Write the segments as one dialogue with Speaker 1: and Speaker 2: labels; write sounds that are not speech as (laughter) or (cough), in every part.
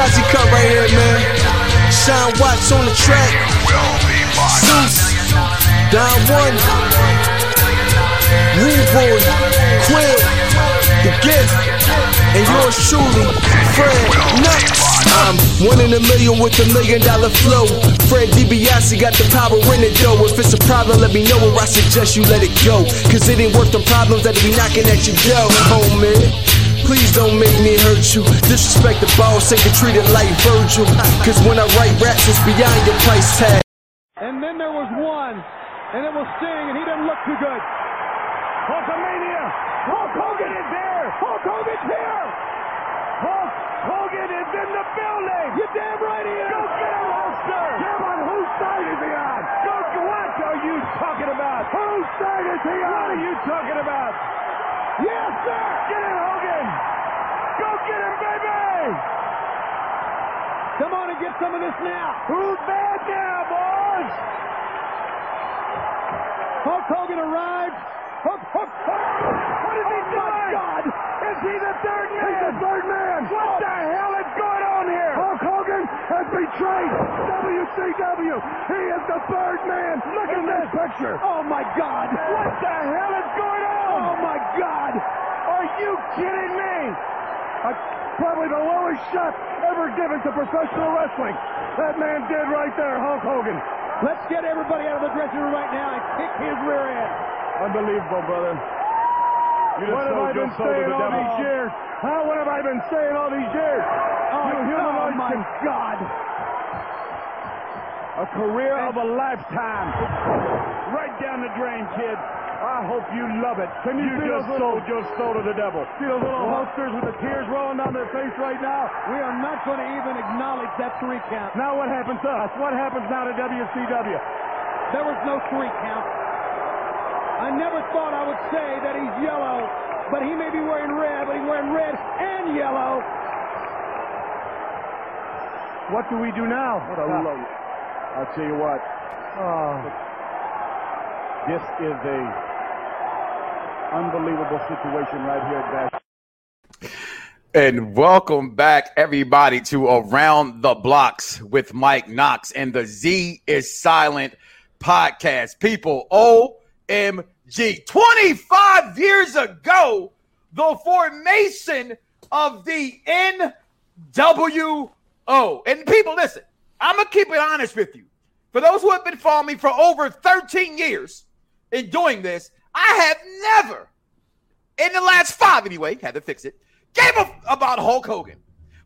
Speaker 1: Posse cut right here, man. Watts on the track. Zeus, Don One, Rude Boy, Quill, The Gift, and yours truly, Fred Nuts. I'm one in a million with a million dollar flow. Fred DiBiase got the power in it though. If it's a problem, let me know or I suggest you let it go. Cause it ain't worth the problems that be knocking at your door, homie. Please don't make me hurt you. Disrespect the boss, ain't get treated like Virgil. Cause when I write raps, it's beyond your price tag.
Speaker 2: And then there was one, and it was Sting, and he didn't look too good. Hulkamania! Hulk Hogan is there! Hulk Hogan's here! Hulk Hogan is in the building! You damn right he is! Go get him, Hulkster! Damn on whose side is he on? Go, what are you talking about? Whose side is he on? What are you talking about? Yes, sir! Get him, Hogan! Go get him, baby! Come on and get some of this now. Who's bad now, boys? Hulk Hogan arrived. Hulk, Hulk, Hulk. What is he doing? My God. Is he the third man? He's the third man. What the hell is going on here? Hulk Hogan has betrayed WCW. He is the third man. Look at this picture. Oh, my God. What the hell is going on? Oh, my God. Are you kidding me? Uh, probably the lowest shot ever given to professional wrestling. That man did right there, Hulk Hogan. Let's get everybody out of the dressing room right now and kick his rear end.
Speaker 3: Unbelievable, brother. You just
Speaker 2: What have I been
Speaker 3: to
Speaker 2: saying all
Speaker 3: devil.
Speaker 2: these years? Huh? What have I been saying all these years?
Speaker 3: Oh,
Speaker 2: you humanoids oh
Speaker 3: my
Speaker 2: can... God. A career of a lifetime.
Speaker 3: Right down the drain, kid. I hope you love it.
Speaker 2: Can you see
Speaker 3: just
Speaker 2: little-
Speaker 3: sold your soul to the devil.
Speaker 2: See those little hulksters with the tears rolling down their face right now? We are not going to even acknowledge that three count. Now what happens to us? What happens now to WCW? There was no three count. I never thought I would say that he's yellow, but he may be wearing red, but he's wearing red and yellow. What do we do now?
Speaker 3: What a load. I'll tell you what.
Speaker 2: Oh,
Speaker 3: This is a unbelievable situation right here at Bash.
Speaker 4: And welcome back, everybody, to Around the Bloxxx with Mike Knoxxx and the Z is Silent podcast. People, OMG. 25 years ago, the formation of the NWO. And people, listen, I'm going to keep it honest with you. For those who have been following me for over 13 years in doing this, I have never, in the last five anyway, had to fix it, gave about Hulk Hogan.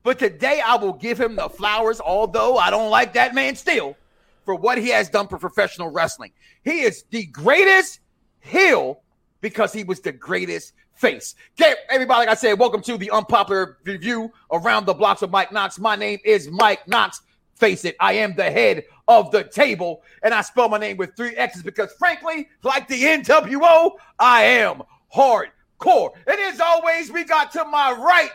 Speaker 4: But today I will give him the flowers, although I don't like that man still, for what he has done for professional wrestling. He is the greatest heel because he was the greatest face. Okay, everybody, like I said, welcome to the unpopular review around the Bloxxx of Mike Knoxxx. My name is Mike Knoxxx. Face it, I am the head of the table, and I spell my name with three X's because, frankly, like the NWO, I am hardcore. And as always, we got to my right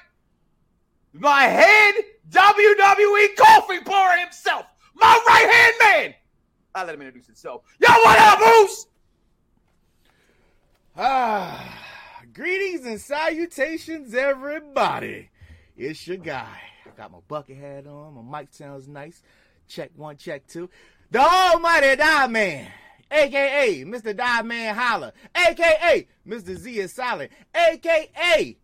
Speaker 4: my head WWE coffee pourer himself, my right hand man. I'll let him introduce himself. Yo, what up, Moose?
Speaker 5: Ah, greetings and salutations, everybody. It's your guy. Got my bucket hat on. My mic sounds nice. Check one, check two. The Almighty Die Man, aka Mr. Die Man Holler, aka Mr. Z is Silent, aka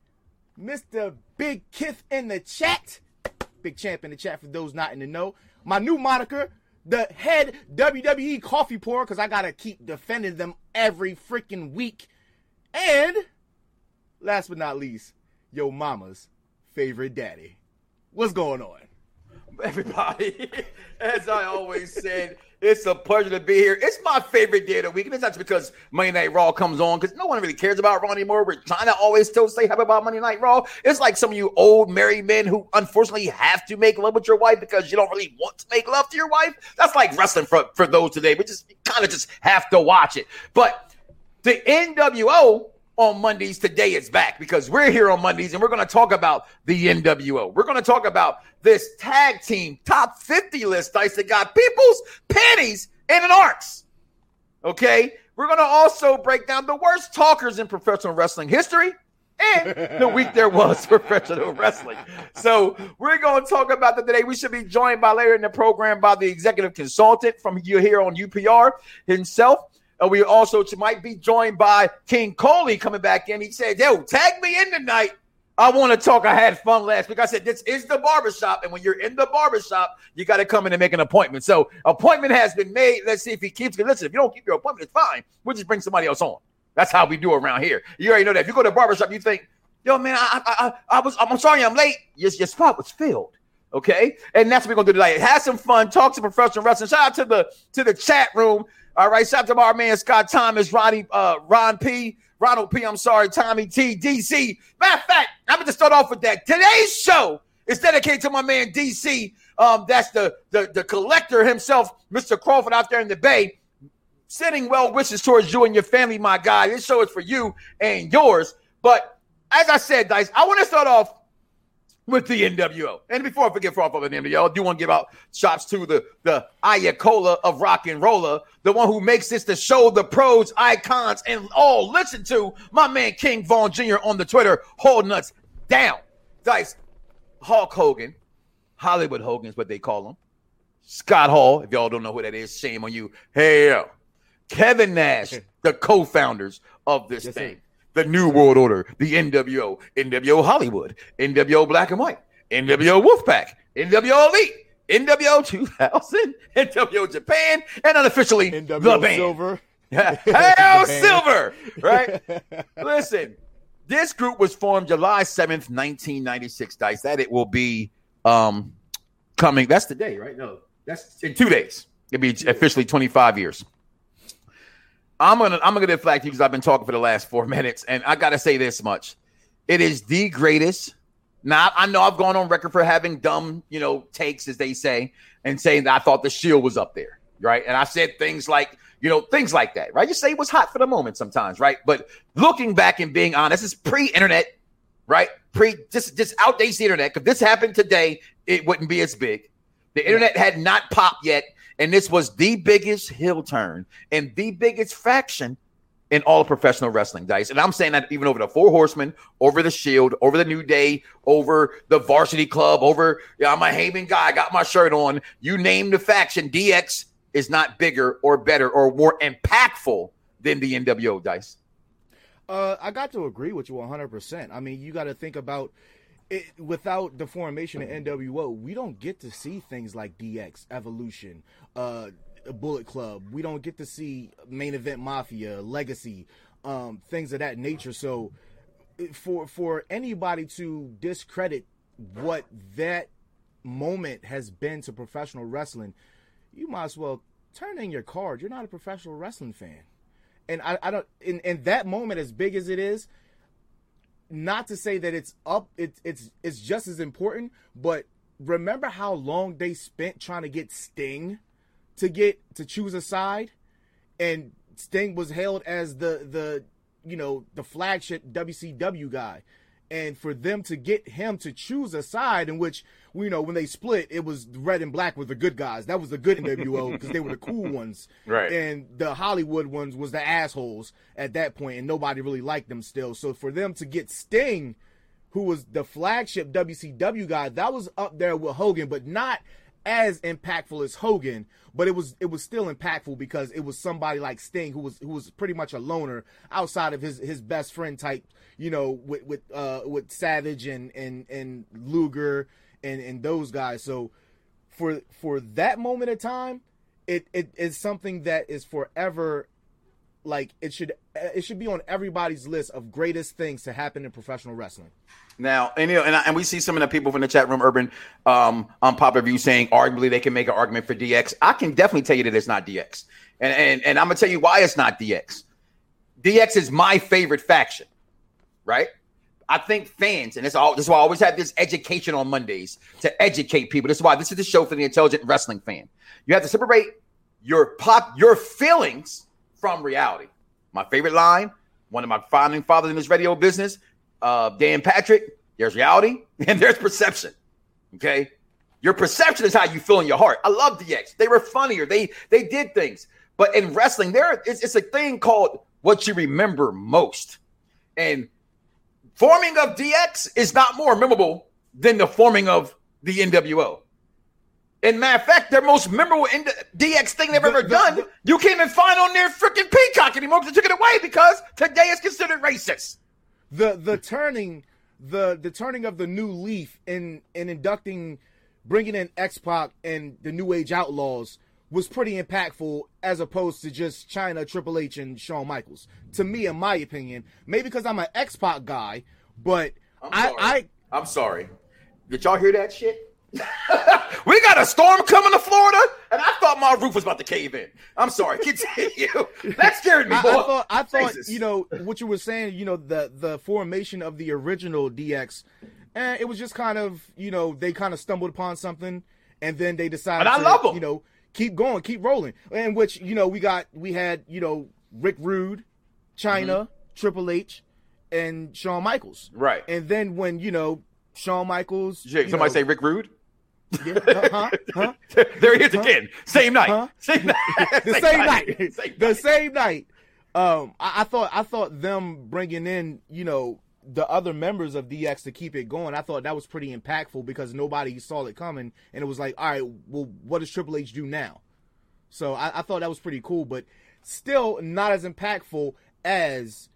Speaker 5: Mr. Big Kith in the chat. Big champ in the chat for those not in the know. My new moniker, the head WWE coffee pourer, because I gotta keep defending them every freaking week. And last but not least, yo mama's favorite daddy. What's going on?
Speaker 4: Everybody, (laughs) as I always said, it's a pleasure to be here. It's my favorite day of the week, and it's not just because Monday Night Raw comes on, because no one really cares about Raw anymore. We're trying to always still say happy about Monday Night Raw. It's like some of you old married men who unfortunately have to make love with your wife because you don't really want to make love to your wife. That's like wrestling for, for those today. We just kind of just have to watch it. But the NWO on Mondays today is back because we're here on Mondays and we're going to talk about the NWO. We're going to talk about this tag team top 50 list dice that got people's panties in an arcs. Okay. We're going to also break down the worst talkers in professional wrestling history. and the week there was (laughs) professional wrestling. So we're going to talk about that today. We should be joined by later in the program by the executive consultant from you here on UPR himself. And we also might be joined by King Coley coming back in. He said, Yo, tag me in tonight. I want to talk. I had fun last week. I said, This is the barbershop. And when you're in the barbershop, you got to come in and make an appointment. So, appointment has been made. Let's see if he keeps it. Listen, if you don't keep your appointment, it's fine. We'll just bring somebody else on. That's how we do around here. You already know that. If you go to a barbershop, you think, Yo, man, I, I, I, I was, I'm sorry I'm late. Your, your spot was filled. Okay. And that's what we're to do tonight. Have some fun, talk to professional wrestling. Shout out to the to the chat room. All right. Shout out to our man Scott Thomas, Ronnie, uh, Ron P. Ronald P. I'm sorry, Tommy T. DC. Matter of fact, I'm going to start off with that. Today's show is dedicated to my man DC. Um, that's the, the the collector himself, Mr. Crawford, out there in the Bay, sending well wishes towards you and your family, my guy. This show is for you and yours. But as I said, Dice, I want to start off with the NWO. And before I forget for off of the NWO, I do want to give out shots to the the Ayatollah of rock and roller, the one who makes this to show the pros, icons, and all listen to my man King Vaughn Jr. on the Twitter, holding us down. Dice, Hulk Hogan, Hollywood Hogan is what they call him. Scott Hall, if y'all don't know who that is, shame on you. Hell, Kevin Nash, the co-founders of this
Speaker 5: Yes, sir.
Speaker 4: The New World Order, the NWO, NWO Hollywood, NWO Black and White, NWO Wolfpack, NWO Elite, NWO 2000, (laughs) NWO Japan, and unofficially the
Speaker 5: NWO
Speaker 4: band.
Speaker 5: Silver. (laughs)
Speaker 4: Hell. (laughs) Silver, right? Listen, this group was formed July 7th, 1996, Dice. That it will be um coming. That's the day, right? No, that's in two days. It'll be officially 25 years. I'm gonna I'm gonna deflect you because I've been talking for the last four (laughs) minutes, and I gotta say this much: it is the greatest. Now I know I've gone on record for having dumb, you know, takes as they say, and saying that I thought the Shield was up there, right? And I said things like, you know, things like that, right? You say it was hot for the moment sometimes, right? But looking back and being honest, this is pre-internet, right? Pre just just outdates the internet. If this happened today, it wouldn't be as big. The internet had not popped yet, and this was the biggest heel turn and the biggest faction in all of professional wrestling, Dice. And I'm saying that even over the Four Horsemen, over the Shield, over the New Day, over the Varsity Club, over yeah, I'm a Heyman guy, I got my shirt on. You name the faction, DX is not bigger or better or more impactful than the NWO, Dice.
Speaker 5: Uh, I got to agree with you 100%. I mean, you got to think about it. Without the formation of NWO, we don't get to see things like DX, Evolution, uh, Bullet Club. We don't get to see Main Event Mafia, Legacy, um, things of that nature. So, for for anybody to discredit what that moment has been to professional wrestling, you might as well turn in your card. You're not a professional wrestling fan and I, I don't in, in that moment as big as it is not to say that it's up it's it's it's just as important but remember how long they spent trying to get sting to get to choose a side? And sting was hailed as the the you know the flagship wcw guy and for them to get him to choose a side in which you know when they split it was red and black were the good guys. That was the good nwo because they were the cool ones. (laughs)
Speaker 4: Right.
Speaker 5: and the hollywood ones was the assholes at that point and nobody really liked them still. So for them to get sting who was the flagship wcw guy that was up there with hogan but not as impactful as Hogan, but it was it was still impactful because it was somebody like Sting who was who was pretty much a loner outside of his his best friend type, you know, with with uh with Savage and and and Luger and and those guys. So for for that moment of time, it it is something that is forever like it should it should be on everybody's list of greatest things to happen in professional wrestling.
Speaker 4: Now, and you know, and, I, and we see some of the people from the chat room, Urban, um, on Pop Review saying arguably they can make an argument for DX. I can definitely tell you that it's not DX, and and, and I'm gonna tell you why it's not DX. DX is my favorite faction, right? I think fans, and it's all this is why I always have this education on Mondays to educate people. This is why this is the show for the intelligent wrestling fan. You have to separate your pop your feelings from reality. My favorite line, one of my founding fathers in this radio business, uh, Dan Patrick, there's reality (laughs) and there's perception. Okay. Your perception is how you feel in your heart. I love DX. They were funnier. They they did things. But in wrestling, there it's, it's a thing called what you remember most. And forming of DX is not more memorable than the forming of the NWO. In matter of fact, their most memorable DX thing they've ever done, you can't even find on their freaking Peacock anymore because they took it away because today is considered racist.
Speaker 5: The the turning the the turning of the new leaf in in inducting, bringing in X Pac and the New Age Outlaws was pretty impactful as opposed to just Chyna, Triple H, and Shawn Michaels. To me, in my opinion, maybe because I'm an X Pac guy, but
Speaker 4: I'm
Speaker 5: I, I
Speaker 4: I'm sorry. Did y'all hear that shit? (laughs) we got a storm coming to Florida, and I thought my roof was about to cave in. I'm sorry. Continue. (laughs) that scared me.
Speaker 5: I, I, thought, I thought, Jesus. you know, what you were saying. You know, the the formation of the original DX, and it was just kind of, you know, they kind of stumbled upon something, and then they decided.
Speaker 4: And I
Speaker 5: to,
Speaker 4: love them.
Speaker 5: You know, keep going, keep rolling. In which you know we got we had you know Rick Rude, Chyna, mm-hmm. Triple H, and Shawn Michaels.
Speaker 4: Right.
Speaker 5: And then when you know Shawn Michaels,
Speaker 4: Jake, somebody
Speaker 5: know,
Speaker 4: say Rick Rude.
Speaker 5: Yeah, uh, huh, huh, (laughs)
Speaker 4: there he is huh, again. Same night.
Speaker 5: Huh?
Speaker 4: Same night. (laughs)
Speaker 5: the same, same night. night. Same the night. same night. Um, I, I, thought I thought them bringing in, you know, the other members of DX to keep it going. I thought that was pretty impactful because nobody saw it coming, and it was like, all right, well, what does Triple H do now? So I, I thought that was pretty cool, but still not as impactful as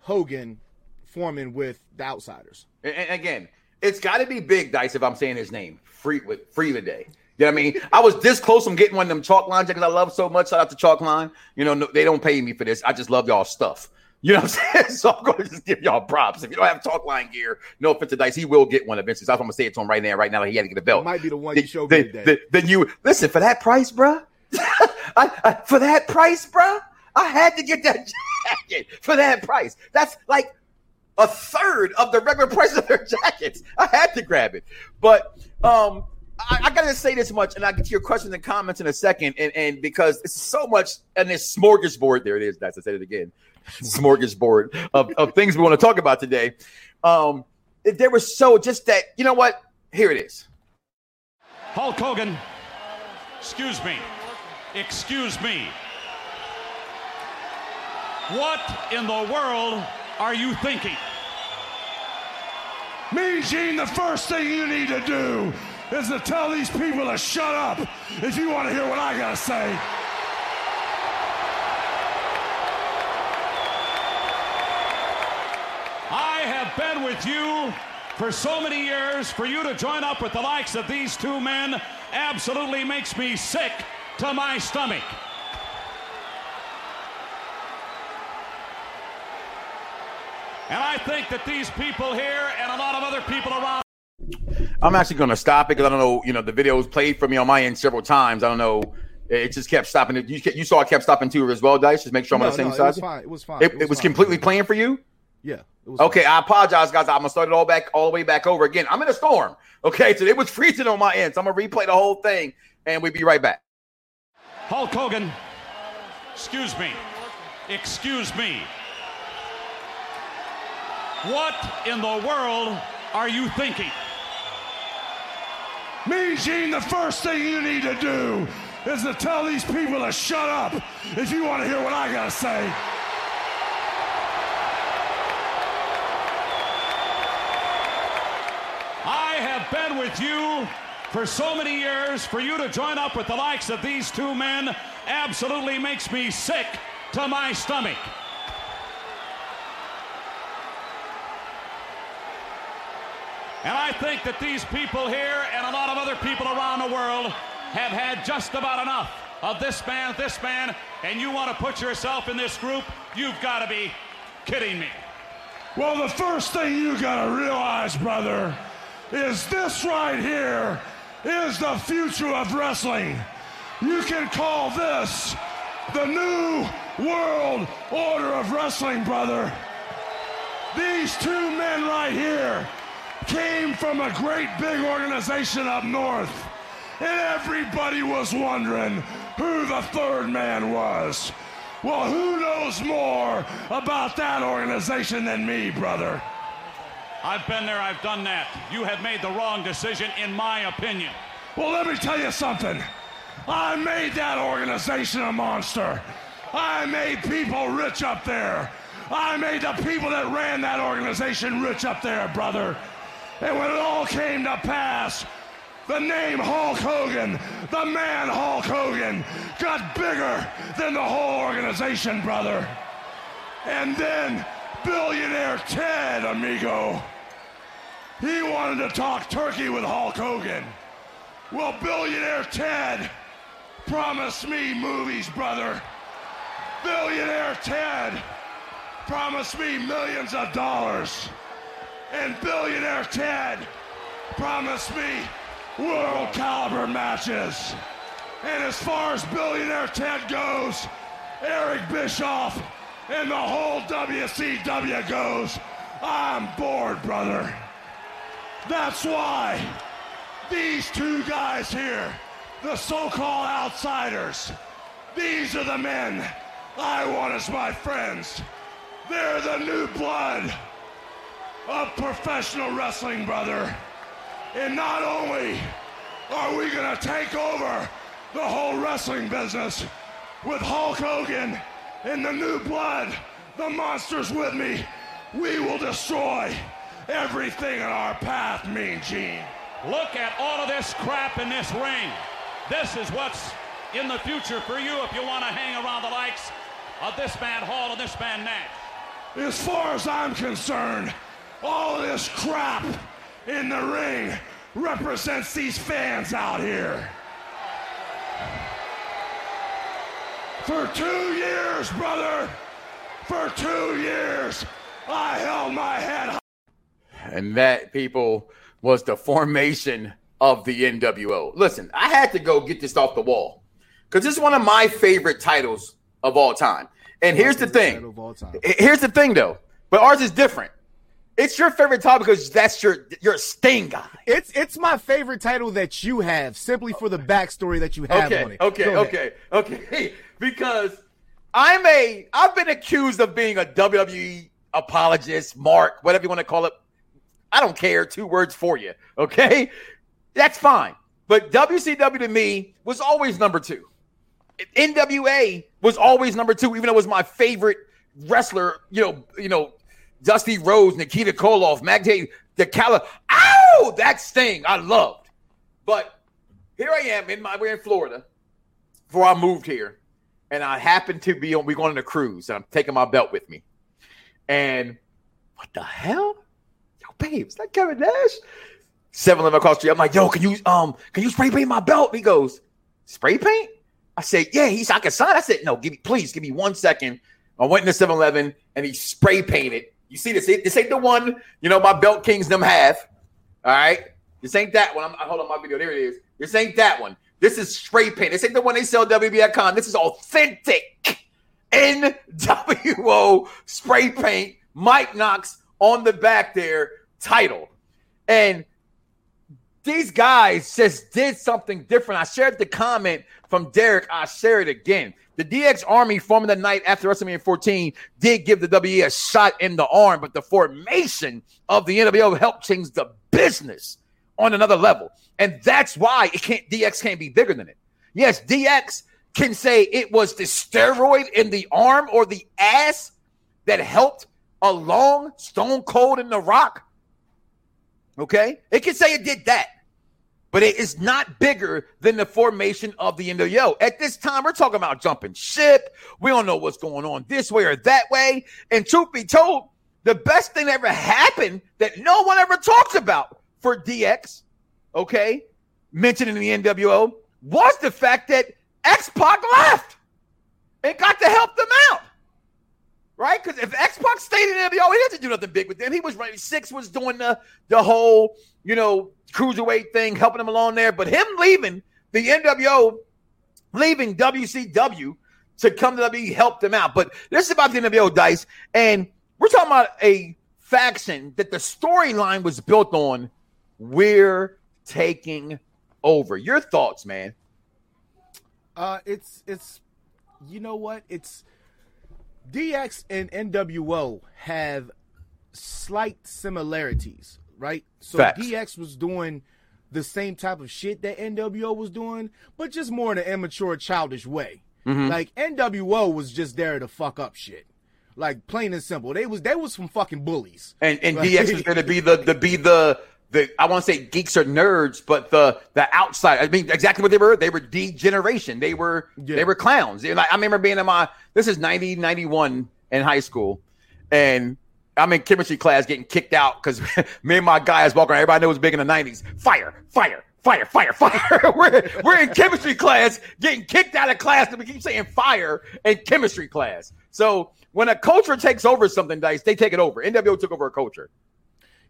Speaker 5: Hogan forming with the Outsiders.
Speaker 4: And again, it's got to be big dice if I'm saying his name free with free today. You know what I mean? I was this close from getting one of them chalk lines because I love so much. Shout out to Chalk Line. You know, no, they don't pay me for this. I just love y'all stuff. You know what I'm saying? (laughs) So I'm going to just give y'all props. If you don't have chalk line gear, no offense to Dice, he will get one eventually. So that's what I'm going to say it to him right now. Right now, he had to get a belt. It
Speaker 5: might be the one you showed me
Speaker 4: today. Then you listen for that price, bro. (laughs) I, I, for that price, bro. I had to get that (laughs) jacket for that price. That's like a third of the regular (laughs) price of their jackets. I had to grab it. But um, I, I, gotta say this much, and I'll get to your questions and comments in a second. And, and because it's so much, and this smorgasbord, there it is. That's I said it again, smorgasbord of, of things we want to talk about today. Um, there was so just that, you know what? Here it is.
Speaker 6: Hulk Hogan, excuse me, excuse me. What in the world are you thinking?
Speaker 7: Me, Gene, the first thing you need to do is to tell these people to shut up if you want to hear what I got to say.
Speaker 6: I have been with you for so many years. For you to join up with the likes of these two men absolutely makes me sick to my stomach. And I think that these people here and a lot of other people around.
Speaker 4: I'm actually going to stop it because I don't know. You know, the video was played for me on my end several times. I don't know. It just kept stopping. You, you saw it kept stopping too as well, Dice. Just make sure I'm
Speaker 5: no,
Speaker 4: on the same
Speaker 5: no,
Speaker 4: side. It
Speaker 5: was fine. It was fine.
Speaker 4: It, it was, was fine. completely playing for you.
Speaker 5: Yeah.
Speaker 4: okay, fine. I apologize, guys. I'm gonna start it all back, all the way back over again. I'm in a storm. Okay, so it was freezing on my end, so I'm gonna replay the whole thing, and we'll be right back.
Speaker 6: Hulk Hogan, excuse me, excuse me. What in the world are you thinking?
Speaker 7: Me, Gene, the first thing you need to do is to tell these people to shut up if you want to hear what I got to say.
Speaker 6: I have been with you for so many years. For you to join up with the likes of these two men absolutely makes me sick to my stomach. And I think that these people here and a lot of other people around the world have had just about enough of this man, this man, and you want to put yourself in this group, you've got to be kidding me.
Speaker 7: Well, the first thing you got to realize, brother, is this right here is the future of wrestling. You can call this the new world order of wrestling, brother. These two men right here came from a great big organization up north. And everybody was wondering who the third man was. Well, who knows more about that organization than me, brother?
Speaker 6: I've been there, I've done that. You have made the wrong decision, in my opinion.
Speaker 7: Well, let me tell you something. I made that organization a monster. I made people rich up there. I made the people that ran that organization rich up there, brother. And when it all came to pass, the name Hulk Hogan, the man Hulk Hogan, got bigger than the whole organization, brother. And then billionaire Ted, amigo, he wanted to talk turkey with Hulk Hogan. Well, billionaire Ted promised me movies, brother. Billionaire Ted promised me millions of dollars. And billionaire Ted promised me world caliber matches. And as far as billionaire Ted goes, Eric Bischoff and the whole WCW goes, I'm bored, brother. That's why these two guys here, the so-called outsiders, these are the men I want as my friends. They're the new blood of professional wrestling, brother. And not only are we going to take over the whole wrestling business with Hulk Hogan and the new blood, the monsters with me, we will destroy everything in our path, Mean Gene.
Speaker 6: Look at all of this crap in this ring. This is what's in the future for you if you want to hang around the likes of this man Hall and this man Nash.
Speaker 7: As far as I'm concerned, all this crap in the ring represents these fans out here. For two years, brother, for two years, I held my head high.
Speaker 4: And that, people, was the formation of the NWO. Listen, I had to go get this off the wall because this is one of my favorite titles of all time. And here's the thing. Here's the thing, though. But ours is different. It's your favorite title because that's your your Sting guy.
Speaker 5: It's it's my favorite title that you have simply for the backstory that you have
Speaker 4: okay,
Speaker 5: on it.
Speaker 4: Okay, okay, okay. (laughs) Because I'm a I've been accused of being a WWE apologist, mark, whatever you want to call it. I don't care. Two words for you. Okay, that's fine. But WCW to me was always number two. NWA was always number two, even though it was my favorite wrestler. You know, you know, Dusty Rhodes, Nikita Koloff, Magday, the Cala. Ow! That sting I loved. But here I am in my we're in Florida before I moved here. And I happened to be on we're going on a cruise and I'm taking my belt with me. And what the hell? Yo, babe, is that Kevin Nash? 7-Eleven across the street. I'm like, yo, can you um can you spray paint my belt? He goes, spray paint? I said, yeah, he's I can sign. I said, no, give me please give me one second. I went into 7-Eleven and he spray painted you see this? This ain't the one, you know, my belt kings them have. All right. This ain't that one. I'm, hold on my video. There it is. This ain't that one. This is spray paint. This ain't the one they sell WB.com. This is authentic NWO spray paint. Mike Knoxxx on the back there title. And these guys just did something different. I shared the comment from Derek. I share it again. The DX Army forming the night after WrestleMania 14 did give the WWE a shot in the arm, but the formation of the NWO helped change the business on another level. And that's why it can't DX can't be bigger than it. Yes, DX can say it was the steroid in the arm or the ass that helped along Stone Cold and The Rock. Okay? It can say it did that but it is not bigger than the formation of the NWO. At this time, we're talking about jumping ship. We don't know what's going on this way or that way. And truth be told, the best thing that ever happened that no one ever talks about for DX, okay, mentioned in the NWO, was the fact that X Pac left and got to help them out. Right? Because if X Pac stayed in the NWO, he didn't do nothing big with them. He was right. Syxx was doing the the whole, you know, cruiserweight thing, helping him along there. But him leaving the NWO, leaving WCW to come to WWE helped him out. But this is about the NWO dice, and we're talking about a faction that the storyline was built on. We're taking over. Your thoughts, man?
Speaker 5: Uh, it's it's you know what it's DX and NWO have slight similarities right? So
Speaker 4: Facts.
Speaker 5: DX was doing the same type of shit that NWO was doing, but just more in an immature, childish way.
Speaker 4: Mm-hmm.
Speaker 5: Like NWO was just there to fuck up shit. Like plain and simple. They was they was some fucking bullies.
Speaker 4: And and (laughs)
Speaker 5: Like-
Speaker 4: DX was going to be the the be the the I want to say geeks or nerds, but the the outside. I mean, exactly what they were. They were degeneration. They were
Speaker 5: Yeah.
Speaker 4: they were clowns. And I, I remember being in my this is 90, 91 in high school, and I'm in chemistry class getting kicked out because (laughs) me and my guys walking around. Everybody knows big in the nineties. Fire, fire, fire, fire, (laughs) fire. we're we're in chemistry class getting kicked out of class, and we keep saying fire in chemistry class. So when a culture takes over something, dice, they take it over. NWO took over a culture.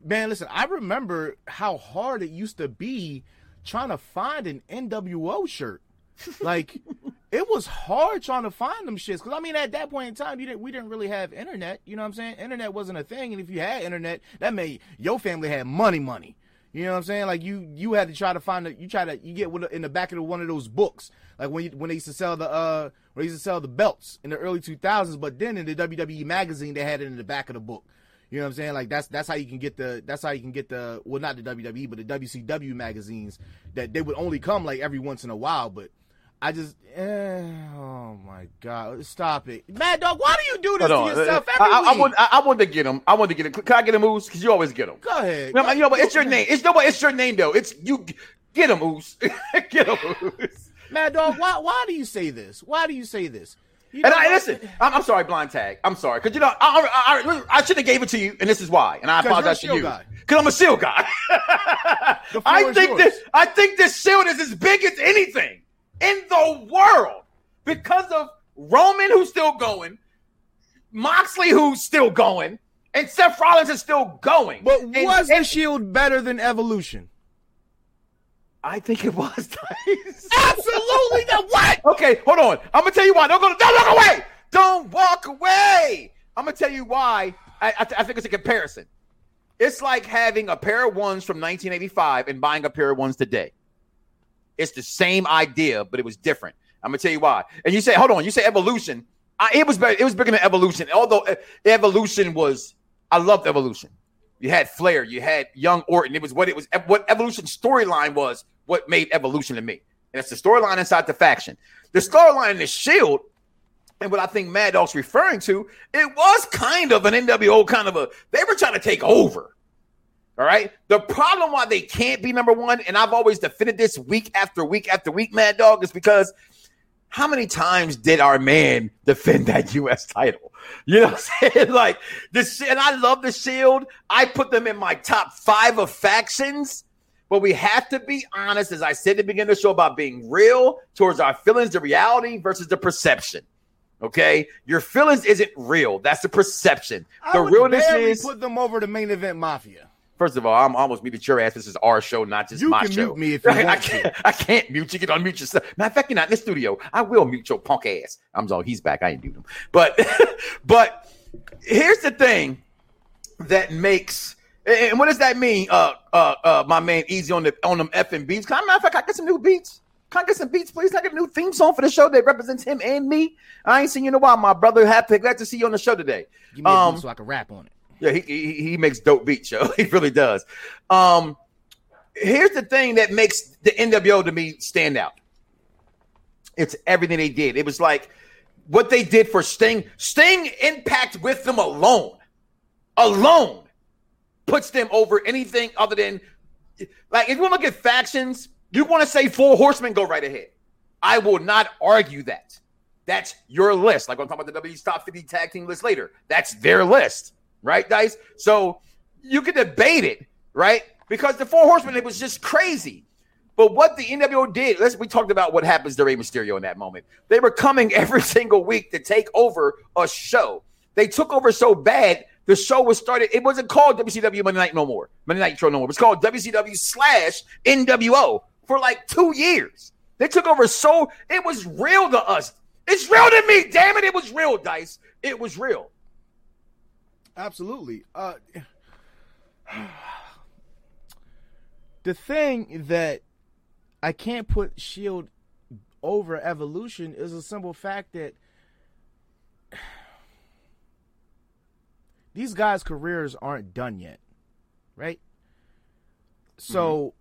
Speaker 5: Man, listen, I remember how hard it used to be trying to find an NWO shirt. Like, (laughs) it was hard trying to find them shits. Cause I mean, at that point in time, you didn't we didn't really have internet. You know what I'm saying? Internet wasn't a thing, and if you had internet, that meant your family had money, money. You know what I'm saying? Like you, you had to try to find it. You try to you get in the back of the, one of those books, like when you, when they used to sell the uh when they used to sell the belts in the early 2000s. But then in the WWE magazine, they had it in the back of the book. You know what I'm saying? Like that's that's how you can get the that's how you can get the well not the WWE but the WCW magazines that they would only come like every once in a while. But I just eh, oh my god, stop it, Mad Dog. Why do you do this
Speaker 4: Hold
Speaker 5: to
Speaker 4: on.
Speaker 5: yourself
Speaker 4: I,
Speaker 5: every
Speaker 4: I, I,
Speaker 5: week?
Speaker 4: want, I, I want to get him. I want to get him. Can I get him, Moose? Because you always get him.
Speaker 5: Go ahead.
Speaker 4: You know, you know, but it's your name. It's no, but it's your name though. It's you. Get him, Moose. (laughs) get him, Moose.
Speaker 5: Mad Dog. Why why do you say this? Why do you say this? You
Speaker 4: And I listen. I'm, I'm sorry, blind tag. I'm sorry because you know I, I, I, I should have gave it to you, and this is why. And I
Speaker 5: 'Cause you're a
Speaker 4: apologize to you because I'm a Shield guy. (laughs) I think
Speaker 5: yours.
Speaker 4: this. I think this shield is as big as anything in the world because of Roman, who's still going, Moxley, who's still going, and Seth Rollins is still going.
Speaker 5: But
Speaker 4: And-
Speaker 5: was
Speaker 4: and
Speaker 5: the Shield better than Evolution?
Speaker 4: I think it was. (laughs)
Speaker 5: Absolutely not. What?
Speaker 4: Okay, hold on. I'm gonna tell you why. Don't go. Don't walk away. Don't walk away. I'm gonna tell you why. I, I, I think it's a comparison. It's like having a pair of ones from 1985 and buying a pair of ones today. It's the same idea, but it was different. I'm gonna tell you why. And you say, hold on. You say evolution. I, it was better. It was bigger than evolution. Although uh, evolution was, I loved evolution. You had Flair. You had Young Orton. It was what it was. What evolution storyline was. What made evolution to me. And it's the storyline inside the faction. The storyline in the Shield, and what I think Mad Dog's referring to, it was kind of an NWO kind of a. They were trying to take over. All right. The problem why they can't be number one, and I've always defended this week after week after week, Mad Dog, is because how many times did our man defend that U.S. title? You know what I'm saying? (laughs) Like this, and I love the Shield. I put them in my top five of factions. But we have to be honest, as I said at the beginning of the show, about being real towards our feelings, the reality versus the perception. Okay, your feelings isn't real. That's the perception. The
Speaker 5: I
Speaker 4: realness is.
Speaker 5: put them over the main event mafia.
Speaker 4: First of all, I'm almost muted your ass. This is our show, not just
Speaker 5: You
Speaker 4: my
Speaker 5: can
Speaker 4: show.
Speaker 5: mute me if you (laughs)
Speaker 4: I,
Speaker 5: want
Speaker 4: can't, I can't mute you. You can unmute yourself. Matter of fact, you're not in the studio. I will mute your punk ass. I'm sorry, he's back. I ain't mute him. But, (laughs) but here's the thing that makes. And what does that mean? Uh, uh, uh, my man, easy on the on them effing beats. Can I, matter of fact, I get some new beats. Can I get some beats, please? Can I get a new theme song for the show that represents him and me? I ain't seen you in a while, my brother. Happy, glad to see you on the show today.
Speaker 5: Give me a
Speaker 4: Um,
Speaker 5: so I can rap on it.
Speaker 4: yeah, he, he he makes dope beats, yo. (laughs) He really does. Um, here's the thing that makes the NWO to me stand out. It's everything they did. It was like what they did for Sting. Sting impact with them alone, alone puts them over anything other than like if you want to look at factions, you want to say four horsemen, go right ahead. I will not argue that. That's your list. Like I'm talking about the WWE's top 50 tag team list later. That's their list, right, Dice? So you can debate it, right? Because the Four Horsemen, it was just crazy. But what the NWO did, let's we talked about what happens to Rey Mysterio in that moment. They were coming (laughs) every single week to take over a show. They took over so bad, the show was started. It wasn't called WCW Monday Night no more. Monday Night Show no more. It was called WCW slash NWO for like two years. They took over so it was real to us. It's real to me, damn it. It was real, Dice. It was real.
Speaker 5: Absolutely. Uh, (sighs) the thing that I can't put Shield over Evolution is a simple fact that these guys' careers aren't done yet, right? So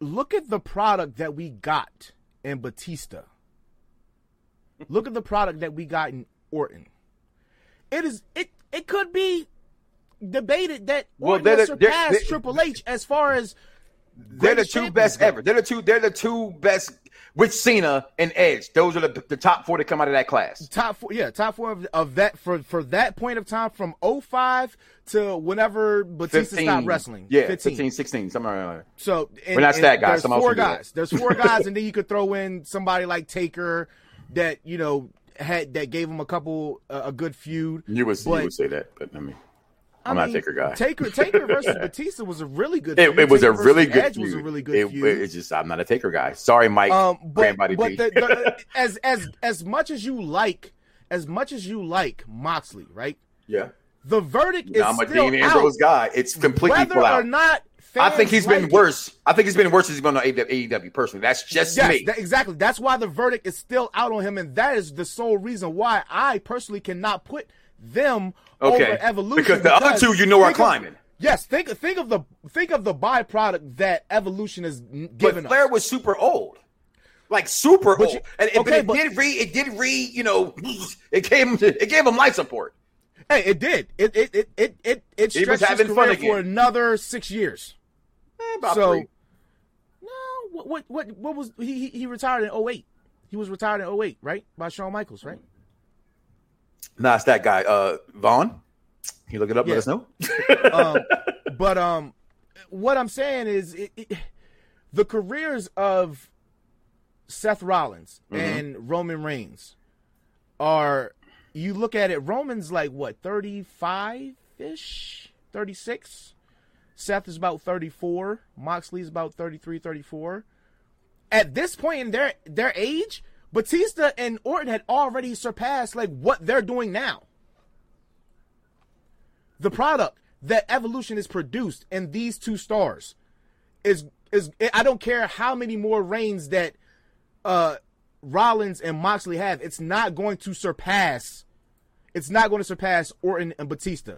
Speaker 5: look at the product that we got in Batista. Look at the product that we got in Orton. it is it it could be debated that
Speaker 4: Well,
Speaker 5: Orton has surpassed Triple H as far as
Speaker 4: They're the two best ever. They're the two. They're the two best with Cena and Edge. Those are the, the top four that come out of that class.
Speaker 5: top four yeah top four of, of that for for that point of time from 05 to whenever Batista stopped wrestling
Speaker 4: Yeah,
Speaker 5: 15.
Speaker 4: 15, 16, somewhere around there.
Speaker 5: so and,
Speaker 4: We're not stat guys.
Speaker 5: there's
Speaker 4: Someone
Speaker 5: four
Speaker 4: that.
Speaker 5: guys there's four guys (laughs) and then you could throw in somebody like Taker that you know had that gave him a couple uh, a good feud
Speaker 4: You would,
Speaker 5: But-
Speaker 4: you would say that, but I mean,
Speaker 5: I
Speaker 4: I'm not a Taker guy.
Speaker 5: Taker Taker (laughs) versus Batista was a really good
Speaker 4: it, it was a really good
Speaker 5: Edge
Speaker 4: feud.
Speaker 5: was a really good
Speaker 4: it,
Speaker 5: feud
Speaker 4: It's just I'm not a Taker guy. Sorry, Mike.
Speaker 5: Um, but, but the, the, (laughs) as as as much as you like, as much as you like Moxley, right?
Speaker 4: yeah,
Speaker 5: The verdict is
Speaker 4: I'm a
Speaker 5: still
Speaker 4: Dean
Speaker 5: out.
Speaker 4: Ambrose guy. It's completely
Speaker 5: Whether
Speaker 4: full
Speaker 5: or not,
Speaker 4: I think he's
Speaker 5: like
Speaker 4: been
Speaker 5: it.
Speaker 4: worse. I think he's been worse since he's been on AEW personally. That's just
Speaker 5: Yes,
Speaker 4: me.
Speaker 5: that- exactly. That's why the verdict is still out on him, and that is the sole reason why I personally cannot put them
Speaker 4: Okay.
Speaker 5: Evolution
Speaker 4: Because the other two you know are
Speaker 5: think of-
Speaker 4: climbing.
Speaker 5: yes, think think of the think of the byproduct that Evolution is n-
Speaker 4: but Flair
Speaker 5: us.
Speaker 4: was super old. Like super
Speaker 5: But
Speaker 4: old,
Speaker 5: you-
Speaker 4: and, and-
Speaker 5: okay,
Speaker 4: but
Speaker 5: but-
Speaker 4: it did re, it did re, you know, (laughs) it gave him, it gave him life support.
Speaker 5: Hey, it did. It it it it it, it
Speaker 4: He was
Speaker 5: stretched his
Speaker 4: having fun
Speaker 5: career for another six years.
Speaker 4: Eh, about
Speaker 5: so
Speaker 4: three.
Speaker 5: no, what what what what was he he, he retired in 08. He was retired in 08, right? By Shawn Michaels, right?
Speaker 4: Nah, it's that guy, uh, Vaughn. Can you look it up?
Speaker 5: Yeah.
Speaker 4: Let us know. (laughs)
Speaker 5: um, (laughs) but um, what I'm saying is, it, it, the careers of Seth Rollins
Speaker 4: Mm-hmm.
Speaker 5: and Roman Reigns are. You look at it. Roman's like what, 35 ish, 36. Seth is about 34. Moxley's about 33, 34. At this point in their their age, Batista and Orton had already surpassed like what they're doing now the product that evolution is produced in these two stars is is I don't care how many more reigns that uh Rollins and Moxley have, it's not going to surpass it's not going to surpass Orton and Batista.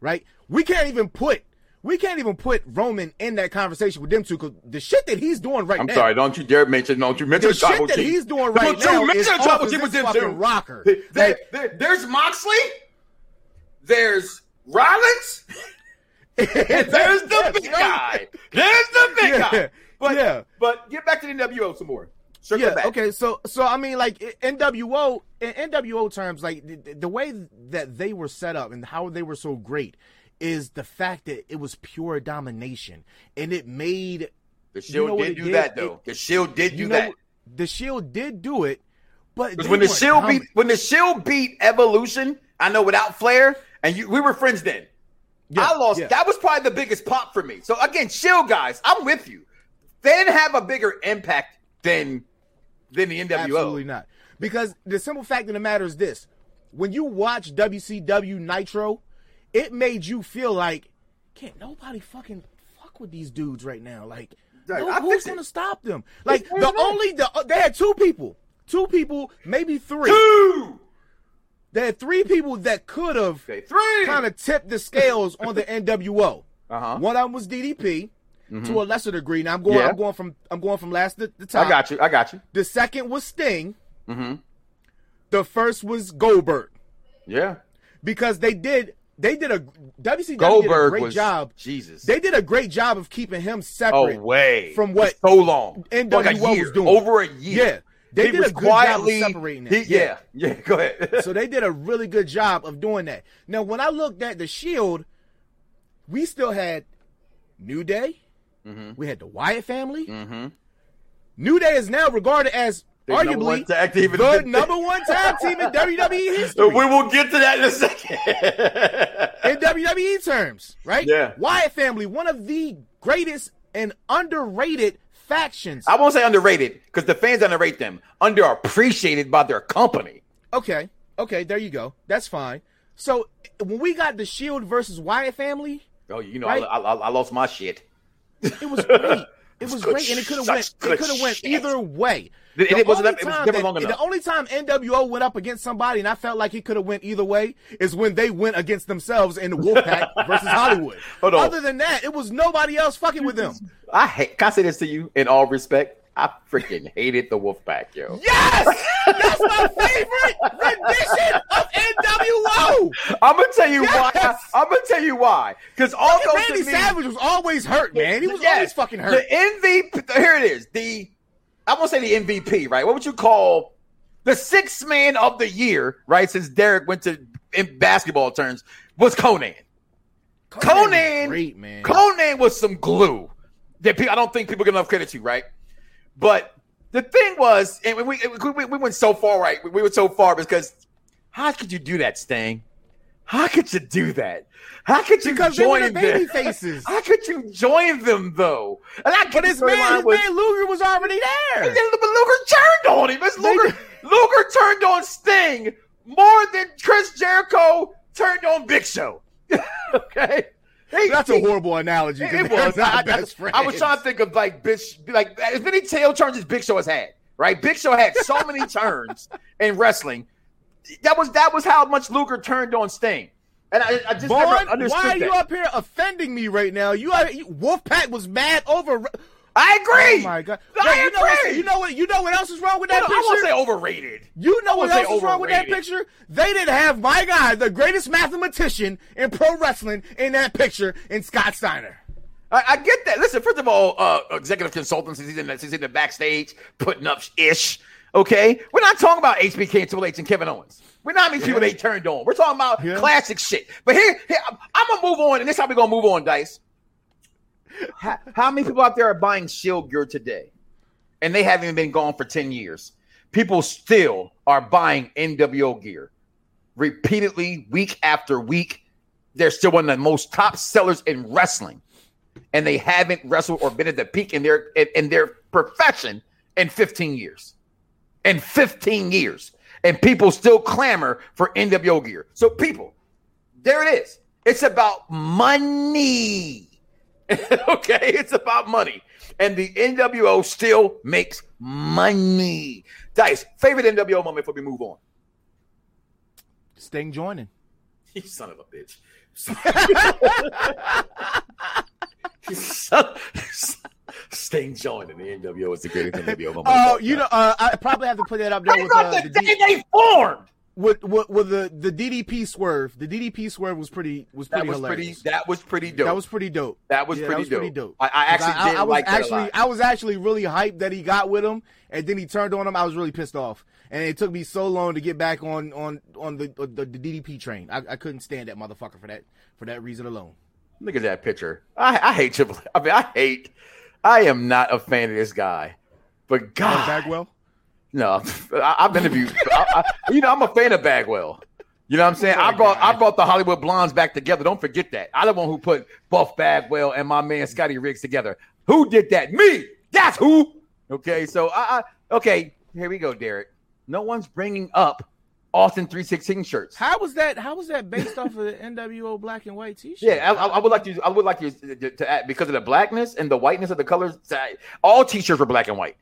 Speaker 5: Right? We can't even put we can't even put Roman in that conversation with them two because the shit that he's doing right now.
Speaker 4: I'm sorry. Don't you dare mention. Don't you mention
Speaker 5: The shit that
Speaker 4: Chief.
Speaker 5: he's doing right
Speaker 4: Don't
Speaker 5: now
Speaker 4: you
Speaker 5: is
Speaker 4: mention
Speaker 5: of
Speaker 4: Chief
Speaker 5: this
Speaker 4: with them too.
Speaker 5: rocker.
Speaker 4: There-
Speaker 5: Like-
Speaker 4: there- there's Moxley. There's Rollins. and (laughs) there's the big guy. There's the big
Speaker 5: Yeah,
Speaker 4: guy. But
Speaker 5: yeah.
Speaker 4: but get back to the NWO some more. Circle
Speaker 5: yeah.
Speaker 4: back.
Speaker 5: Okay. So so I mean, like NWO in NWO terms, like the, the way that they were set up and how they were so great is the fact that it was pure domination, and it made
Speaker 4: The Shield
Speaker 5: know
Speaker 4: did do
Speaker 5: did?
Speaker 4: that though.
Speaker 5: It-
Speaker 4: the Shield did do
Speaker 5: know
Speaker 4: that.
Speaker 5: the Shield did do it, but
Speaker 4: when the Shield beat when the Shield beat Evolution, I know without Flair, and you, we were friends then.
Speaker 5: Yeah,
Speaker 4: I lost.
Speaker 5: yeah.
Speaker 4: That was probably the biggest pop for me. So again, Shield guys, I'm with you. They didn't have a bigger impact than than the NWO.
Speaker 5: Absolutely not. Because the simple fact of the matter is this: when you watch WCW Nitro, it made you feel like can't nobody fucking fuck with these dudes right now. Like,
Speaker 4: Right,
Speaker 5: no, who's gonna stop them? Like
Speaker 4: It's
Speaker 5: the only the they had two people, two people, maybe three.
Speaker 4: Two,
Speaker 5: They had three people that could have
Speaker 4: okay, three.
Speaker 5: kind of tipped the scales on the (laughs) NWO.
Speaker 4: Uh-huh.
Speaker 5: One of them was DDP. To a lesser degree. Now I'm going.
Speaker 4: Yeah.
Speaker 5: I'm going from. I'm going from last to the top.
Speaker 4: I got you. I got you.
Speaker 5: The second was Sting.
Speaker 4: Mm-hmm.
Speaker 5: The first was Goldberg
Speaker 4: Yeah.
Speaker 5: because they did they did a WCW did a great
Speaker 4: was
Speaker 5: job.
Speaker 4: Jesus.
Speaker 5: They did a great job of keeping him
Speaker 4: oh
Speaker 5: separate.
Speaker 4: way
Speaker 5: from what
Speaker 4: so long.
Speaker 5: NWO
Speaker 4: like a year,
Speaker 5: was doing.
Speaker 4: over a year.
Speaker 5: Yeah, they
Speaker 4: he
Speaker 5: did a good job of
Speaker 4: quietly
Speaker 5: separating it.
Speaker 4: he- yeah. (laughs) yeah, Go ahead.
Speaker 5: so they did a really good job of doing that. Now, when I looked at the Shield, we still had New Day.
Speaker 4: Mm-hmm.
Speaker 5: We had the Wyatt family. New Day is now regarded as arguably
Speaker 4: one tag team in
Speaker 5: the
Speaker 4: the- (laughs)
Speaker 5: number one tag team in WWE history.
Speaker 4: we will get to that in a second. (laughs)
Speaker 5: in WWE terms, right?
Speaker 4: Yeah.
Speaker 5: Wyatt family, one of the greatest and underrated factions.
Speaker 4: I won't say underrated because the fans underrate them. Underappreciated by their company.
Speaker 5: Okay, okay, there you go. That's fine. So when we got the Shield versus Wyatt family,
Speaker 4: Oh, you know,
Speaker 5: Right.
Speaker 4: I, I, I lost my shit.
Speaker 5: it was great. (laughs) It was great, and it could have went. It could have went either way. The
Speaker 4: it wasn't
Speaker 5: only
Speaker 4: that- it was
Speaker 5: time
Speaker 4: never
Speaker 5: that-
Speaker 4: long enough.
Speaker 5: The only time NWO went up against somebody, and I felt like he could have went either way, is when they went against themselves in the Wolfpack (laughs) versus Hollywood.
Speaker 4: Hold on.
Speaker 5: Other than that, it was nobody else fucking with them.
Speaker 4: I hate. Can I say this to you in all respect? I freaking hated the Wolfpack, yo.
Speaker 5: Yes, (laughs) that's my favorite rendition of NWO.
Speaker 4: I'm gonna tell you
Speaker 5: Yes.
Speaker 4: why. I'm gonna tell you why. Because although
Speaker 5: Randy Savage was always hurt, man. He was
Speaker 4: Yes.
Speaker 5: always fucking hurt.
Speaker 4: The MVP. Here it is. The I won't say the MVP, right? What would you call the sixth man of the year, right? Since Derek went to in basketball terms, was Konnan.
Speaker 5: was
Speaker 4: Konnan,
Speaker 5: great man.
Speaker 4: Konnan was some glue that I don't think people give enough credit to, right? But the thing was, and we, we, we, we went so far, right? We went so far because how could you do that, Sting? How could you do that? How could you
Speaker 5: Because
Speaker 4: join
Speaker 5: the baby
Speaker 4: them?
Speaker 5: faces.
Speaker 4: How could you join them though? And I
Speaker 5: But his man, his man Luger was already there.
Speaker 4: And but Luger turned on him. It's Luger, Luger turned on Sting more than Chris Jericho turned on Big Show. (laughs) okay,
Speaker 5: That's a horrible analogy.
Speaker 4: It was. I, I-
Speaker 5: best friends.
Speaker 4: I was trying to think of like bitch, like as many tail turns as Big Show has had. Right, Big Show had so many (laughs) turns in wrestling. That was that was how much Luger turned on Sting, and I, I just
Speaker 5: Vaughn,
Speaker 4: never understood
Speaker 5: why are
Speaker 4: that.
Speaker 5: you up here offending me right now? You, are, you Wolfpac was mad over.
Speaker 4: I agree.
Speaker 5: Oh my god!
Speaker 4: I
Speaker 5: Wait, you know what?
Speaker 4: agree.
Speaker 5: You know what? You know what else is wrong with that
Speaker 4: don't- I won't
Speaker 5: picture?
Speaker 4: say overrated.
Speaker 5: You know what else is wrong with that picture? They didn't have my guy, the greatest mathematician in pro wrestling, in that picture, in Scott Steiner.
Speaker 4: I, I get that. Listen, first of all, uh, executive consultants, he's in, the, he's in the backstage putting up ish. Okay, we're not talking about HBK and Triple H and Kevin Owens. We're not these people they turned on. We're talking about
Speaker 5: Yeah.
Speaker 4: classic shit. But here, here I'm, gonna move on, and this is how we're gonna move on, Dice. How, how many people out there are buying Shield gear today, and they haven't even been gone for ten years? People still are buying NWO gear repeatedly, week after week. They're still one of the most top sellers in wrestling and they haven't wrestled or been at the peak in their in, in their profession in 15 years. In 15 years. And people still clamor for NWO gear. So people, there it is. It's about money. (laughs) okay, it's about money. And the NWO still makes money. Dice, favorite NWO moment before we move on.
Speaker 5: Sting joining. (laughs)
Speaker 4: You son of a bitch. (laughs) Son- Sting joining the NWO is the greatest thing to NWO moment.
Speaker 5: Oh, you know, uh, I probably have to put that up there with, uh,
Speaker 4: the
Speaker 5: the
Speaker 4: day
Speaker 5: D-
Speaker 4: they formed.
Speaker 5: with, with with the the DDP swerve. The DDP swerve was pretty was
Speaker 4: That
Speaker 5: pretty
Speaker 4: was pretty. That was pretty dope.
Speaker 5: That was pretty dope.
Speaker 4: That was
Speaker 5: Yeah,
Speaker 4: pretty
Speaker 5: that was pretty
Speaker 4: dope.
Speaker 5: dope.
Speaker 4: I- I actually
Speaker 5: 'Cause
Speaker 4: did
Speaker 5: was
Speaker 4: like that
Speaker 5: actually. I was actually really hyped that he got with him, and then he turned on him. I was really pissed off, and it took me so long to get back on on on the the, the DDP train. I, I couldn't stand that motherfucker for that for that reason alone.
Speaker 4: Look at that picture. I, I hate Triple. I mean, I hate. I am not a fan of this guy, but God,
Speaker 5: Bagwell.
Speaker 4: No, (laughs) I, I've interviewed. I, I, you know, I'm a fan of Bagwell. You know what I'm saying? I brought I brought the Hollywood Blondes back together. Don't forget that. I'm the one who put Buff Bagwell and my man Scotty Riggs together. Who did that? Me. That's who. Okay, so I, I okay. Here we go, Derek. No one's bringing up Austin 316 shirts.
Speaker 5: How was that? How was that based off of the NWO black and white T-shirt?
Speaker 4: Yeah, I, I would like to. I would like you to, to add because of the blackness and the whiteness of the colors. All T-shirts were black and white.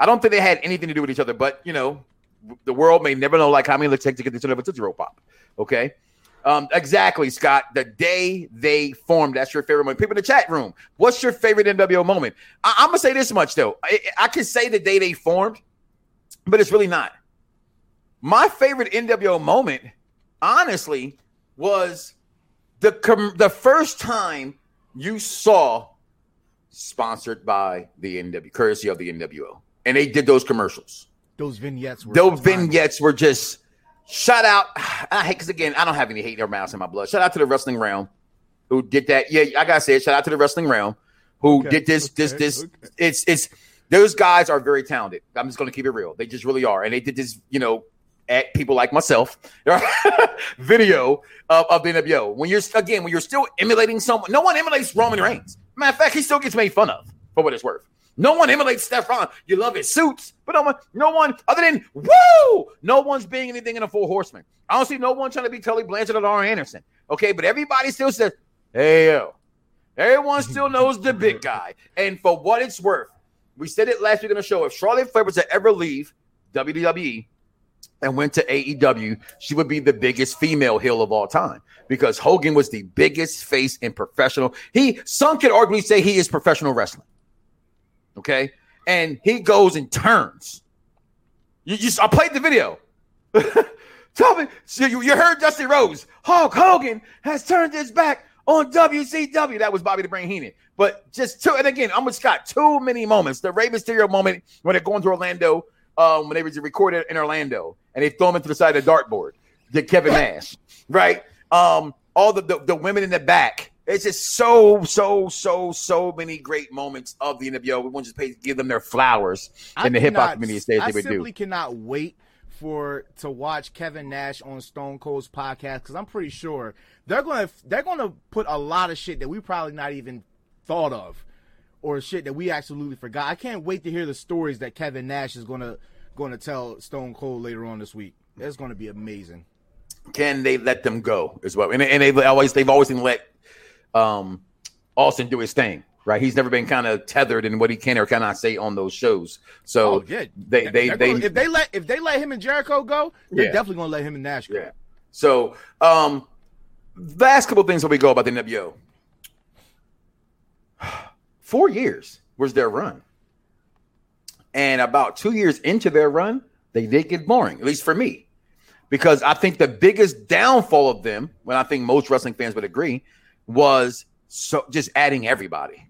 Speaker 4: I don't think they had anything to do with each other, but you know, the world may never know like how many it takes to get the this of a Tootsie Roll Pop. Okay, um, exactly, Scott. The day they formed, that's your favorite moment. People in the chat room, what's your favorite NWO moment? I, I'm gonna say this much though. I, I can say the day they formed, but it's really not. My favorite NWO moment, honestly, was the com- the first time you saw sponsored by the NW, courtesy of the NWO, and they did those commercials.
Speaker 5: Those vignettes were
Speaker 4: Those vignettes were just shout out. (sighs) I hate because again, I don't have any hate or mouse in my blood. Shout out to the wrestling realm who did that. Yeah, I gotta say it. Shout out to the wrestling realm who
Speaker 5: Okay,
Speaker 4: did this. This. This.
Speaker 5: okay.
Speaker 4: It's. It's. Those guys are very talented. I'm just gonna keep it real. They just really are, and they did this. You know. At people like myself, (laughs) video of, of the NWO. When you're again, when you're still emulating someone, no one emulates Roman Reigns. Matter of fact, he still gets made fun of for what it's worth. No one emulates Stefan. You love his suits, but no one, no one other than woo, no one's being anything in a full horseman. I don't see no one trying to be Tully Blanchard or Laura Anderson. Okay, but everybody still says, "Hey yo," everyone still knows the big guy. And for what it's worth, we said it last week on the show. If Charlotte Flair was to ever leave WWE and went to AEW, she would be the biggest female heel of all time because Hogan was the biggest face in professional. He some could arguably say he is professional wrestling. Okay, and he goes and turns. You just I played the video. (laughs) tell me. So you, you heard Dusty Rhodes. Hulk Hogan has turned his back on WCW. That was Bobby the Brain Heenan. But just two, and again, I'm with Scott. Too many moments. The Rey Mysterio moment when they're going to Orlando, um, when they was recorded in Orlando, and they throw him into the side of the dartboard. The Kevin Nash, right? Um, all the, the the women in the back. It's just so, so, so, so many great moments of the NWO. We want to just pay, give them their flowers
Speaker 5: I
Speaker 4: in the hip hop community stage
Speaker 5: I
Speaker 4: they would do.
Speaker 5: simply cannot wait for to watch Kevin Nash on Stone Cold's podcast because I'm pretty sure they're gonna they're gonna put a lot of shit that we probably not even thought of or shit that we absolutely forgot. I can't wait to hear the stories that Kevin Nash is gonna gonna tell Stone Cold later on this week. It's gonna be amazing.
Speaker 4: can they let them go as well? And, and they've always they've always been let um, Austin do his thing, right? He's never been kind of tethered in what he can or cannot say on those shows. So
Speaker 5: Oh yeah,
Speaker 4: they they
Speaker 5: They're
Speaker 4: they
Speaker 5: gonna- if they let if they let him and Jericho go, they're
Speaker 4: Yeah.
Speaker 5: definitely gonna let him and Nash go.
Speaker 4: yeah. So um, last couple things that we go about the NWO. Four years was their run, and about two years into their run, they did get boring. At least for me. because I think the biggest downfall of them, when I think most wrestling fans would agree, was so just adding everybody.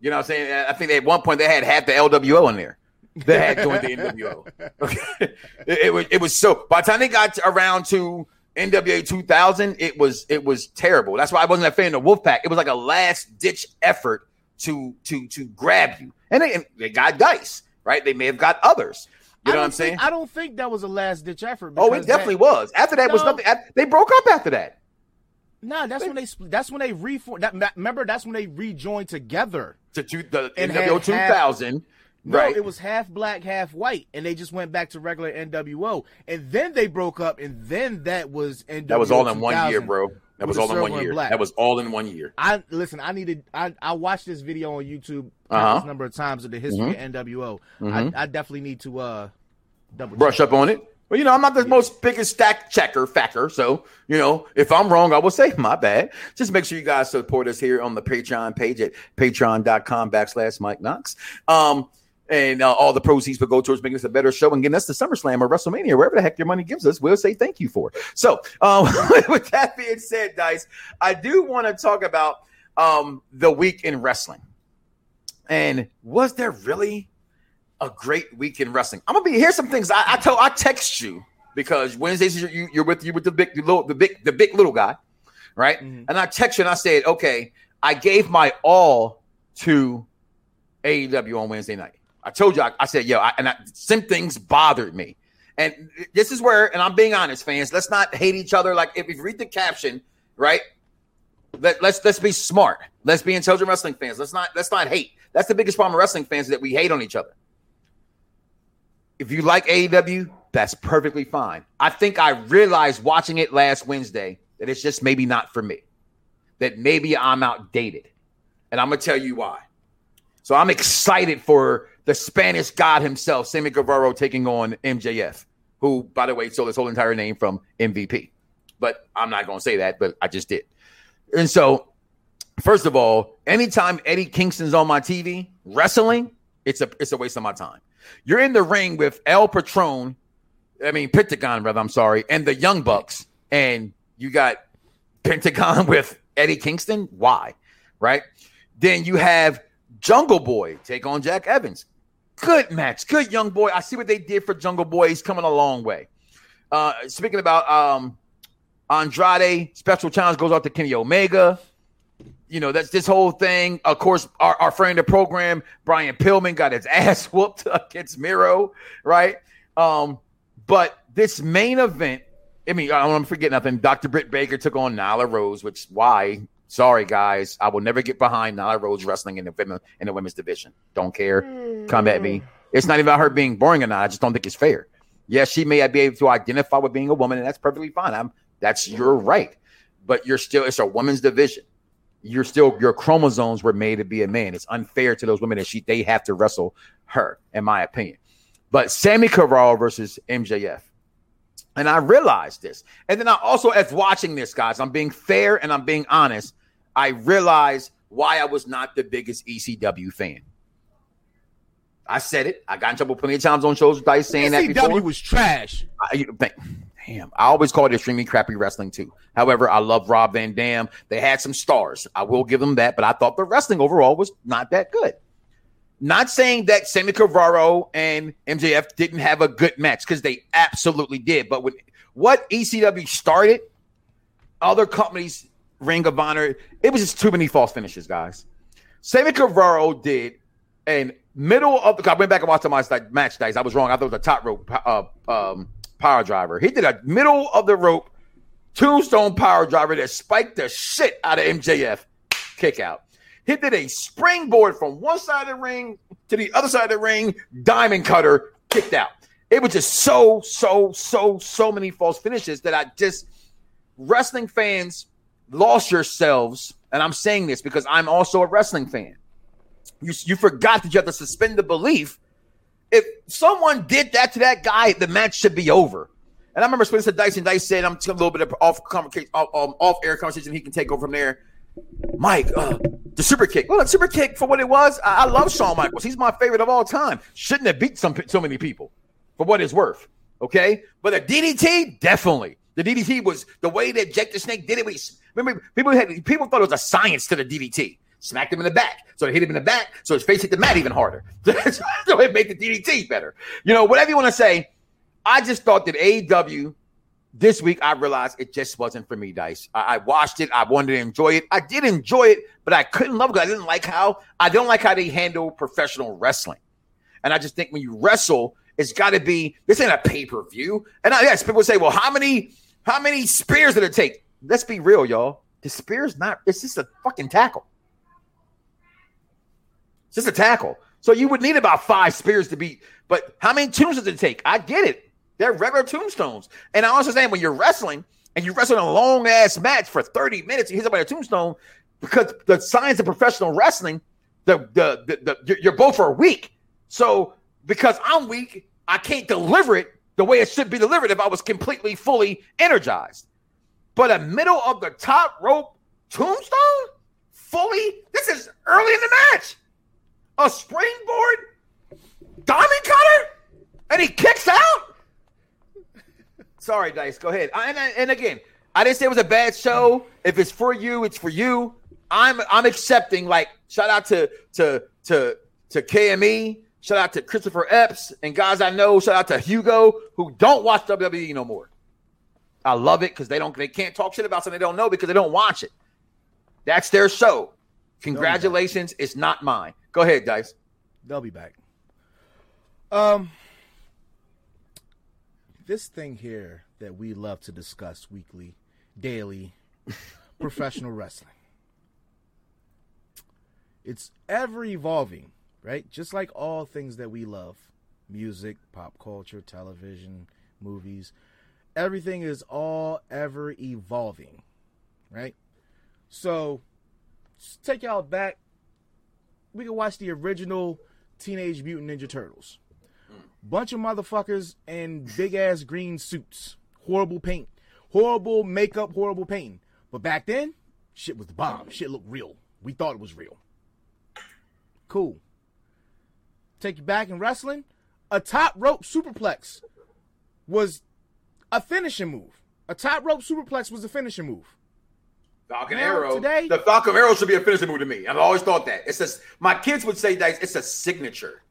Speaker 4: You know what I'm saying? I think at one point they had half the LWO in there. They had joined the NWO. (laughs) Okay. (laughs) It, it was it was so by the time they got to- around to NWA 2000, it was it was terrible. That's why I wasn't a fan of Wolfpac. It was like a last ditch effort to to to grab you, and they they got Dice right. They may have got others. You know what I'm saying?
Speaker 5: think- I don't think that was a last ditch effort.
Speaker 4: Oh, it definitely
Speaker 5: that-
Speaker 4: was. After that was
Speaker 5: No.
Speaker 4: nothing. They broke up after that.
Speaker 5: Nah, that's when they. That's when they reformed. That remember, that's when they rejoined together.
Speaker 4: To two, the
Speaker 5: And
Speaker 4: NWO
Speaker 5: had half-
Speaker 4: 2000,
Speaker 5: No,
Speaker 4: right?
Speaker 5: it was half black, half white, and they just went back to regular NWO, and then they broke up, and then that was NWO.
Speaker 4: that was all in one year, bro. That was all in one year.
Speaker 5: black.
Speaker 4: That was all in one year.
Speaker 5: I listen. I needed. I I watched this video on YouTube
Speaker 4: Uh-huh.
Speaker 5: number of times of the history of NWO. I, I definitely need to uh double
Speaker 4: Brush
Speaker 5: check.
Speaker 4: up on it. Well, you know, I'm not the most biggest stack checker facker, so you know, if I'm wrong, I will say (laughs) my bad. Just make sure you guys support us here on the Patreon page at patreon.com backslash Mike Knoxxx. Um, and uh, all the proceeds will go towards making us a better show and getting us to SummerSlam or WrestleMania, wherever the heck your money gives us. We'll say thank you for. it. So, um, (laughs) with that being said, Dice, I do want to talk about um, the week in wrestling. And was there really a great week in wrestling? I'm gonna be here's some things I, I tell I text you because Wednesdays you're, you- you're with you with the big the little the big the big little guy, right?
Speaker 5: Mhm.
Speaker 4: And I text you and I said, okay, I gave my all to AEW on Wednesday night. I told you, I, I said, yo, I, and I, some things bothered me. And this is where, and I'm being honest, fans, let's not hate each other. Like if you read the caption, right? Let, let's let's be smart. Let's be intelligent wrestling fans. Let's not let's not hate. That's the biggest problem wrestling fans that we hate on each other. If you like AEW, that's perfectly fine. I think I realized watching it last Wednesday that it's just maybe not for me. That maybe I'm outdated. And I'm gonna tell you why. So I'm excited for the Spanish God himself, Sammy Guevara, taking on MJF, who, by the way, stole his whole entire name from MVP. But I'm not gonna say that, but I just did. And so, first of all, anytime Eddie Kingston's on my TV wrestling, it's a it's a waste of my time. You're in the ring with El Patron, I mean Pentagon, rather. I'm sorry, and the Young Bucks, and you got Pentagon (laughs) with Eddie Kingston. Why? Right? Then you have Jungle Boy take on Jack Evans. Good match, good young boy. I see what they did for Jungle Boy. He's coming a long way. Uh, speaking about um, Andrade, special challenge goes out to Kenny Omega. You know, that's this whole thing. Of course, our, our friend of the program, Brian Pillman, got his (laughs) ass whooped against Miro, right? Um, but this main event, I mean, I don't want to forget nothing. Dr. Britt Baker took on Nyla Rose, which why? Sorry, guys, I will never get behind Nyla Rose wrestling in the women in the women's division. Don't care. Come at me. Hmm. It's not even about her being boring or not. I just don't think it's fair. Yes, she may be able to identify with being a woman, and that's perfectly fine. I'm that's your right. But you're still it's a woman's division. You're still your chromosomes were made to be a man. It's unfair to those women that she they have to wrestle her, in my opinion. But Sammy Carrall versus MJF. And I realized this. And then I also, as watching this, guys, I'm being fair and I'm being honest. I realized why I was not the biggest ECW fan. I said it. I got in trouble plenty of times on shows with Dice saying that
Speaker 5: ECW
Speaker 4: before.
Speaker 5: was trash.
Speaker 4: I, Damn, I always call it extremely crappy wrestling too. However, I love Rob Van Dam. They had some stars. I will give them that, but I thought the wrestling overall was not that good. Not saying that Sammy Guevara and MJF didn't have a good match because they absolutely did. But when what ECW started, other companies, Ring of Honor, it was just too many false finishes, guys. Sammy Guevara did and middle of the. I went back and watched the match, dice. I was wrong. I thought it was a top rope uh, um, power driver. He did a middle of the rope tombstone power driver that spiked the shit out of MJF. Kick out. He did a springboard from one side of the ring to the other side of the ring, diamond cutter, kicked out. It was just so, so, so, so many false finishes that I just wrestling fans lost yourselves. And I'm saying this because I'm also a wrestling fan. You, you forgot that you have to suspend the belief. If someone did that to that guy, the match should be over. And I remember Spencer and Dice said, I'm a little bit of off, off, um, off air conversation. He can take over from there. Mike, uh, the super kick. Well, the super kick for what it was, I, I, love Shawn Michaels. He's my favorite of all time. Shouldn't have beat some so many people for what it's worth. Okay, but a DDT, definitely. The DDT was the way that Jake the Snake did it. We, remember, people had people thought it was a science to the DDT. Smacked him in the back, so it hit him in the back, so his face hit the mat even harder. (laughs) so it made the DDT better. You know, whatever you want to say. I just thought that AEW this week I realized it just wasn't for me, Dice. I, I, watched it. I wanted to enjoy it. I did enjoy it, but I couldn't love it. I didn't like how I don't like how they handle professional wrestling. And I just think when you wrestle, it's got to be this ain't a pay per view. And I, yes, people say, well, how many how many spears did it take? Let's be real, y'all. The spear's not. It's just a fucking tackle. It's just a tackle. So you would need about five spears to beat. But how many tunes does it take? I get it. They're regular tombstones. And I also saying when you're wrestling and you wrestle in a long ass match for 30 minutes, you hit somebody a tombstone because the science of professional wrestling, the the, the, the you're both are weak. So because I'm weak, I can't deliver it the way it should be delivered if I was completely fully energized. But a middle of the top rope tombstone, fully, this is early in the match. A springboard diamond cutter, and he kicks out. Sorry, Dice. Go ahead. And, and again, I didn't say it was a bad show. If it's for you, it's for you. I'm I'm accepting. Like shout out to to to to KME. Shout out to Christopher Epps and guys I know. Shout out to Hugo who don't watch WWE no more. I love it because they don't they can't talk shit about something they don't know because they don't watch it. That's their show. Congratulations. It's not mine. Go ahead, guys.
Speaker 5: They'll be back. Um this thing here that we love to discuss weekly, daily, (laughs) professional wrestling. It's ever evolving, right? Just like all things that we love music, pop culture, television, movies everything is all ever evolving, right? So, take y'all back. We can watch the original Teenage Mutant Ninja Turtles bunch of motherfuckers in big ass green suits, horrible paint, horrible makeup, horrible paint. But back then, shit was the bomb. Shit looked real. We thought it was real. Cool. Take you back in wrestling. A top rope superplex was a finishing move. A top rope superplex was a finishing move.
Speaker 4: Falcon now, Arrow. Today, the Falcon Arrow should be a finishing move to me. I've always thought that. It's just my kids would say that it's a signature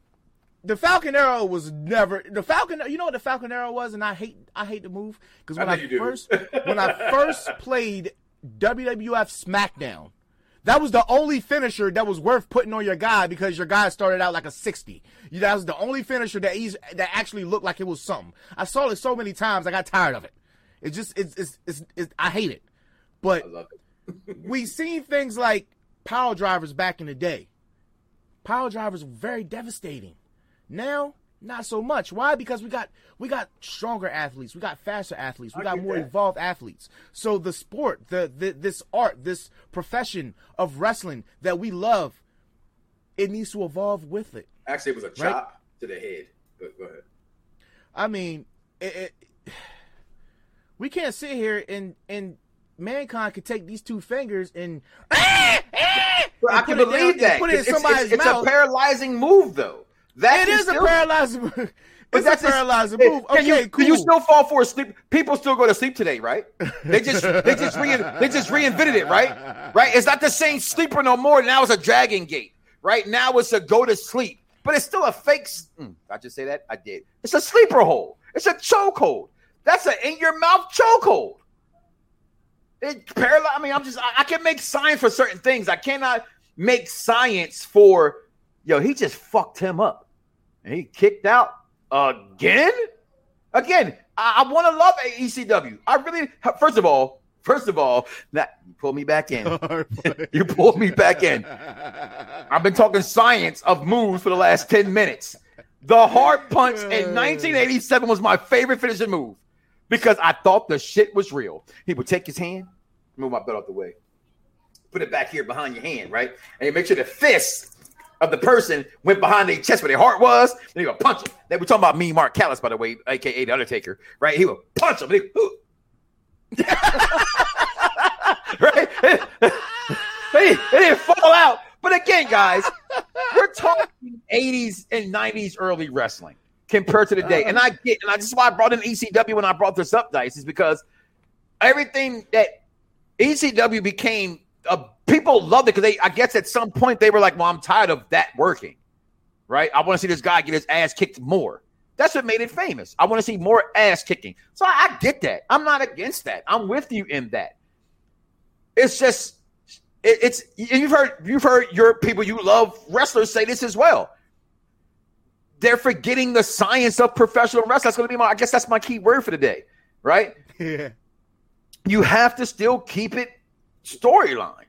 Speaker 5: the Falcon Arrow was never the Falcon. You know what the Falcon Arrow was, and I hate I hate the move because when I, I first when I (laughs) first played WWF SmackDown, that was the only finisher that was worth putting on your guy because your guy started out like a sixty. That was the only finisher that he's that actually looked like it was something. I saw it so many times, I got tired of it. It just it's it's, it's, it's I hate it, but (laughs) we seen things like power drivers back in the day. Power drivers were very devastating now, not so much. Why? Because we got we got stronger athletes, we got faster athletes, we got more that. evolved athletes. So the sport, the, the this art, this profession of wrestling that we love, it needs to evolve with it.
Speaker 4: Actually, it was a chop right? to the head. Go, go ahead.
Speaker 5: I mean, it, it, we can't sit here and and mankind could take these two fingers and.
Speaker 4: I can believe that. Put it in somebody's it's, it's, it's a paralyzing move, though.
Speaker 5: That it is, is a paralyzing. (laughs) It's a paralyzing move.
Speaker 4: can you,
Speaker 5: Okay,
Speaker 4: can you still fall for a sleep? People still go to sleep today, right? They just they just re, they just reinvented it, right? Right? It's not the same sleeper no more. Now it's a dragon gate, right? Now it's a go to sleep, but it's still a fake. mm, I just say that I did. It's a sleeper hold. It's a chokehold. That's an in your mouth chokehold. It paralyzed. I mean, I'm just I, I can make science for certain things. I cannot make science for yo. He just fucked him up, and he kicked out again. Again, I, I want to love ECW. I really. First of all, first of all, that you pull me back in. (laughs) (laughs) you pulled me back in. (laughs) I've been talking science of moves for the last 10 minutes. The hard punch in uh. 1987 was my favorite finishing move because I thought the shit was real. He would take his hand, move my belt out the way, put it back here behind your hand, right? And you make sure the fist of the person went behind their chest where their heart was. Then he would punch him. They were talking about me, Mark Callis, by the way, aka the Undertaker, right? He would punch him. and (laughs) (laughs) he- right? they, they didn't fall out. But again, guys, we're talking 80s and 90s early wrestling compared to today. And I get, and I just why I brought in ECW when I brought this up, Dice, is because everything that ECW became, uh, people loved it because they, I guess at some point they were like, well, I'm tired of that working, right? I want to see this guy get his ass kicked more. That's what made it famous. I want to see more ass kicking. So I, I get that. I'm not against that. I'm with you in that. It's just it, it's you've heard you've heard your people you love wrestlers say this as well. They're forgetting the science of professional wrestling. That's going to be my. I guess that's my key word for today, right? (laughs)
Speaker 5: Yeah.
Speaker 4: You have to still keep it storyline.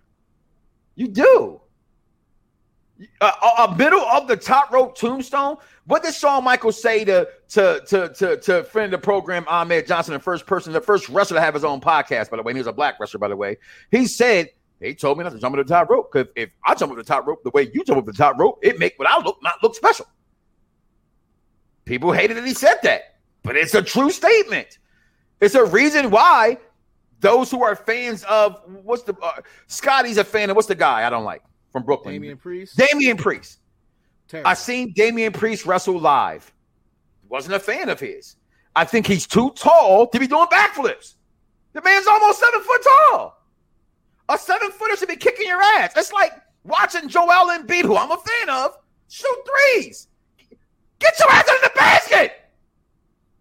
Speaker 4: You do. A, a- a middle of the top rope tombstone. What did Shawn Michaels say to to to to to friend of the program Ahmed Johnson, the first person, the first wrestler to have his own podcast? By the way, he was a black wrestler. By the way, he said they told me not to jump over the top rope because if I jump over the top rope the way you jump over the top rope, it make what I look not look special. People hated that he said that, but it's a true statement. It's a reason why those who are fans of what's the uh, Scotty's a fan of what's the guy I don't like from Brooklyn,
Speaker 5: Damian Priest.
Speaker 4: Damian Priest.
Speaker 5: Terrible.
Speaker 4: I seen Damian Priest wrestle live. Wasn't a fan of his. I think he's too tall to be doing backflips. The man's almost seven foot tall. A seven footer should be kicking your ass. It's like watching Joel Embiid, who I'm a fan of, shoot threes. Get your ass in the basket.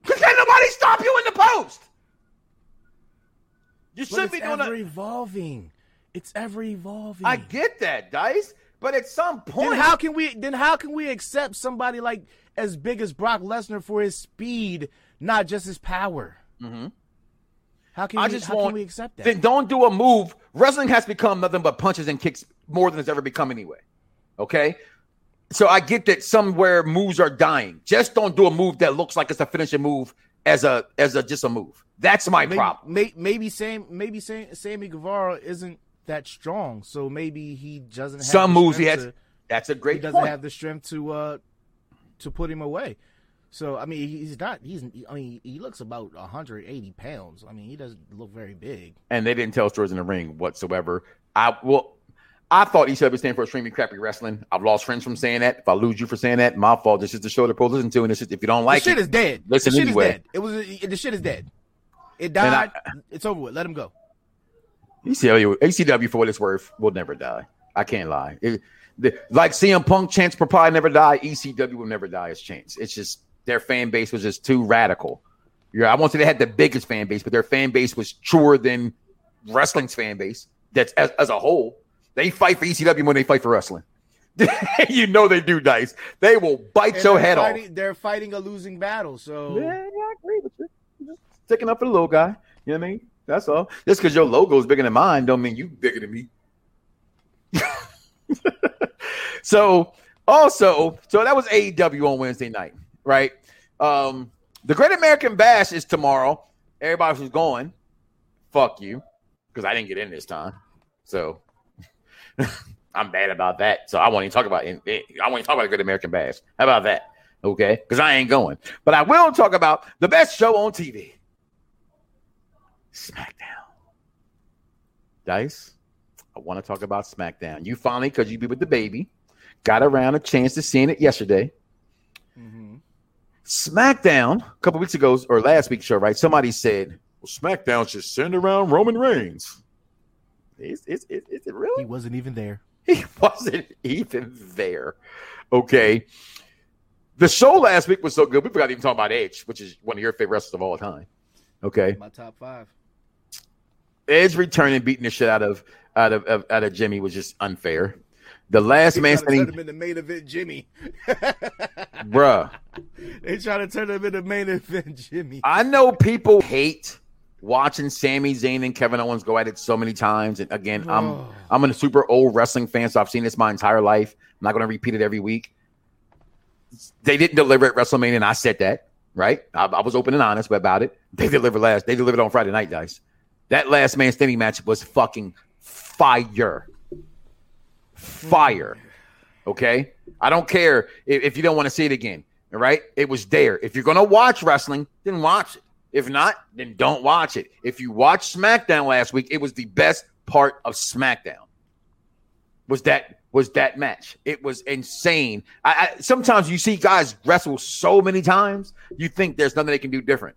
Speaker 4: Because can't nobody stop you in the post. You should
Speaker 5: it's
Speaker 4: be doing
Speaker 5: ever
Speaker 4: that.
Speaker 5: evolving. It's ever evolving.
Speaker 4: I get that, Dice. But at some point,
Speaker 5: then how can we then how can we accept somebody like as big as Brock Lesnar for his speed, not just his power? Mm-hmm. How can
Speaker 4: I
Speaker 5: we,
Speaker 4: just
Speaker 5: how
Speaker 4: want
Speaker 5: can we accept that?
Speaker 4: Then don't do a move. Wrestling has become nothing but punches and kicks more than it's ever become anyway. Okay. So I get that somewhere moves are dying. Just don't do a move that looks like it's a finishing move as a as a just a move. That's my
Speaker 5: maybe,
Speaker 4: problem.
Speaker 5: may, maybe Sam maybe Sam, Sammy Guevara isn't that strong, so maybe he doesn't have
Speaker 4: Some
Speaker 5: the
Speaker 4: moves he has.
Speaker 5: to-
Speaker 4: That's a great.
Speaker 5: he doesn't
Speaker 4: point.
Speaker 5: have the strength to uh to put him away. So I mean, he's not. He's. I mean, he looks about 180 pounds. I mean, he doesn't look very big.
Speaker 4: and they didn't tell stories in the ring whatsoever. I well, I thought each other stand for extremely crappy wrestling. I've lost friends from saying that. If I lose you for saying that, my fault. This is the show supposed to listen to, and this is if you don't like it.
Speaker 5: the shit
Speaker 4: it,
Speaker 5: is dead.
Speaker 4: listen
Speaker 5: the shit
Speaker 4: anyway.
Speaker 5: is dead. It was. The shit is dead. It died.
Speaker 4: I-
Speaker 5: it's over with. Let him go.
Speaker 4: ECW, ACW for what it's worth will never die. I can't lie. It- the, like CM Punk, Chance will probably never die. ECW will never die as Chance. It's just their fan base was just too radical. Yeah, I won't say they had the biggest fan base, but their fan base was truer than wrestling's fan base. That's as, as a whole. They fight for ECW when they fight for wrestling. (laughs) you know they do, Dice. They will bite
Speaker 5: And
Speaker 4: your head off.
Speaker 5: They're fighting a losing battle. So
Speaker 4: Yeah, yeah, I agree with you. Just sticking up for the little guy. You know what I mean? That's all. Just because your logo is bigger than mine, don't mean you bigger than me. (laughs) so also, so that was AEW on Wednesday night, right? Um, the Great American Bash is tomorrow. Everybody who's going, fuck you, because I didn't get in this time. So (laughs) I'm bad about that. So I won't even talk about it. I won't even talk about the Great American Bash. How about that? Okay, because I ain't going. But I will talk about the best show on TV. SmackDown. Dice, I want to talk about SmackDown. You finally, because you be with the baby, got around a chance to seeing it yesterday. Mm-hmm. SmackDown a couple weeks ago or last week's show, right? Somebody said, "Well, SmackDown should send around Roman Reigns." Is, is, is, is it really?
Speaker 5: He wasn't even there. (laughs)
Speaker 4: He wasn't even there. Okay. The show last week was so good. We forgot to even talk about Edge, which is one of your favorite wrestlers of all time. Okay.
Speaker 5: My top five.
Speaker 4: Edge returning, beating the shit out of out of, of out of Jimmy was just unfair. The last man
Speaker 5: They trying to turn him
Speaker 4: standing,
Speaker 5: into main event Jimmy.
Speaker 4: bruh. (laughs)
Speaker 5: they try to turn him into main event Jimmy.
Speaker 4: I know people hate watching Sami Zayn and Kevin Owens go at it so many times. And again, I'm
Speaker 5: Oh.
Speaker 4: I'm a super old wrestling fan, so I've seen this my entire life. I'm not going to repeat it every week. They didn't deliver at WrestleMania, and I said that. Right, I, I was open and honest about it. They delivered last. They delivered on Friday night, guys. That last man standing match was fucking fire, fire. Okay, I don't care if, if you don't want to see it again. All right, it was there. If you're gonna watch wrestling, then watch it. If not, then don't watch it. If you watched SmackDown last week, it was the best part of SmackDown. Was that was that match? It was insane. I, I sometimes you see guys wrestle so many times, you think there's nothing they can do different.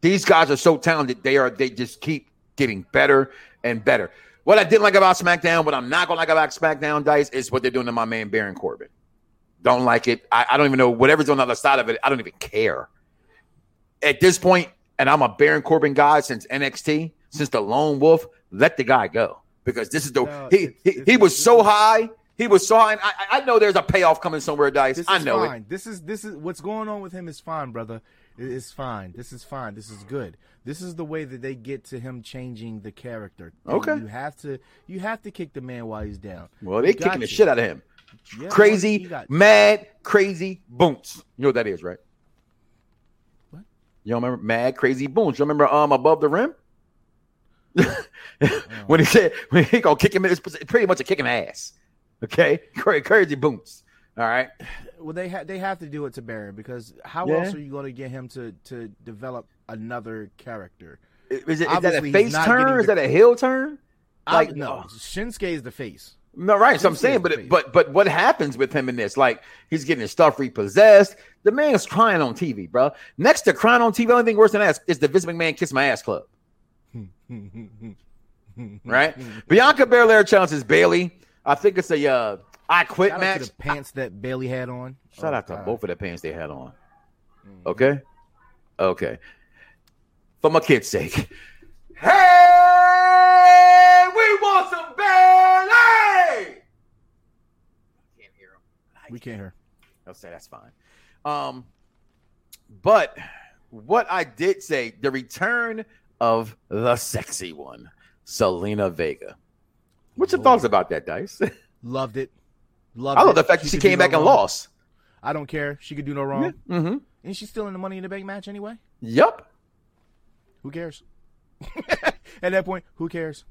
Speaker 4: These guys are so talented; they are they just keep getting better and better. What I didn't like about SmackDown, what I'm not gonna like about SmackDown, Dice, is what they're doing to my man Baron Corbin. Don't like it. I, I don't even know whatever's on the other side of it. I don't even care at this point, and I'm a Baron Corbin guy since NXT, since the Lone Wolf. Let the guy go because this is the
Speaker 5: No,
Speaker 4: he
Speaker 5: it's-
Speaker 4: he,
Speaker 5: it's-
Speaker 4: he was so high. He was so high. And I, I know there's a payoff coming somewhere, Dice. I know
Speaker 5: fine.
Speaker 4: it.
Speaker 5: This is this is what's going on with him is fine, brother. It's fine. This is fine. This is good. This is the way that they get to him changing the character.
Speaker 4: Okay.
Speaker 5: You have to you have to kick the man while he's down.
Speaker 4: Well, they
Speaker 5: You
Speaker 4: kicking
Speaker 5: got
Speaker 4: the shit out of him.
Speaker 5: Yeah,
Speaker 4: crazy, mad, crazy boons. You know what that is, right? You remember mad, crazy boons? You remember um above the rim? (laughs) when he said when he gonna kick him, it's pretty much a kicking ass. Okay, (laughs) Cra- crazy boons. All right.
Speaker 5: Well, they ha- they have to do it to Baron because how
Speaker 4: Yeah.
Speaker 5: else are you going to get him to to develop another character?
Speaker 4: Is, it, is that a face turn?
Speaker 5: getting
Speaker 4: Is
Speaker 5: the-
Speaker 4: that a heel turn?
Speaker 5: I,
Speaker 4: Like,
Speaker 5: no,
Speaker 4: oh.
Speaker 5: Shinsuke is the face.
Speaker 4: No, right. So I'm saying, but but but what happens with him in this? Like he's getting his stuff repossessed. The man's crying on TV, bro. Next to crying on TV, only thing worse than that is the Vince McMahon kiss my ass club. (laughs) right? Bianca Belair challenges Bayley. I think it's a uh, I quit
Speaker 5: Shout out
Speaker 4: match.
Speaker 5: to the pants that Bayley had on.
Speaker 4: Shout
Speaker 5: Oh,
Speaker 4: out to
Speaker 5: God.
Speaker 4: both of the pants they had on.
Speaker 5: Mm-hmm.
Speaker 4: Okay, okay. For my kid's sake. Hey, we want some Bayley. Can't hear him.
Speaker 5: We can't hear.
Speaker 4: I'll say that's fine. Um, but what I did say, the return of the sexy one, Zelina Vega. What's your thoughts about that, Dice?
Speaker 5: Loved it. Loved
Speaker 4: I love
Speaker 5: it.
Speaker 4: the fact that she
Speaker 5: could do
Speaker 4: came
Speaker 5: no
Speaker 4: back and
Speaker 5: wrong.
Speaker 4: lost.
Speaker 5: I don't care. She could do no wrong.
Speaker 4: Mm-hmm.
Speaker 5: Isn't she still in the Money in the Bank match anyway?
Speaker 4: Yep.
Speaker 5: Who cares? (laughs) At that point, who cares?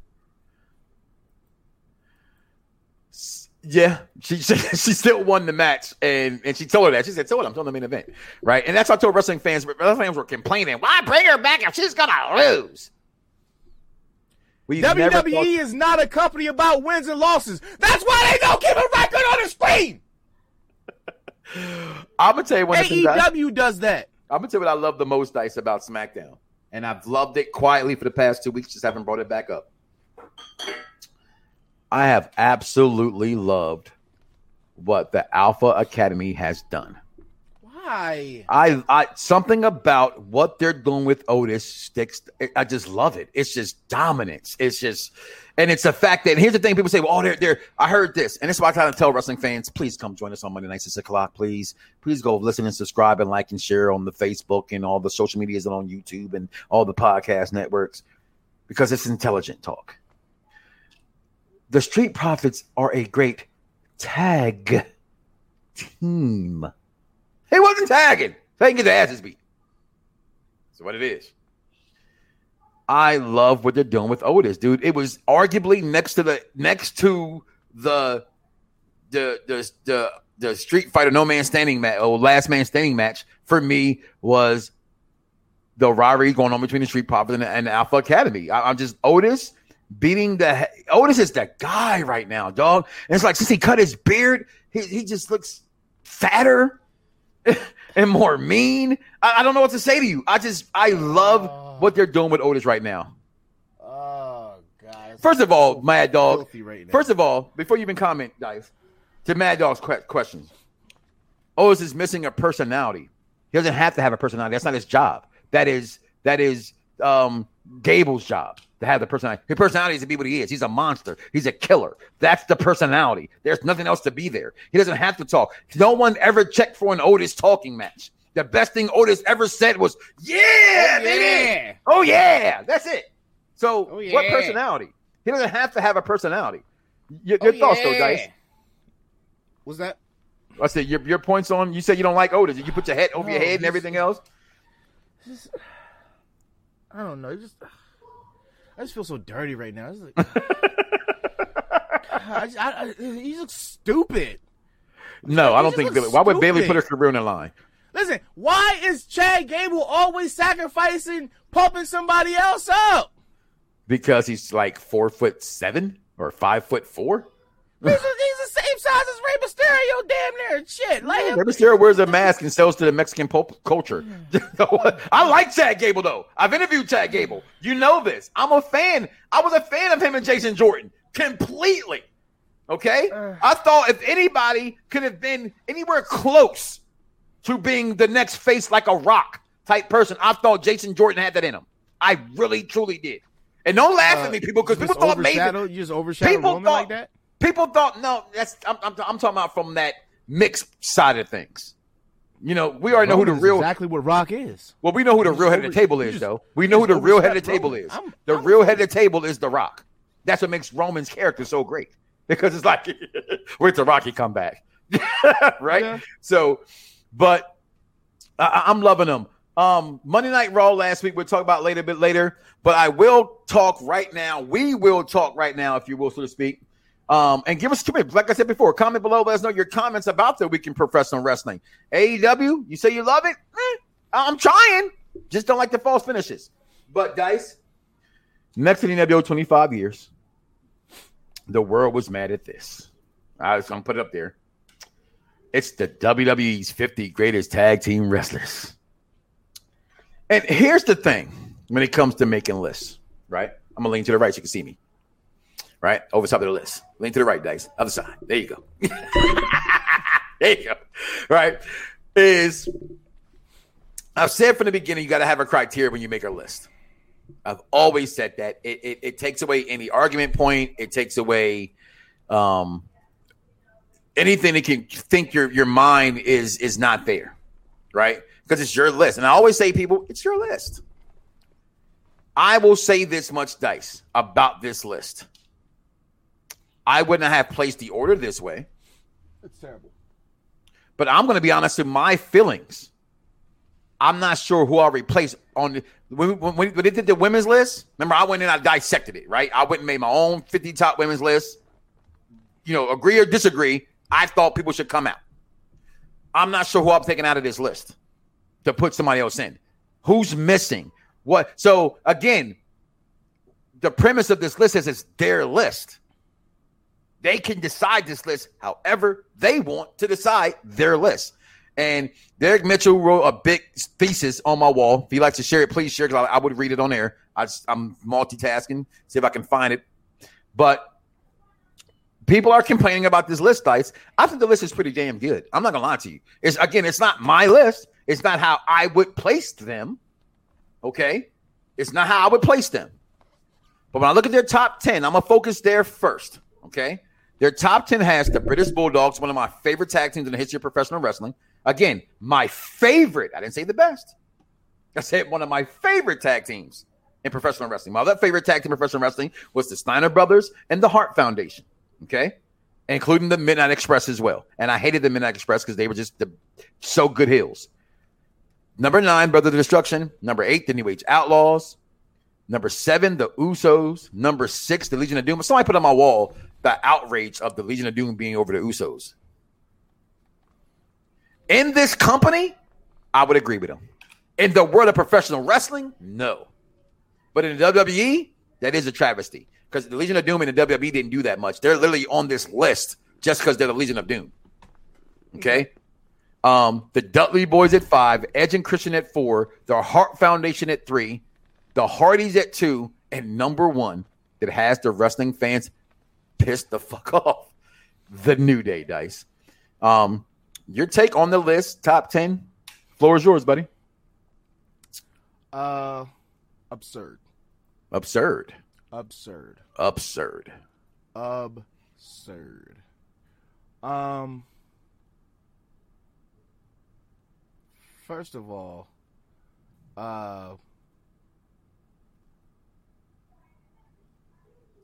Speaker 4: Yeah, she, she she still won the match, and and she told her that she said, "So what? I'm telling the main event, right?" And that's what I told wrestling fans. Wrestling fans were complaining, "Why bring her back if she's gonna lose?" We
Speaker 5: WWE is not a company about wins and losses. That's why they don't keep a record on the screen. (laughs)
Speaker 4: I'm gonna tell you one thing. Dice.
Speaker 5: AEW does that.
Speaker 4: I'm gonna tell you what I love the most, Dice, about SmackDown, and I've loved it quietly for the past two weeks. Just haven't brought it back up. I have absolutely loved what the Alpha Academy has done.
Speaker 5: Why?
Speaker 4: I, I something about what they're doing with Otis sticks. I just love it. It's just dominance. It's just, and it's the fact that here's the thing: people say, "Well, oh, they're they're." I heard this, and this is why I try to tell wrestling fans, please come join us on Monday nights six o'clock. Please, please go listen and subscribe and like and share on the Facebook and all the social medias and on YouTube and all the podcast networks because it's intelligent talk. The Street Profits are a great tag team. He wasn't tagging. They can get their asses beat. That's what it is. I love what they're doing with Otis, dude. It was arguably next to the next to the the the the, the Street Fighter No Man Standing match or Last Man Standing match for me was the rivalry going on between the Street Profits and, and the Alpha Academy. I, I'm just Otis beating the Otis is the guy right now, dog. And it's like since he cut his beard, he, he just looks fatter. (laughs) and more mean. I, I don't know what to say to you. I just I love what they're doing with Otis right now.
Speaker 5: Oh god.
Speaker 4: First of all, Mad Dog.
Speaker 5: right.
Speaker 4: First of all, before you even comment, Dice, to Mad Dog's que- question, Otis is missing a personality. He doesn't have to have a personality. That's not his job. That is that is um, Gable's job to have the personality. His personality is to be what he is. He's a monster. He's a killer. That's the personality. There's nothing else to be there. He doesn't have to talk. No one ever checked for an Otis talking match. The best thing Otis ever said was, "Yeah, oh, baby.
Speaker 5: yeah.
Speaker 4: Oh yeah, that's it." So,
Speaker 5: Oh,
Speaker 4: what personality? He doesn't have to have a personality. Your,
Speaker 5: Oh,
Speaker 4: your thoughts, though,
Speaker 5: yeah.
Speaker 4: Dice.
Speaker 5: Was that?
Speaker 4: I said your, your points on. You said you don't like Otis. Did you put your head over your head and everything else.
Speaker 5: I don't know. Just I just feel so dirty right now. Like, (laughs) I, just- I, I, he looks stupid.
Speaker 4: No, I don't think Billy. Why would Bayley put her career in the line?
Speaker 5: Listen, why is Chad Gable always sacrificing, pumping somebody else up?
Speaker 4: Because he's like four foot seven or five foot four.
Speaker 5: He's, a, he's the same size as Rey Mysterio, damn near shit. Like him.
Speaker 4: Rey Mysterio wears a mask and sells to the Mexican pop culture. (laughs) I like Chad Gable though. I've interviewed Chad Gable. You know this. I'm a fan. I was a fan of him and Jason Jordan completely. Okay, I thought if anybody could have been anywhere close to being the next face like a rock type person, I thought Jason Jordan had that in him. I really truly did. And don't laugh at me, uh, people, because
Speaker 5: You
Speaker 4: people
Speaker 5: just
Speaker 4: thought maybe
Speaker 5: overshadow, you just overshadow
Speaker 4: people
Speaker 5: woman
Speaker 4: thought
Speaker 5: like that.
Speaker 4: People thought no that's I'm, I'm, I'm talking about from that mixed side of things you know we already know who the real
Speaker 5: exactly what Rock is.
Speaker 4: well we know who the real head of the table is though we know who the real head of the table is the real head of the table is the rock that's what makes roman's character so great because it's like (laughs) where's the rocky comeback, (laughs) right
Speaker 5: Yeah.
Speaker 4: so but I- I, I'm loving them. Um, Monday Night Raw last week we'll talk about later a bit later, but I will talk right now. We will talk right now, if you will, so to speak. Um, and give us two minutes. Like I said before, comment below. Let us know your comments about the week in professional wrestling. AEW, you say you love it? Eh, I'm trying. Just don't like the false finishes. But Dice, next to the NWO 25 years, the world was mad at this. I was gonna put it up there. It's the WWE's 50 greatest tag team wrestlers. And here's the thing when it comes to making lists, right? I'm gonna lean to the right so you can see me. Right? Over top of the list. Lean to the right, Dice. Other side. There you go. (laughs) there you go. Right? Is I've said from the beginning, you got to have a criteria when you make a list. I've always said that. It, it, it takes away any argument point. It takes away um, anything that can think your your mind is is not there, right? Because it's your list. And I always say, people, it's your list. I will say this much, Dice, about this list. I wouldn't have placed the order this way,
Speaker 5: It's terrible.
Speaker 4: but I'm going to be honest with my feelings. I'm not sure who I'll replace on the, when, when, when they did the women's list. Remember, I went in, and I dissected it, right? I went and made my own 50 top women's list. You know, agree or disagree, I thought people should come out. I'm not sure who I'm taking out of this list to put somebody else in. Who's missing? What? So again, the premise of this list is it's their list. They can decide this list however they want to decide their list. And Derek Mitchell wrote a big thesis on my wall. If you like to share it, please share because I, I would read it on there. I I'm multitasking, see if I can find it. But people are complaining about this list, Dice. I think the list is pretty damn good. I'm not gonna lie to you. It's again, it's not my list. It's not how I would place them. Okay, it's not how I would place them. But when I look at their top ten, I'm gonna focus there first. Okay, their top ten has the British Bulldogs, one of my favorite tag teams in the history of professional wrestling. Again, my favorite. I didn't say the best. I said one of my favorite tag teams in professional wrestling. My other favorite tag team in professional wrestling was the Steiner Brothers and the Hart Foundation. Okay, including the Midnight Express as well. And I hated the Midnight Express because they were just the, so good heels. Number nine, Brother Destruction. Number eight, the New Age Outlaws. Number seven, the Usos. Number six, the Legion of Doom. Somebody put on my wall the outrage of the Legion of Doom being over the Usos. In this company, I would agree with them. In the world of professional wrestling, no. But in the WWE, that is a travesty because the Legion of Doom and the WWE didn't do that much. They're literally on this list just because they're the Legion of Doom. Okay. Um, the Dudley Boys at five, Edge and Christian at four, the Hart Foundation at three, the Hardys at two, and number one that has the wrestling fans pissed the fuck (laughs) off, the New Day Dice. Um, your take on the list, top ten. Floor is yours, buddy.
Speaker 5: Uh, absurd,
Speaker 4: Absurd.
Speaker 5: absurd,
Speaker 4: Absurd.
Speaker 5: absurd. Um, first of all, uh,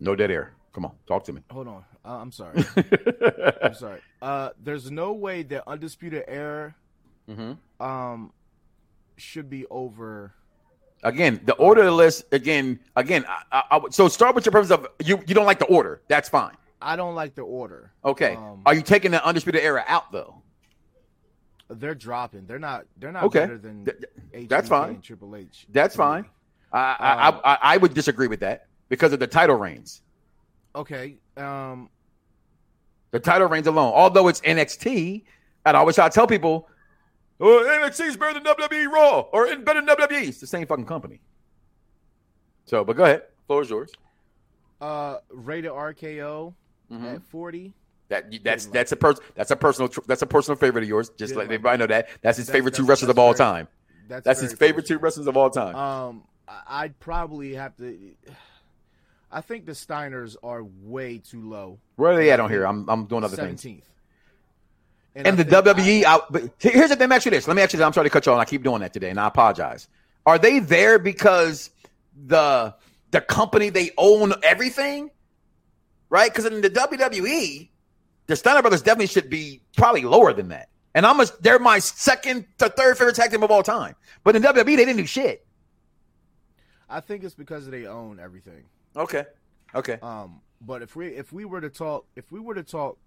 Speaker 4: No dead air. Come on, talk to me.
Speaker 5: hold on. Uh, I'm sorry. (laughs) I'm sorry. Uh, there's no way that undisputed era,
Speaker 4: Mm-hmm.
Speaker 5: um, should be over.
Speaker 4: Again, the order of the list. Again, again. I, I, I so start with your premise of you. You don't like the order. That's fine.
Speaker 5: I don't like the order.
Speaker 4: Okay.
Speaker 5: Um,
Speaker 4: Are you taking the undisputed era out though?
Speaker 5: They're dropping. They're not. They're not
Speaker 4: Okay.
Speaker 5: better than
Speaker 4: Th- that's fine.
Speaker 5: and Triple H.
Speaker 4: That's fine. I, I,
Speaker 5: Um,
Speaker 4: I, I would disagree with that because of the title reigns.
Speaker 5: Okay. Um.
Speaker 4: The title reigns alone, although it's NXT, and I always try to tell people, oh, NXT is better than WWE Raw or in- better than WWE. It's the same fucking company. So, but go ahead. Floor is yours.
Speaker 5: Uh. Rated RKO
Speaker 4: Mhm.
Speaker 5: at forty.
Speaker 4: That that's
Speaker 5: Didn't like
Speaker 4: that's a person that's a personal tr- that's a personal favorite of yours. Just
Speaker 5: Didn't like
Speaker 4: everybody know that that's his
Speaker 5: That's-
Speaker 4: favorite two
Speaker 5: that's-
Speaker 4: wrestlers of all
Speaker 5: very-
Speaker 4: time.
Speaker 5: That's
Speaker 4: That's his favorite two wrestlers of all time.
Speaker 5: Um. I'd probably have to. I think the Steiners are way too low.
Speaker 4: Where are they at on here? I'm I'm doing other things.
Speaker 5: Seventeenth.
Speaker 4: And the WWE, I, but here's the thing. Let me ask you this. Let me ask you this. I'm sorry to cut you off. and I keep doing that today, and I apologize. Are they there because the the company they own everything, right? Because in the WWE, the Steiner brothers definitely should be probably lower than that. And I'm a, they're my second to third favorite tag team of all time. But in WWE, they didn't do shit.
Speaker 5: I think it's because they own everything.
Speaker 4: Okay. Okay.
Speaker 5: Um. But if we if we were to talk if we were to talk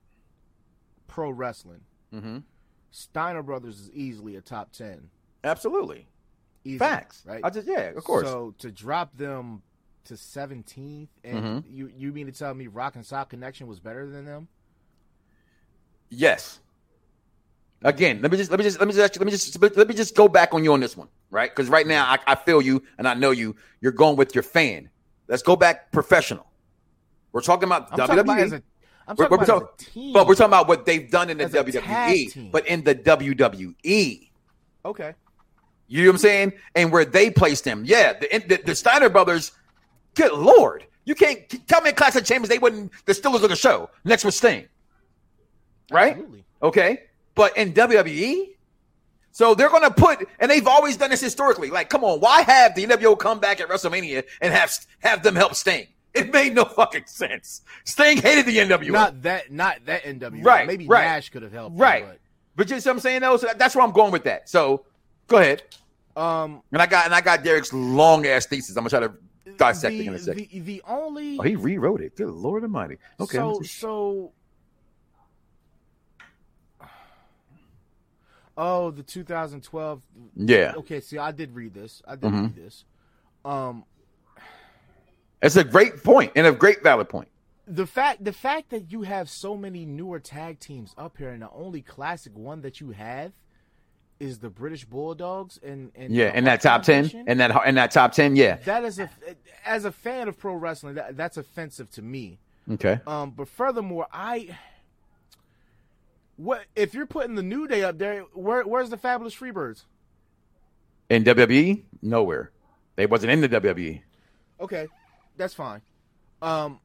Speaker 5: pro wrestling,
Speaker 4: Mm-hmm.
Speaker 5: Steiner Brothers is easily a top ten.
Speaker 4: Absolutely.
Speaker 5: Easily,
Speaker 4: Facts.
Speaker 5: right?
Speaker 4: I just yeah, of course.
Speaker 5: So to drop them to 17th, and
Speaker 4: Mhm.
Speaker 5: you you mean to tell me Rock and Sock Connection was better than them?
Speaker 4: Yes. Again, let me just let me just let me just let me just let me just go back on you on this one, right? Because right now I, I feel you and I know you. You're going with your fan. Let's go back professional. We're talking about
Speaker 5: I'm
Speaker 4: WWE,
Speaker 5: talking about I'm
Speaker 4: We're-
Speaker 5: talking
Speaker 4: we're
Speaker 5: as
Speaker 4: talking-
Speaker 5: a team.
Speaker 4: but we're talking about what they've done in the WWE. But in the WWE,
Speaker 5: okay.
Speaker 4: you know what I'm saying? And where they placed him, yeah, the the, the Steiner brothers. Good lord, you can't tell me in Clash of Champions they wouldn't. The Steelers look a show next with Sting, right?
Speaker 5: Absolutely.
Speaker 4: Okay. But in WWE, so they're going to put, and they've always done this historically. Like, come on, why have the NWO come back at WrestleMania and have have them help Sting? It made no fucking sense. Sting hated the NWO.
Speaker 5: Not that not that NWO.
Speaker 4: Right,
Speaker 5: Maybe
Speaker 4: right.
Speaker 5: Nash could have helped. him,
Speaker 4: right. But you see what I'm saying though? So that- that's where I'm going with that. So go ahead.
Speaker 5: um.
Speaker 4: And I got and I got Derek's long ass thesis. I'm gonna try to dissect it in a second.
Speaker 5: the, the only
Speaker 4: oh, he rewrote it. Good Lord Almighty. Okay.
Speaker 5: So so. Oh, the 2012.
Speaker 4: yeah.
Speaker 5: Okay, see, I did read this. I did
Speaker 4: Mhm.
Speaker 5: read this. Um,
Speaker 4: It's a great point and a great valid point.
Speaker 5: the fact the fact that you have so many newer tag teams up here, and the only classic one that you have is the British Bulldogs, and, and
Speaker 4: Yeah, in that top ten, in that in that top ten, yeah.
Speaker 5: that is a as a fan of pro wrestling, that, that's offensive to me.
Speaker 4: Okay.
Speaker 5: Um, but furthermore, I what if you're putting the New Day up there? Where where's the Fabulous Freebirds?
Speaker 4: In WWE, nowhere. They wasn't in the WWE.
Speaker 5: Okay, that's fine. Um,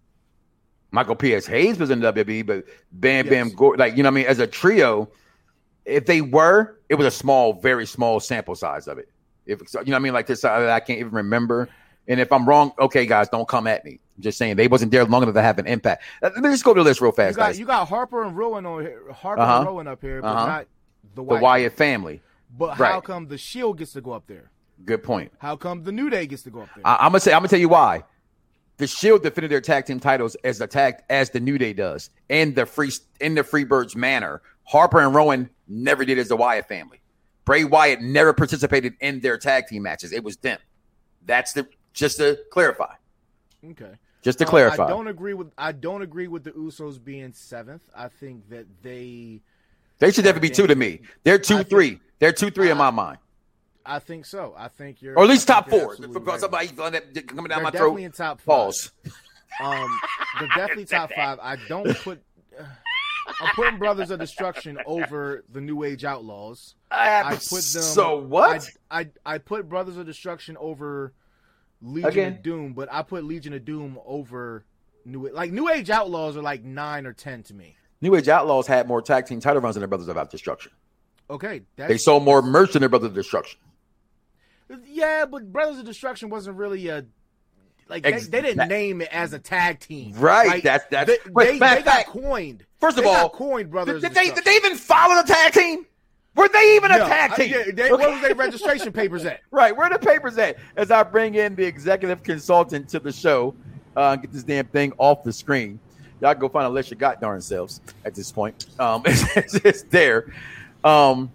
Speaker 4: Michael P.S. Hayes was in the WWE, but Bam Bam Gordy, like you know, what I mean, as a trio, if they were, it was a small, very small sample size of it. If so, you know, what I mean, like this, I, I can't even remember. And if I'm wrong, okay, guys, don't come at me. I'm just saying they wasn't there long enough to have an impact. Uh, Let me just go to the list real
Speaker 5: you
Speaker 4: fast,
Speaker 5: got
Speaker 4: guys.
Speaker 5: you got Harper and Rowan on here, Harper
Speaker 4: Uh-huh.
Speaker 5: and Rowan up here, but
Speaker 4: Uh-huh.
Speaker 5: not the
Speaker 4: the
Speaker 5: Wyatt.
Speaker 4: Wyatt family.
Speaker 5: But how come the Shield gets to go up there?
Speaker 4: Good point.
Speaker 5: How come the New Day gets to go up there?
Speaker 4: I, I'm gonna say I'm gonna tell you why. The Shield defended their tag team titles as attacked as the New Day does in the free in the Freebirds manner. Harper and Rowan never did as the Wyatt family. Bray Wyatt never participated in their tag team matches. It was them. That's the just to clarify.
Speaker 5: okay.
Speaker 4: Just to
Speaker 5: Uh,
Speaker 4: clarify.
Speaker 5: I don't agree with I don't agree with the Usos being seventh. I think that they
Speaker 4: They should definitely be two to me. They're two,
Speaker 5: think-
Speaker 4: three. They're two, three in my mind,
Speaker 5: I think so. I think you're,
Speaker 4: or at least top four.
Speaker 5: right.
Speaker 4: somebody coming down
Speaker 5: They're
Speaker 4: my
Speaker 5: definitely
Speaker 4: throat.
Speaker 5: in top five.
Speaker 4: Pause.
Speaker 5: Um, they're definitely (laughs) top five. I don't put. (sighs) I'm putting Brothers of Destruction over the New Age Outlaws. I put them.
Speaker 4: So what?
Speaker 5: I, I I put Brothers of Destruction over Legion
Speaker 4: Again?
Speaker 5: of Doom, but I put Legion of Doom over New like New Age Outlaws are like nine or ten to me.
Speaker 4: New Age Outlaws had more tag team title runs than their Brothers of Destruction.
Speaker 5: Okay,
Speaker 4: They sold more merch than their Brothers of Destruction.
Speaker 5: yeah, but Brothers of Destruction wasn't really a like they, they didn't name it as a tag team,
Speaker 4: Right,
Speaker 5: Like,
Speaker 4: that's- that's-
Speaker 5: they, they, they got coined.
Speaker 4: First of
Speaker 5: They got
Speaker 4: all,
Speaker 5: coined Brothers.
Speaker 4: Did,
Speaker 5: of
Speaker 4: did they, did they even follow the tag team? Were they even a
Speaker 5: No,
Speaker 4: tag
Speaker 5: I- yeah, they- Where was their registration papers at? (laughs)
Speaker 4: Right, where the papers at? As I bring in the executive consultant to the show, uh, get this damn thing off the screen. Y'all go find unless you got darn selves at this point. Um, (laughs) it's, it's there. Um,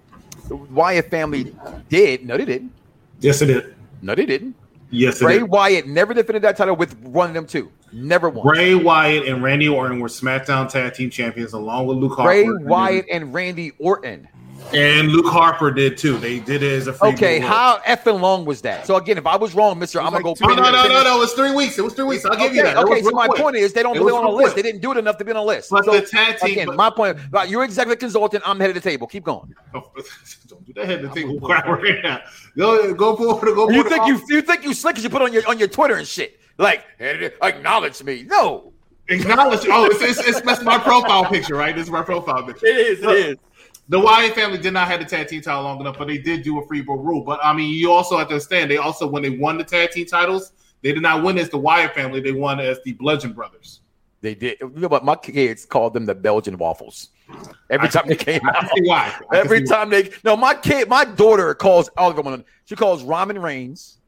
Speaker 4: the Wyatt family did. No, they didn't.
Speaker 8: Yes, it did.
Speaker 4: No, they didn't.
Speaker 8: Yes, it
Speaker 4: Bray
Speaker 8: did.
Speaker 4: Wyatt never defended that title with one of them two. Never won.
Speaker 8: Bray Wyatt and Randy Orton were SmackDown Tag Team Champions along with Luke
Speaker 4: Bray
Speaker 8: Harper.
Speaker 4: Wyatt and Randy Orton.
Speaker 8: And Luke Harper did too. They did it as a free
Speaker 4: Okay,
Speaker 8: rule.
Speaker 4: how effing long was that? So again, if I was wrong, Mister, I'm gonna
Speaker 5: like
Speaker 4: go.
Speaker 8: No, no, no, no, no. It was three weeks. It was three weeks. I'll give
Speaker 4: okay,
Speaker 8: you that. It
Speaker 4: Okay, so my
Speaker 8: quick.
Speaker 4: point is they don't
Speaker 8: It
Speaker 4: on a list.
Speaker 8: quick.
Speaker 4: They didn't do it enough to be on a list.
Speaker 8: But
Speaker 4: So,
Speaker 8: the tag team-
Speaker 4: again,
Speaker 8: but-
Speaker 4: my point. Right, you're executive consultant. I'm head of the table. Keep going. (laughs)
Speaker 8: Don't do that head to table crap right now. Go, go for it. Go for
Speaker 4: You think you you think you slick because you put on your on your Twitter and shit like acknowledge me? No,
Speaker 8: acknowledge? Oh, it's, it's, it's that's my profile picture, right? This is my profile picture.
Speaker 4: it is. It is.
Speaker 8: The Wyatt family did not have the tag team title long enough, but they did do a Freebird rule. But I mean, you also have to understand they also when they won the tag team titles, they did not win as the Wyatt family. They won as the Bludgeon Brothers.
Speaker 4: They did. You know what? My kids called them the Belgian waffles. Every time they came out.
Speaker 8: why.
Speaker 4: Every
Speaker 8: see why.
Speaker 4: time they no, my kid, my daughter calls them. She calls Roman Reigns,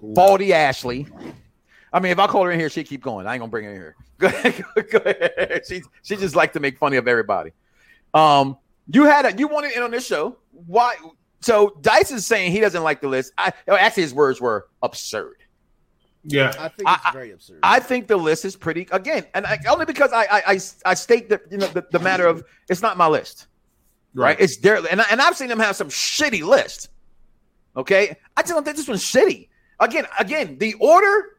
Speaker 4: Baldy Ashley. I mean, if I call her in here, she keep going. I ain't gonna bring her in here. (laughs) Go ahead. She she just like to make fun of everybody. Um, you had a you wanted in on this show. Why? So Dice is saying he doesn't like the list. I oh, actually his words were absurd.
Speaker 8: Yeah,
Speaker 5: I think it's
Speaker 4: I-
Speaker 5: very absurd.
Speaker 4: I think the list is pretty again, and I, only because I I I, I state the you know the, the matter of it's not my list, right? It's their and I, and I've seen them have some shitty list. Okay, I just don't think this one's shitty. Again, again, the order.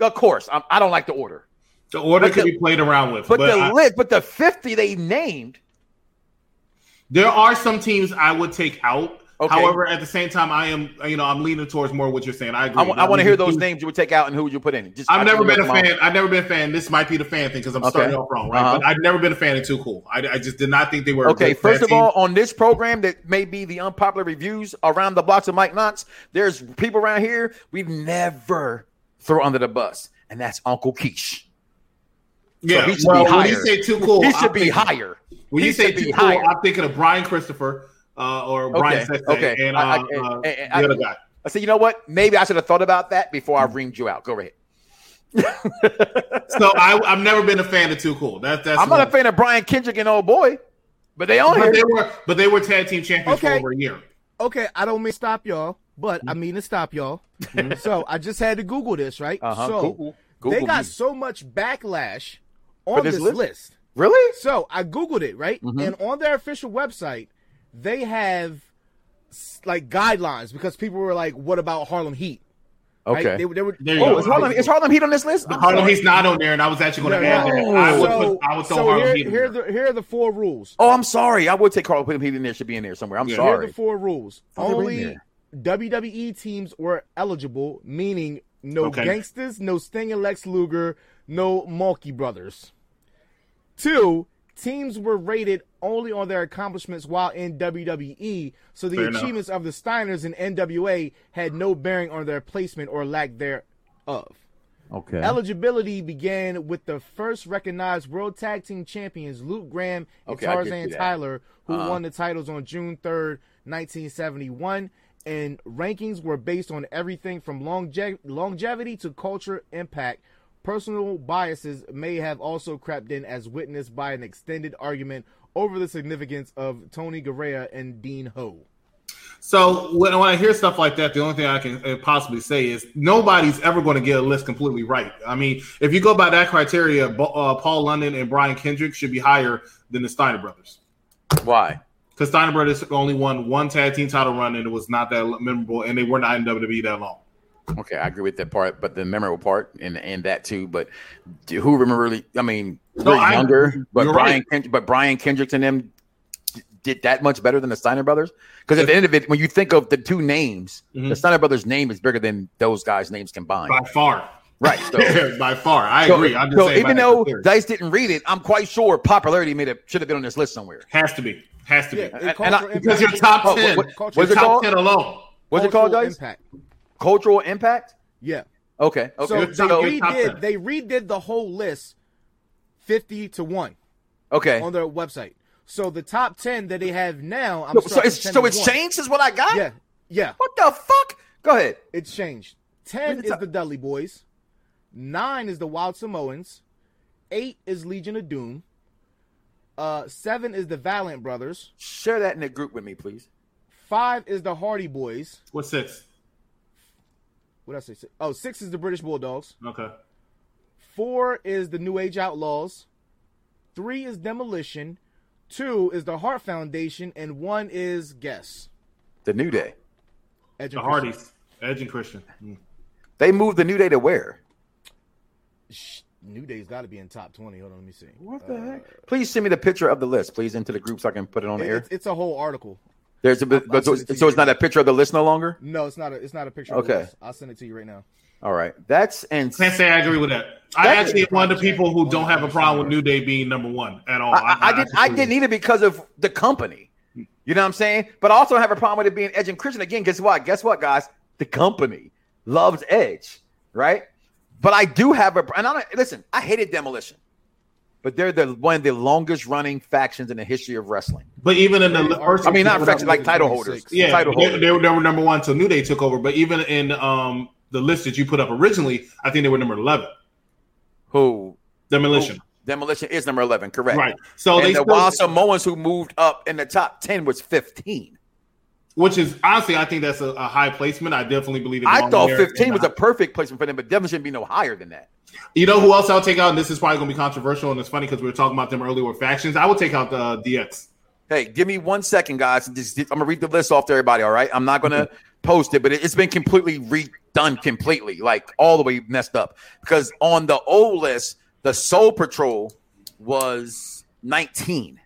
Speaker 4: Of course, I'm, I don't like the order,
Speaker 8: the order
Speaker 4: But
Speaker 8: can
Speaker 4: the-
Speaker 8: be played around with,
Speaker 4: but,
Speaker 8: but,
Speaker 4: the
Speaker 8: I-
Speaker 4: list, but the fifty they named.
Speaker 8: There are some teams I would take out.
Speaker 4: Okay.
Speaker 8: However, at the same time, I am you know I'm leaning towards more what you're saying. I agree.
Speaker 4: I, want to hear those names you would take out and who would you put in. Just,
Speaker 8: I've never been a fan. I've never been a fan. This might be the fan thing because I'm
Speaker 4: Okay.
Speaker 8: starting off wrong, right?
Speaker 4: Uh-huh.
Speaker 8: But I've never been a fan of Too Cool. I, I just did not think they were. a
Speaker 4: Okay, first of all, on this program that may be the unpopular reviews around the Bloxxx of Mike Knoxxx, there's people around here we've never throw under the bus, and that's Uncle Quiche.
Speaker 8: Team. yeah.
Speaker 4: he should
Speaker 8: well,
Speaker 4: be
Speaker 8: when you
Speaker 4: higher.
Speaker 8: say Too Cool,
Speaker 4: he
Speaker 8: I'm
Speaker 4: should be
Speaker 8: thinking-
Speaker 4: higher.
Speaker 8: When
Speaker 4: He
Speaker 8: you say
Speaker 4: should be
Speaker 8: Too Cool,
Speaker 4: higher.
Speaker 8: I'm thinking of Brian Christopher uh, or Brian
Speaker 4: Okay,
Speaker 8: Sexay
Speaker 4: okay.
Speaker 8: and uh,
Speaker 4: I- I-
Speaker 8: uh,
Speaker 4: and- and-
Speaker 8: the
Speaker 4: I-
Speaker 8: other guy.
Speaker 4: I said, you know what? Maybe I should have thought about that before I reamed you out. Go ahead.
Speaker 8: So I, I've never been a fan of Too Cool. That's that's.
Speaker 4: I'm not a fan of Brian Kendrick and old boy, but they on
Speaker 8: But
Speaker 4: here.
Speaker 8: they were, but they were tag team champions
Speaker 5: Okay.
Speaker 8: for over a year.
Speaker 5: okay, I don't mean to stop y'all, but I mean to stop y'all. so I just had to Google this, right?
Speaker 4: Uh-huh.
Speaker 5: So
Speaker 4: Google.
Speaker 5: they got
Speaker 4: me.
Speaker 5: so much backlash on
Speaker 4: this
Speaker 5: this,
Speaker 4: list?
Speaker 5: list?
Speaker 4: Really?
Speaker 5: So I googled it, right?
Speaker 4: Mm-hmm.
Speaker 5: And on their official website, they have like guidelines because people were like, "What about Harlem Heat?" Right?
Speaker 4: Okay.
Speaker 5: They, were- they were.
Speaker 8: There you
Speaker 4: Oh,
Speaker 8: go.
Speaker 4: is Harlem, is Harlem Heat on this list? I'm
Speaker 8: Harlem
Speaker 4: sorry.
Speaker 8: He's not on there, and I was actually going to
Speaker 5: Yeah,
Speaker 8: add
Speaker 5: yeah.
Speaker 8: that. I would,
Speaker 5: so,
Speaker 8: put, I would throw
Speaker 5: so
Speaker 8: Harlem
Speaker 5: here,
Speaker 8: Heat in
Speaker 5: here, are
Speaker 8: there.
Speaker 5: the, here are the four rules.
Speaker 4: Oh, I'm sorry. I would take Harlem Heat in there. Should be in there somewhere. I'm
Speaker 8: Yeah.
Speaker 5: Here are the four rules.
Speaker 4: thought they were in
Speaker 5: Only WWE teams were eligible, meaning no
Speaker 8: Okay.
Speaker 5: gangsters, no Sting and Lex Luger, no Mulkey brothers. Two, teams were rated only on their accomplishments while in WWE, so the
Speaker 8: Fair enough.
Speaker 5: achievements of the Steiners in NWA had no bearing on their placement or lack thereof.
Speaker 4: Okay.
Speaker 5: Eligibility began with the first recognized World Tag Team Champions Luke Graham and
Speaker 4: Okay,
Speaker 5: Tarzan. Tyler, who
Speaker 4: Uh-huh.
Speaker 5: won the titles on June 3rd, 1971. And rankings were based on everything from longe- longevity to culture impact. Personal biases may have also crept in, as witnessed by an extended argument over the significance of Tony Garea and Dean Ho.
Speaker 8: So when, when I hear stuff like that, the only thing I can uh, possibly say is nobody's ever going to get a list completely right. I mean, if you go by that criteria, uh, Paul London and Brian Kendrick should be higher than the Steiner brothers.
Speaker 4: Why?
Speaker 8: Because Steiner Brothers only won one tag team title run, and it was not that memorable, and they were not in WWE that long.
Speaker 4: Okay, I agree with that part, but the memorable part and and that too. But do- who remember really? I mean,
Speaker 8: No, I-
Speaker 4: younger, but Brian,
Speaker 8: right.
Speaker 4: Kend- but Brian Kendrick and them did that much better than the Steiner brothers. Because at the end of it, when you think of the two names,
Speaker 8: Mhm.
Speaker 4: the Steiner brothers' name is bigger than those guys' names combined.
Speaker 8: By far.
Speaker 4: Right. So, (laughs)
Speaker 8: by far. I
Speaker 4: so-
Speaker 8: agree. I'm just
Speaker 4: so
Speaker 8: saying
Speaker 4: even though
Speaker 8: theory.
Speaker 4: Dice didn't read it, I'm quite sure popularity made it should have been on this list somewhere.
Speaker 8: has to be. Has to be.
Speaker 5: Yeah,
Speaker 4: And-
Speaker 5: and
Speaker 4: and I-
Speaker 8: because your
Speaker 5: impact-
Speaker 8: top
Speaker 4: Oh,
Speaker 8: 10.
Speaker 4: what-
Speaker 5: what-
Speaker 8: your
Speaker 4: what's it
Speaker 8: top
Speaker 4: called?
Speaker 8: 10 alone.
Speaker 4: What's it called,
Speaker 5: cultural
Speaker 4: guys?
Speaker 5: Impact.
Speaker 4: Cultural impact.
Speaker 5: Yeah.
Speaker 4: Okay. Okay.
Speaker 5: So
Speaker 8: Your
Speaker 5: they
Speaker 8: top-
Speaker 4: So-
Speaker 8: your top
Speaker 5: redid they redid the whole list fifty to one
Speaker 4: okay.
Speaker 5: on their website. So the top ten that they have now, I'm
Speaker 4: So, so it's so it's changed, is what I got.
Speaker 5: Yeah, yeah,
Speaker 4: What the fuck? Go ahead.
Speaker 5: it's changed. Ten
Speaker 4: the
Speaker 5: is
Speaker 4: top-
Speaker 5: the Dudley Boyz. Nine is the Wild Samoans. Eight is Legion of Doom. Uh, seven is the Valiant Brothers.
Speaker 4: Share that in the group with me, please.
Speaker 5: Five is the Hardy Boys.
Speaker 8: What's six?
Speaker 5: What did I say? Six? Oh, six is the British Bulldogs.
Speaker 8: Okay.
Speaker 5: Four is the New Age Outlaws. Three is Demolition. Two is the Heart Foundation, and one is Guess.
Speaker 4: The New Day.
Speaker 5: Edge
Speaker 8: The
Speaker 5: and Christian.
Speaker 8: Hardys. Edge and Christian. Mm.
Speaker 4: They moved the New Day to where?
Speaker 5: Shh, New Day's got to be in top twenty. Hold on, let me see.
Speaker 4: What the
Speaker 5: Uh,
Speaker 4: heck? Please send me the picture of the list, please, into the group so I can put it on the
Speaker 5: it-
Speaker 4: air.
Speaker 5: it's, it's a whole article.
Speaker 4: There's a bit,
Speaker 5: I'll
Speaker 4: but so,
Speaker 5: it
Speaker 4: so it's not
Speaker 5: right
Speaker 4: a picture of the list no longer.
Speaker 5: No, it's not a. It's not a picture. Of the
Speaker 4: Okay.
Speaker 5: list. I'll send it to you right now.
Speaker 4: All right, that's and
Speaker 8: Can't say I agree with that. I actually am one of the people who don't have a problem with New Day being number one at all.
Speaker 4: I, I, I didn't. I didn't either because of the company. You know what I'm saying? But I also have a problem with it being Edge and Christian again. Guess what? Guess what, guys? The company loves Edge, right? But I do have a. And I don't listen. I hated Demolition, but they're the one of the longest running factions in the history of wrestling.
Speaker 8: But even in the first,
Speaker 4: I mean, not factions like title holders.
Speaker 8: yeah,
Speaker 4: title
Speaker 8: they,
Speaker 4: holders.
Speaker 8: they were, they were number one, until New Day took over. But even in um the list that you put up originally, I think they were number eleven.
Speaker 4: Who
Speaker 8: Demolition,
Speaker 4: Demolition is number eleven, correct?
Speaker 8: right? So
Speaker 4: and
Speaker 8: they
Speaker 4: the
Speaker 8: still,
Speaker 4: Wild Samoans who moved up in the top ten was fifteen.
Speaker 8: Which is honestly, I think that's a, a high placement. I definitely believe. it
Speaker 4: I thought
Speaker 8: there.
Speaker 4: fifteen was
Speaker 8: I-
Speaker 4: a perfect placement for them, but definitely shouldn't be no higher than that.
Speaker 8: You know who else I'll take out? And this is probably going to be controversial, and it's funny because we were talking about them earlier with factions. I would take out the uh, DX.
Speaker 4: Hey, give me one second, guys. Just, I'm gonna read the list off to everybody. All right, I'm not gonna post it, but it, it's been completely redone, completely, like all the way messed up. Because on the old list, the Soul Patrol was 19.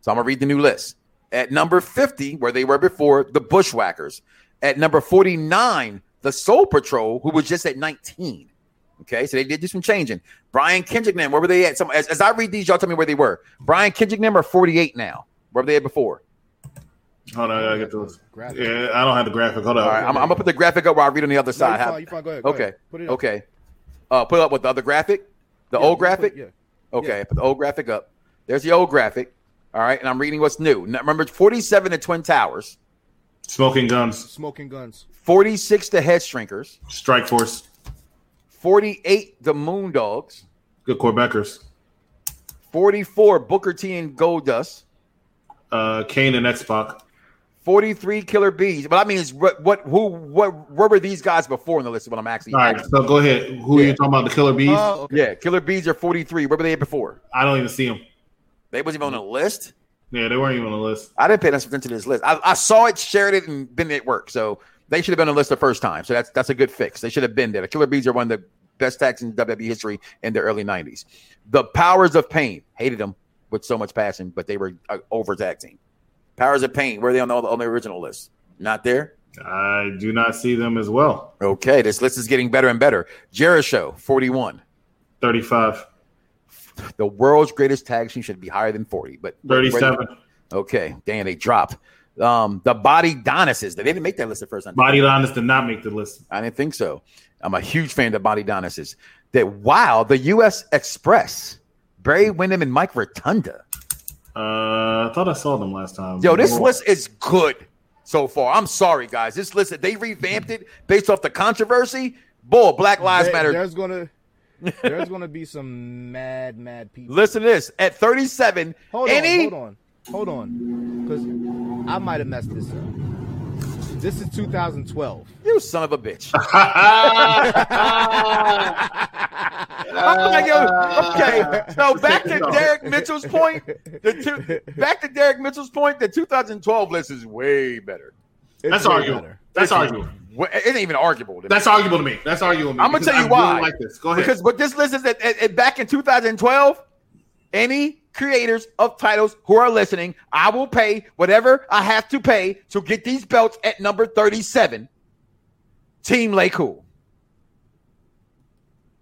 Speaker 4: So I'm gonna read the new list. At number 50, where they were before, the Bushwhackers. At number 49, the Soul Patrol, who was just at 19. Okay, so they did do some changing. Brian Kendrick, them, where were they at? Some as, as I read these, y'all tell me where they were. Brian Kendrick, them are 48 now. Where were they at before?
Speaker 8: Hold on, I gotta get those.
Speaker 5: Graphic.
Speaker 8: Yeah, I don't have the graphic. Hold on.
Speaker 4: All right, I'm, I'm gonna put the graphic up while I read on the other
Speaker 5: No,
Speaker 4: side.
Speaker 5: you
Speaker 4: How-
Speaker 5: fine, you fine. Go ahead. Go
Speaker 4: okay,
Speaker 5: ahead. Put it up.
Speaker 4: okay. Uh, put up with the other graphic, the
Speaker 5: Yeah,
Speaker 4: old
Speaker 5: just put-
Speaker 4: graphic.
Speaker 5: yeah.
Speaker 4: Okay,
Speaker 5: yeah.
Speaker 4: put the old graphic up. There's the old graphic. All right, and I'm reading what's new. Now, remember, 47 to Twin Towers,
Speaker 8: Smoking Guns,
Speaker 5: Smoking Guns.
Speaker 4: 46 to Head Shrinkers,
Speaker 8: Strike Force,
Speaker 4: 48 the Moondogs,
Speaker 8: Good Quebecers,
Speaker 4: 44 Booker T and Goldust,
Speaker 8: uh, Kane and X Pac.
Speaker 4: 43 Killer Bees. But I mean, is what what who what where were these guys before in the list? Is what I'm actually.
Speaker 8: All right,
Speaker 4: asking.
Speaker 8: so go ahead. Who are you talking about? The Killer Bees?
Speaker 5: Oh, okay.
Speaker 4: Yeah, Killer Bees are 43. Where were they before?
Speaker 8: I don't even see them.
Speaker 4: They wasn't even on the list.
Speaker 8: Yeah, they weren't even on the list.
Speaker 4: I didn't pay attention to this list. I, I saw it, shared it, and been at work. So they should have been on the list the first time. So that's that's a good fix. They should have been there. The Killer Bees are one of the best tags in WWE history in the early '90s. The Powers of Pain hated them with so much passion, but they were uh, over tag team. Powers of Pain, were they on the, on the original list? Not there.
Speaker 8: I do not see them as well.
Speaker 4: Okay, this list is getting better and better. Jericho, 41.
Speaker 8: 35,
Speaker 4: The world's greatest tag team should be higher than 40, but
Speaker 8: 37.
Speaker 4: Okay, damn, they dropped. Um, the Bodydonnas, they didn't make that list the first time.
Speaker 8: Bodydonnas did not make the list.
Speaker 4: I didn't think so. I'm a huge fan of the Bodydonnas. That wow, the U.S. Express, Barry Windham and Mike Rotunda.
Speaker 8: Uh, I thought I saw them last time.
Speaker 4: Yo, this list is good so far. I'm sorry, guys. This list they revamped it based off the controversy. Boy, Black Lives
Speaker 5: There-
Speaker 4: Matter.
Speaker 5: There's gonna (laughs) there's gonna be some mad mad people.
Speaker 4: Listen to this. At 37,
Speaker 5: Hold
Speaker 4: any
Speaker 5: on, hold on, hold on, because I might have messed this up. This is 2012.
Speaker 4: you son of a bitch. (laughs) I'm like, okay. So back to Derek Mitchell's point. The two, back to Derek Mitchell's point. The 2012 list is way better.
Speaker 8: That's
Speaker 5: way
Speaker 8: arguable. That's arguable.
Speaker 4: Wa- It ain't even arguable. to me.
Speaker 8: That's arguable to me. That's arguable to me.
Speaker 4: I'm gonna tell you
Speaker 8: I really
Speaker 4: why.
Speaker 8: like this. Go ahead.
Speaker 4: Because but this list is that at, at- back in 2012, any creators of titles who are listening, I will pay whatever I have to pay to get these belts at number 37. Team Lay Cool.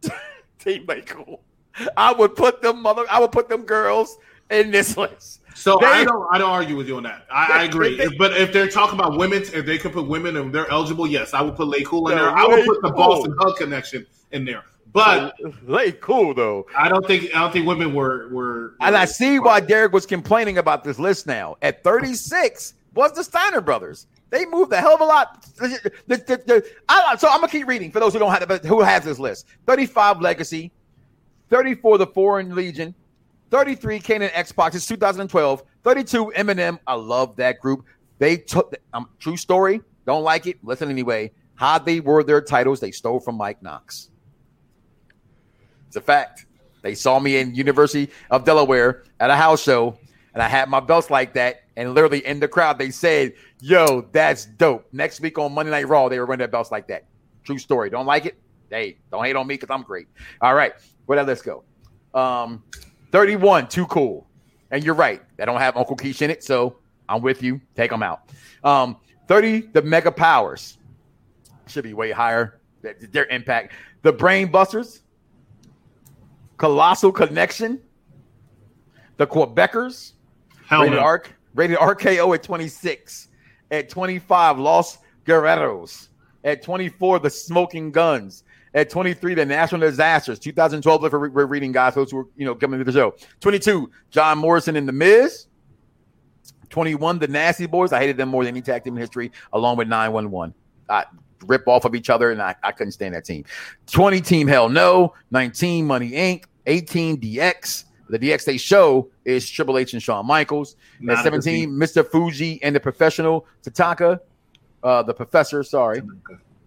Speaker 4: (laughs) Team Lay Cool. I would put them mother. I would put them girls in this list.
Speaker 8: So
Speaker 4: They-
Speaker 8: I don't I don't argue with you on that. I, I agree.
Speaker 4: they-
Speaker 8: but if they're talking about women, if they can put women and they're eligible, yes, I would put Lay Cool in there. I would put the Boston Hug connection in there. But
Speaker 4: Lay Cool though.
Speaker 8: I don't think I don't think women were were.
Speaker 4: And I see why Derek was complaining about this list now. At 36 was the Steiner brothers. They moved a hell of a lot. The- the- the- I- so I'm gonna keep reading for those who don't have who has this list. 35 Legacy, 34 the Foreign Legion, 33 Kane and X Pac. It's 2012. 32 MNM. I love that group. They took um, true story. Don't like it. Listen anyway. How they were their titles. They stole from Mike Knoxxx. It's a fact. They saw me in University of Delaware at a house show, and I had my belts like that. And literally in the crowd, they said, "Yo, that's dope." Next week on Monday Night Raw, they were wearing their belts like that. True story. Don't like it? Hey, don't hate on me because I'm great. All right, where that let's go. Um, 31, too cool. And you're right. They don't have Uncle Keish in it, so I'm with you. Take them out. Um, 30, the Mega Powers should be way higher. Their, their impact. The Brain Busters, Colossal Connection, the Quebecers,
Speaker 8: Hell
Speaker 4: rated,
Speaker 8: no.
Speaker 4: Arc, rated RKO at 26. At 25, Los Guerreros. At 24, the Smoking Guns. At 23, the National Disasters. 2012, if we're, reading, guys, those who are, you know, coming to the show. 22, John Morrison and The Miz. 21, the Nasty Boys. I hated them more than any tag team in history, along with 911. I rip off of each other, and I, I couldn't stand that team. 20, Team Hell No. 19, Money Inc. 18, DX. The DX they show is Triple H and Shawn Michaels.
Speaker 8: Not
Speaker 4: At 17, Mr. Fuji and the professional Tanaka, uh, the professor, sorry.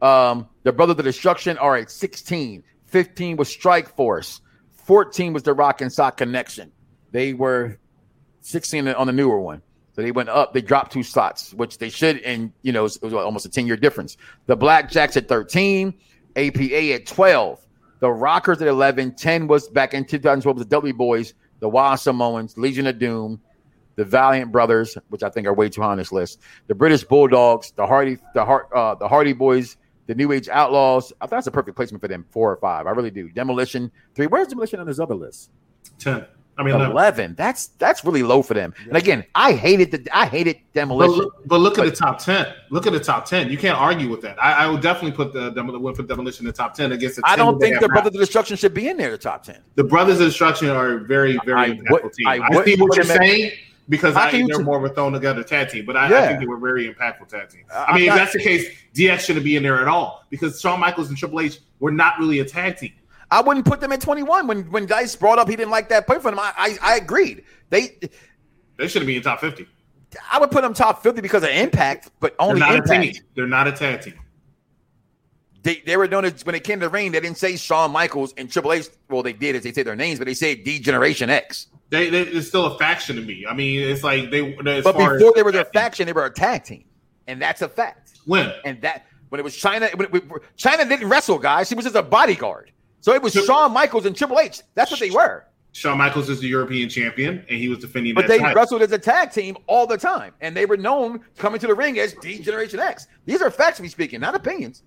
Speaker 4: Um, the Brother of the Destruction are at 16. 15 was Strike Force. 14 was the Rock and Sock Connection. They were 16 on the newer one. So they went up, they dropped two slots, which they should, and you know, it was almost a 10 year difference. The Blackjacks at 13, APA at 12, the Rockers at 11, 10 was back in 2012 was the W Boys, the Wild Samoans, Legion of Doom, the Valiant Brothers, which I think are way too high on this list, the British Bulldogs, the Hardy, the Hard, uh, the Hardy Boys, the New Age Outlaws. I think that's a perfect placement for them, four or five. I really do. Demolition, three. Where's Demolition on this other list?
Speaker 8: ten. I mean, 11.
Speaker 4: 11. That's that's really low for them. And again, I hated the I hated
Speaker 8: But
Speaker 4: demolition.
Speaker 8: look, but look at the top ten. Look at the top ten. You can't argue with that. I, I would definitely put the win for demolition in the top ten against the.
Speaker 4: I
Speaker 8: 10
Speaker 4: don't think the. Brothers of Destruction should be in there, the top ten.
Speaker 8: The Brothers of Destruction are very, very
Speaker 4: I
Speaker 8: impactful
Speaker 4: would-. I
Speaker 8: I, see what you're
Speaker 4: them at-
Speaker 8: saying because
Speaker 4: How
Speaker 8: I,
Speaker 4: think
Speaker 8: they're
Speaker 4: t-
Speaker 8: more of a thrown together tag team. But I, I think they were very impactful tag team.
Speaker 4: Uh,
Speaker 8: I mean, if that's the case, DX shouldn't be in there at all because Shawn Michaels and Triple H were not really a tag team.
Speaker 4: I wouldn't put them at 21 when when Dice brought up he didn't like that play for them. I, I I agreed. They
Speaker 8: They shouldn't be in top fifty.
Speaker 4: I would put them top 50 because of impact, but
Speaker 8: They're
Speaker 4: only
Speaker 8: not a
Speaker 4: impact.
Speaker 8: team. They're not a tag team.
Speaker 4: They, they were known as when it came to the ring, they didn't say Shawn Michaels and Triple H. Well, they did as they said their names, but they said D Generation X.
Speaker 8: They, they it's still a faction to me. I mean, it's like they. As
Speaker 4: But before
Speaker 8: as,
Speaker 4: they were their faction, they were a tag team, and that's a fact.
Speaker 8: when
Speaker 4: And that when it was Chyna, when it, Chyna didn't wrestle, guys. She was just a bodyguard. So it was Shawn Michaels and Triple H. That's what they were.
Speaker 8: Shawn Michaels is the European champion and he was defending
Speaker 4: But they
Speaker 8: title.
Speaker 4: wrestled as a tag team all the time, and they were known coming to the ring as D Generation X. These are facts we speaking, not opinions.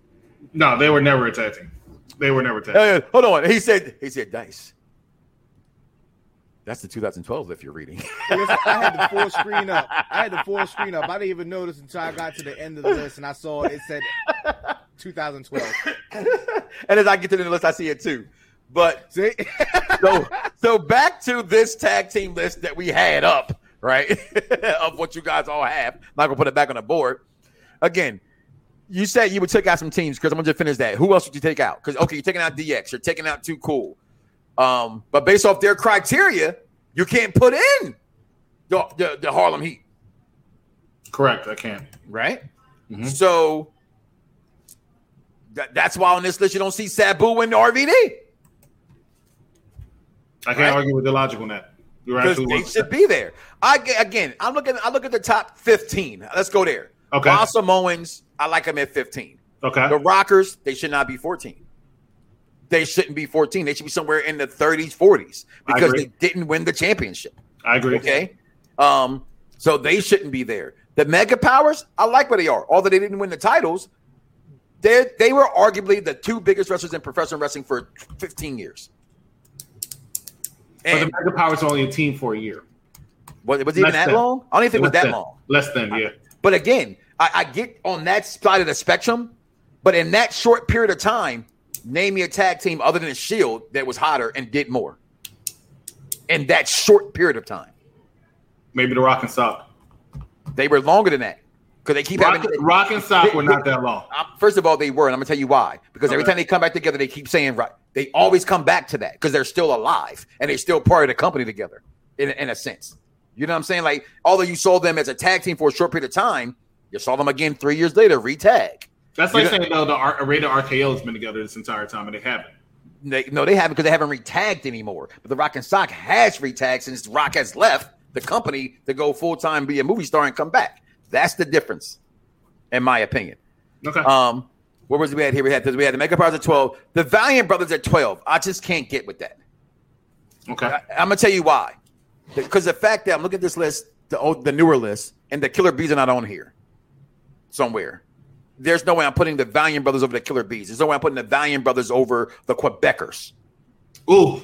Speaker 8: No, they were never a tag team. They were never tag.
Speaker 4: Uh, hold on, he said he said Dice. That's the 2012 if you're reading. (laughs)
Speaker 5: Listen, I had the full screen up. I had the full screen up. I didn't even notice until I got to the end of the list and I saw it said 2012. (laughs)
Speaker 4: and as I get to the list, I see it too. But
Speaker 5: See?
Speaker 4: so so back to this tag team list that we had up, right? (laughs) of what you guys all have. I'm not gonna put it back on the board. Again, you said you would take out some teams because I'm gonna just finish that. Who else would you take out? Because okay, you're taking out DX, you're taking out Too Cool. Um, but based off their criteria, you can't put in the, the, the Harlem Heat,
Speaker 8: Correct. I can't.
Speaker 4: right?
Speaker 8: Mhm.
Speaker 4: So that, that's why on this list you don't see Sabu and RVD.
Speaker 8: I can't
Speaker 4: Right.
Speaker 8: argue with the logic on that. You're absolutely
Speaker 4: they should be there. I again, I'm looking. I look at the top 15. Let's go there.
Speaker 8: Okay.
Speaker 4: Ron Samoans, I like them at 15.
Speaker 8: Okay.
Speaker 4: The Rockers, they should not be 14. They shouldn't be 14. They should be somewhere in the 30s, 40s because they didn't win the championship.
Speaker 8: I agree.
Speaker 4: Okay. Um, so they shouldn't be there. The mega powers, I like where they are. Although they didn't win the titles, they they were arguably the two biggest wrestlers in professional wrestling for 15 years.
Speaker 8: But the Mega Power's are only a team for a year.
Speaker 4: was, was it even that
Speaker 8: than.
Speaker 4: long? I don't even think it was that
Speaker 8: than.
Speaker 4: long.
Speaker 8: Less than, yeah.
Speaker 4: But again, I, I get on that side of the spectrum. But in that short period of time, name me a tag team other than a Shield that was hotter and did more. In that short period of time,
Speaker 8: Maybe the Rock and Sock.
Speaker 4: they were longer than that because they keep
Speaker 8: Rock,
Speaker 4: having.
Speaker 8: Rock and Sock were not that long.
Speaker 4: First of all, they were, and I'm gonna tell you why. Because every time they come back together, they keep saying right. They always come back to that because they're still alive and they're still part of the company together, in, in a sense. You know what I'm saying? Like, although you saw them as a tag team for a short period of time, you saw them again three years later, retag.
Speaker 8: That's like saying though the R- Rated RKO has been together this entire time and they haven't.
Speaker 4: They, no, they haven't because they haven't retagged anymore. But the Rock and Sock has retagged since Rock has left the company to go full time, be a movie star, and come back. That's the difference, in my opinion.
Speaker 8: Okay.
Speaker 4: Um, where was we had here? We had cuz we had the Mega Powers at twelve, the Valiant Brothers at twelve. I just can't get with that.
Speaker 8: okay.
Speaker 4: I, am gonna tell you why. Because the fact that I'm looking at this list, the old, the newer list, and the Killer Bees are not on here somewhere. There's no way I'm putting the Valiant Brothers over the Killer Bees. There's no way I'm putting the Valiant Brothers over the Quebecers.
Speaker 8: Ooh.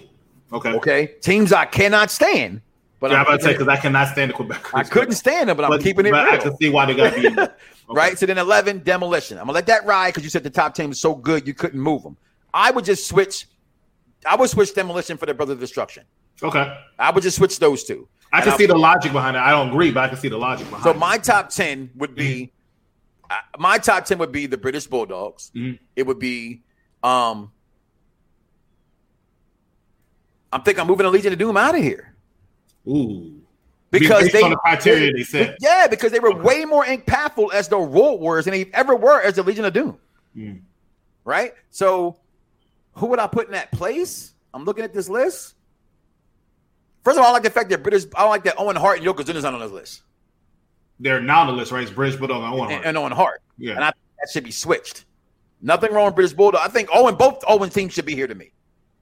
Speaker 8: Okay.
Speaker 4: Okay, teams I cannot stand. But
Speaker 8: Yeah, I'm
Speaker 4: I'm
Speaker 8: about to say because I cannot stand the Quebecers.
Speaker 4: I couldn't stand them, but I'm
Speaker 8: but,
Speaker 4: keeping it
Speaker 8: but I can see why they got beat. (laughs) Okay.
Speaker 4: Right. So then 11, demolition. I'm gonna let that ride because you said the top 10 was so good you couldn't move them. I would just switch. I would switch demolition for the Brother of Destruction.
Speaker 8: Okay.
Speaker 4: I would just switch those two.
Speaker 8: I
Speaker 4: And
Speaker 8: can
Speaker 4: I'll-
Speaker 8: see the logic behind it. I don't agree, but I can see the logic behind
Speaker 4: So
Speaker 8: it.
Speaker 4: So my top 10 would be uh, my top 10 would be the British Bulldogs.
Speaker 8: Mhm.
Speaker 4: It would be um I'm thinking I'm moving the Legion of Doom out of here.
Speaker 8: Ooh.
Speaker 4: Because
Speaker 8: Based
Speaker 4: they
Speaker 8: on the criteria they said.
Speaker 4: Yeah, because they were way more impactful as the Road Warriors than they ever were as the Legion of Doom.
Speaker 8: Mm.
Speaker 4: Right? So who would I put in that place? I'm looking at this list. First of all, I like the fact that British I don't like that Owen Hart and Yokozuna's not on this list.
Speaker 8: They're on right? It's British Bulldog and Owen
Speaker 4: And,
Speaker 8: Hart.
Speaker 4: and Owen Hart.
Speaker 8: Yeah.
Speaker 4: And I think that should be switched. Nothing wrong with British Bulldog. I think Owen, both Owen teams should be here to me.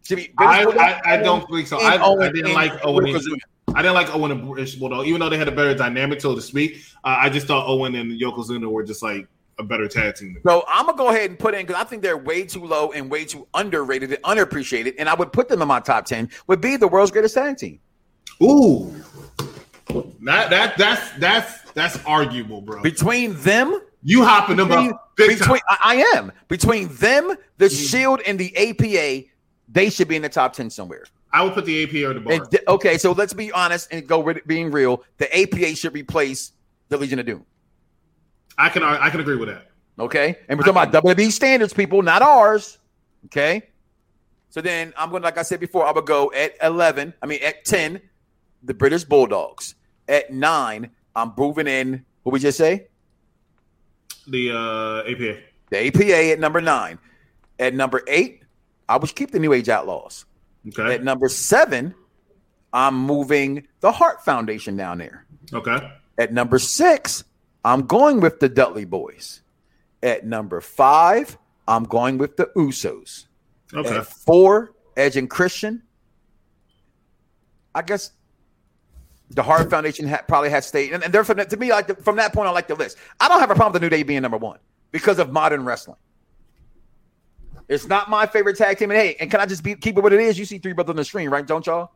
Speaker 4: Should be
Speaker 8: I, I, I don't think so. I,
Speaker 4: and
Speaker 8: I
Speaker 4: Owen
Speaker 8: didn't like Owen. And, I didn't like Owen and British Bulldog, even though they had a better dynamic, so to speak. Uh, I just thought Owen and Yokozuna were just like a better tag team.
Speaker 4: So I'm gonna go ahead and put in because I think they're way too low and way too underrated and unappreciated, and I would put them in my top ten. Would be the world's greatest tag team.
Speaker 8: Ooh, that that that's that's that's arguable, bro.
Speaker 4: Between them,
Speaker 8: You hopping them
Speaker 4: between,
Speaker 8: up big
Speaker 4: between
Speaker 8: time.
Speaker 4: I, am between them, the mm-hmm. Shield, and the APA. They should be in the top ten somewhere.
Speaker 8: I would put the APA or the bar.
Speaker 4: And okay, so let's be honest and go with being real. The APA should replace the Legion of Doom.
Speaker 8: I can I can agree with that.
Speaker 4: Okay, and we're talking about WWE standards, people, not ours. Okay, so then I'm going to, like I said before, I would go at 11. I mean, at 10, the British Bulldogs. At nine, I'm moving in. What we just say?
Speaker 8: The uh, APA.
Speaker 4: The APA at number nine. At number eight, I would keep the New Age Outlaws.
Speaker 8: Okay.
Speaker 4: At number seven, I'm moving the Heart Foundation down there.
Speaker 8: Okay.
Speaker 4: At number six, I'm going with the Dudley Boyz. At number five, I'm going with the Usos.
Speaker 8: Okay.
Speaker 4: At four, Edge and Christian. I guess the Heart Foundation ha- probably has stayed, and, and therefore, to me, like the, from that point, I like the list. I don't have a problem with the New Day being number one because of modern wrestling. It's not my favorite tag team, and hey, and can I just be, keep it what it is? You see three brothers on the screen, right? Don't y'all?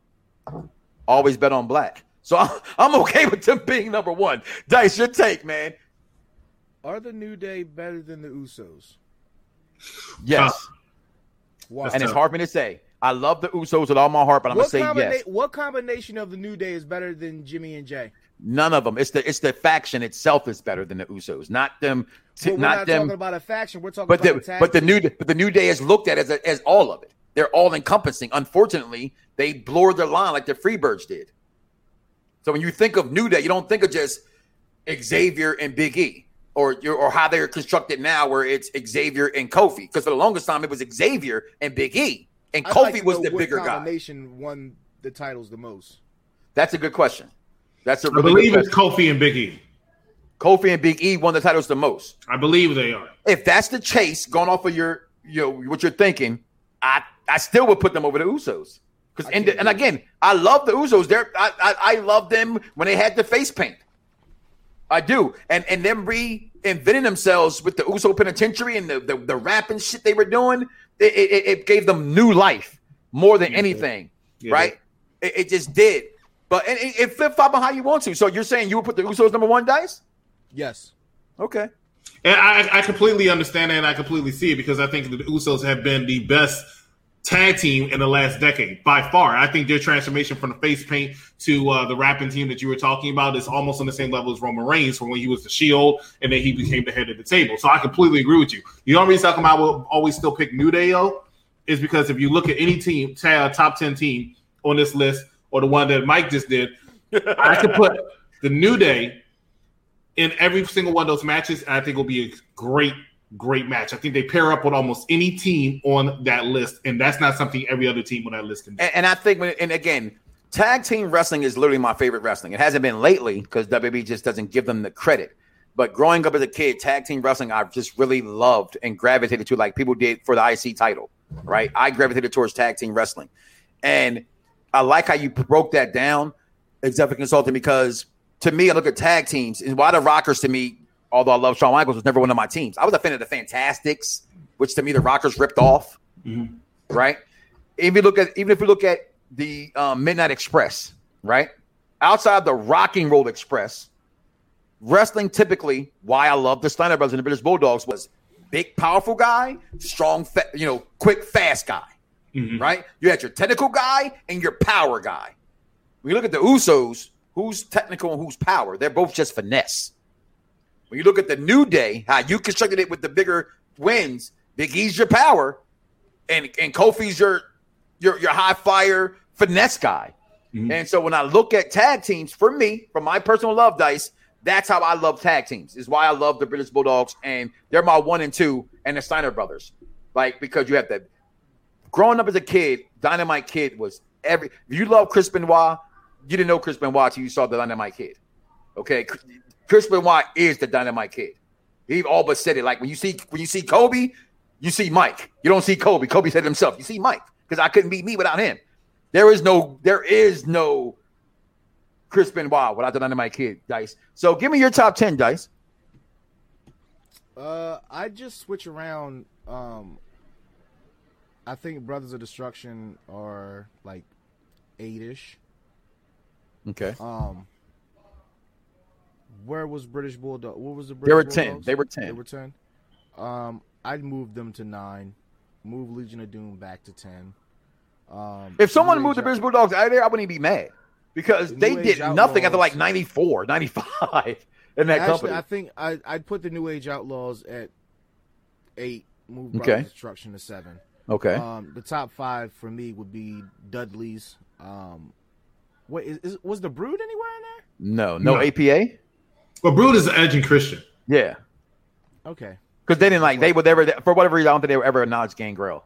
Speaker 4: Always bet on black, so I'm, (laughs) I'm okay with them being number one. Dice, your take, man.
Speaker 5: Are the New Day better than the Usos?
Speaker 4: Yes,
Speaker 5: Why?
Speaker 4: and it's hard for me to say. I love the Usos with all my heart, but I'm
Speaker 5: what,
Speaker 4: gonna say
Speaker 5: combina-
Speaker 4: yes.
Speaker 5: what combination of the New Day is better than Jimmy and Jay?
Speaker 4: None of them. It's the it's the faction itself is better than the Usos, not them.
Speaker 5: But we're
Speaker 4: not,
Speaker 5: not
Speaker 4: them.
Speaker 5: talking about a faction. We're talking
Speaker 4: but
Speaker 5: about
Speaker 4: the but the new but the new day is looked at as a, as all of it. They're all encompassing. Unfortunately, they blurred their line like the Freebirds did. So when you think of New Day, you don't think of just Xavier and Big E, or or how they're constructed now, where it's Xavier and Kofi. Because for the longest time, it was Xavier and Big E, and
Speaker 5: I'd like
Speaker 4: Kofi
Speaker 5: to
Speaker 4: was
Speaker 5: know
Speaker 4: the
Speaker 5: what
Speaker 4: bigger guy.
Speaker 5: combination won the titles the most?
Speaker 4: That's a good question. That's a
Speaker 8: I
Speaker 4: really
Speaker 8: believe
Speaker 4: good
Speaker 8: it's. Kofi and Big E.
Speaker 4: Kofi and Big E won the titles the most.
Speaker 8: I believe they are.
Speaker 4: If that's the chase, going off of your, you know, what you're thinking, I I still would put them over the Usos. Because and, and again, I love the Usos. They're I, I I love them when they had the face paint. I do, and and them reinventing themselves with the Uso Penitentiary and the the, the rap and shit they were doing. It, it, it gave them new life more than anything,
Speaker 8: Yeah.
Speaker 4: right? It, it just did. But and it, it flip flop on how you want to. So you're saying you would put the Usos number one, dice?
Speaker 5: Yes.
Speaker 4: Okay.
Speaker 8: And I, I completely understand that and I completely see it because I think the Usos have been the best tag team in the last decade by far. I think their transformation from the face paint to uh, the rapping team that you were talking about is almost on the same level as Roman Reigns from when he was the Shield and then he became the head of the table. So I completely agree with you. The only reason about will always still pick New Day though is because if you look at any team, top ten team on this list or the one that Mike just did, (laughs) I could put the New Day in every single one of those matches. And I think it'll be a great, great match. I think they pair up with almost any team on that list, and that's not something every other team on that list can do.
Speaker 4: And, and I think, when, and again, tag team wrestling is literally my favorite wrestling. It hasn't been lately because WWE just doesn't give them the credit. But growing up as a kid, tag team wrestling, I've just really loved and gravitated to, like people did for the IC title, right? I gravitated towards tag team wrestling. And I like how you broke that down, executive consulting, because to me, I look at tag teams and why the Rockers to me, although I love Shawn Michaels, was never one of my teams. I was a fan of the Fantastics, which to me the Rockers ripped off, right? If you look at even if you look at the um, Midnight Express, right? Outside the Rock 'n' Roll Express, wrestling typically why I love the Steiner Brothers and the British Bulldogs was big, powerful guy, strong, fa- you know, quick, fast guy, right? You had your technical guy and your power guy. When you look at the Usos, who's technical and who's power? They're both just finesse. When you look at the New Day, how you constructed it with the bigger wins, Big E's your power, and and Kofi's your your your high fire finesse guy. Mm-hmm. And so when I look at tag teams, for me, from my personal love dice, that's how I love tag teams. Is why I love the British Bulldogs, and they're my one and two, and the Steiner brothers. Like because you have that. Growing up as a kid, Dynamite Kid was every. If you love Chris Benoit, you didn't know Chris Benoit until you saw the Dynamite Kid. Okay, Chris Benoit is the Dynamite Kid. He all but said it. Like when you see when you see Kobe, you see Mike. You don't see Kobe. Kobe said it himself. You see Mike because I couldn't beat me without him. There is no there is no Chris Benoit without the Dynamite Kid, Dice. So give me your top ten, Dice.
Speaker 5: Uh, I just switch around. Um, I think Brothers of Destruction are like eight-ish.
Speaker 4: Okay.
Speaker 5: Um, where was British Bulldog? What was the British
Speaker 4: They were 10.
Speaker 5: Bulldogs?
Speaker 4: They were 10.
Speaker 5: They were ten. Um, I'd move them to nine. Move Legion of Doom back to ten. Um,
Speaker 4: If someone
Speaker 5: New
Speaker 4: moved the
Speaker 5: Age
Speaker 4: British Bulldogs out of there, I wouldn't even be mad because
Speaker 5: The
Speaker 4: they did
Speaker 5: Age
Speaker 4: nothing after
Speaker 5: Outlaws-
Speaker 4: like 94, (laughs) 95 in that
Speaker 5: Actually,
Speaker 4: company.
Speaker 5: I think I, I'd put the New Age Outlaws at eight. Move
Speaker 4: Okay.
Speaker 5: Brothers of Destruction to seven.
Speaker 4: okay.
Speaker 5: Um, the top five for me would be Dudley's. Um, what is, is was the Brood anywhere in there?
Speaker 4: no, no,
Speaker 8: No.
Speaker 4: APA.
Speaker 8: But Brood is Edge and Christian.
Speaker 4: Yeah,
Speaker 5: Okay,
Speaker 4: because they didn't like they would ever for whatever reason I don't think they were ever acknowledged Gangrel.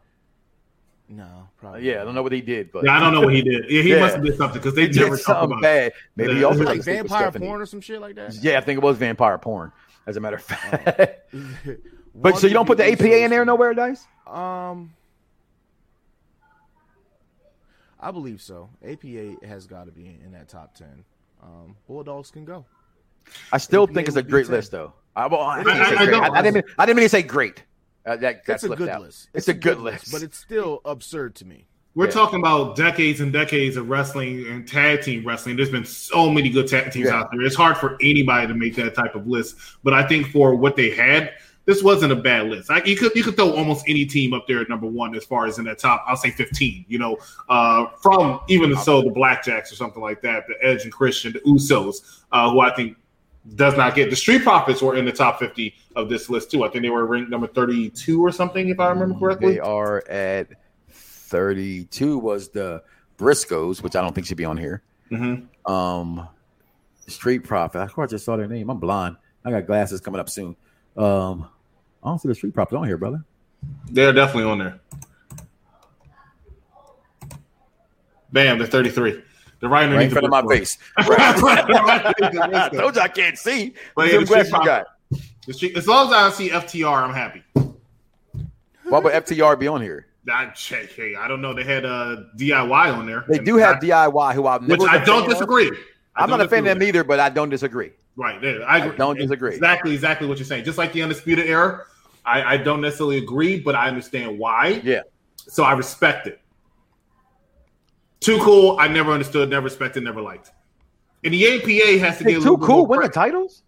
Speaker 5: no, probably.
Speaker 4: Yeah, I don't know what he did, but
Speaker 8: Yeah, I don't know what he did. Yeah, he
Speaker 4: Yeah.
Speaker 8: must have did something because they
Speaker 4: he
Speaker 8: never talk
Speaker 4: something
Speaker 8: about it.
Speaker 4: bad. Maybe he also
Speaker 8: Like
Speaker 4: had
Speaker 5: like
Speaker 4: a stick with
Speaker 5: vampire porn or some shit like that.
Speaker 4: Yeah, I think it was vampire porn. As a matter of fact.
Speaker 5: One (laughs)
Speaker 4: but so you don't put the APA in there nowhere, Dice?
Speaker 5: Um, I believe so. APA has got to be in that top ten. Um, Bulldogs can go.
Speaker 4: I still think it's a great list, though. I, well, I, didn't
Speaker 8: I- I
Speaker 4: I, I didn't mean, I didn't mean to say great. Uh, that, that's
Speaker 5: a good
Speaker 4: out.
Speaker 5: list.
Speaker 4: It's, a good list.
Speaker 5: but it's still absurd to me.
Speaker 8: We're
Speaker 4: Yeah.
Speaker 8: talking about decades and decades of wrestling and tag team wrestling. There's been so many good tag teams
Speaker 4: Yeah.
Speaker 8: out there. It's hard for anybody to make that type of list. But I think for what they had, this wasn't a bad list. Like you could you could throw almost any team up there at number one as far as in that top. I'll say 15. You know, uh, from even so the Blackjacks or something like that, the Edge and Christian, the Usos, uh, who I think does not get the Street Profits were in the top 50 of this list too. I think they were ranked number 32 or something, if I remember correctly.
Speaker 4: They are at 32 was the Briscoes, which I don't think should be on here.
Speaker 8: Mhm.
Speaker 4: Um, Street Profit. I I just saw their name. I'm blind. I got glasses coming up soon. Um, I don't see the Street Profits on here, brother.
Speaker 8: They're definitely on there. Bam, they're 33. They're right
Speaker 4: Right in
Speaker 8: underneath (laughs)
Speaker 4: front of my face. Right.
Speaker 8: Right underneath the book
Speaker 4: I told you I can't see.
Speaker 8: But yeah, the
Speaker 4: you got.
Speaker 8: The street- As long as I don't see FTR, I'm happy.
Speaker 4: Why would FTR be on here?
Speaker 8: I check. Hey, I don't know. They had uh, DIY on there.
Speaker 4: They
Speaker 8: And
Speaker 4: do have
Speaker 8: I-
Speaker 4: DIY, who I've never
Speaker 8: which I don't disagree. I
Speaker 4: I'm not
Speaker 8: don't
Speaker 4: a fan of them either, but I don't disagree.
Speaker 8: Right there, I, agree.
Speaker 4: don't disagree.
Speaker 8: Exactly, exactly what you're saying. Just like the undisputed era, I, I don't necessarily agree, but I understand why.
Speaker 4: Yeah.
Speaker 8: So I respect it. Too cool. I never understood, never respected, never liked. And the APA has to
Speaker 4: Hey,
Speaker 8: give a
Speaker 4: too
Speaker 8: little
Speaker 4: cool.
Speaker 8: more
Speaker 4: Win the titles.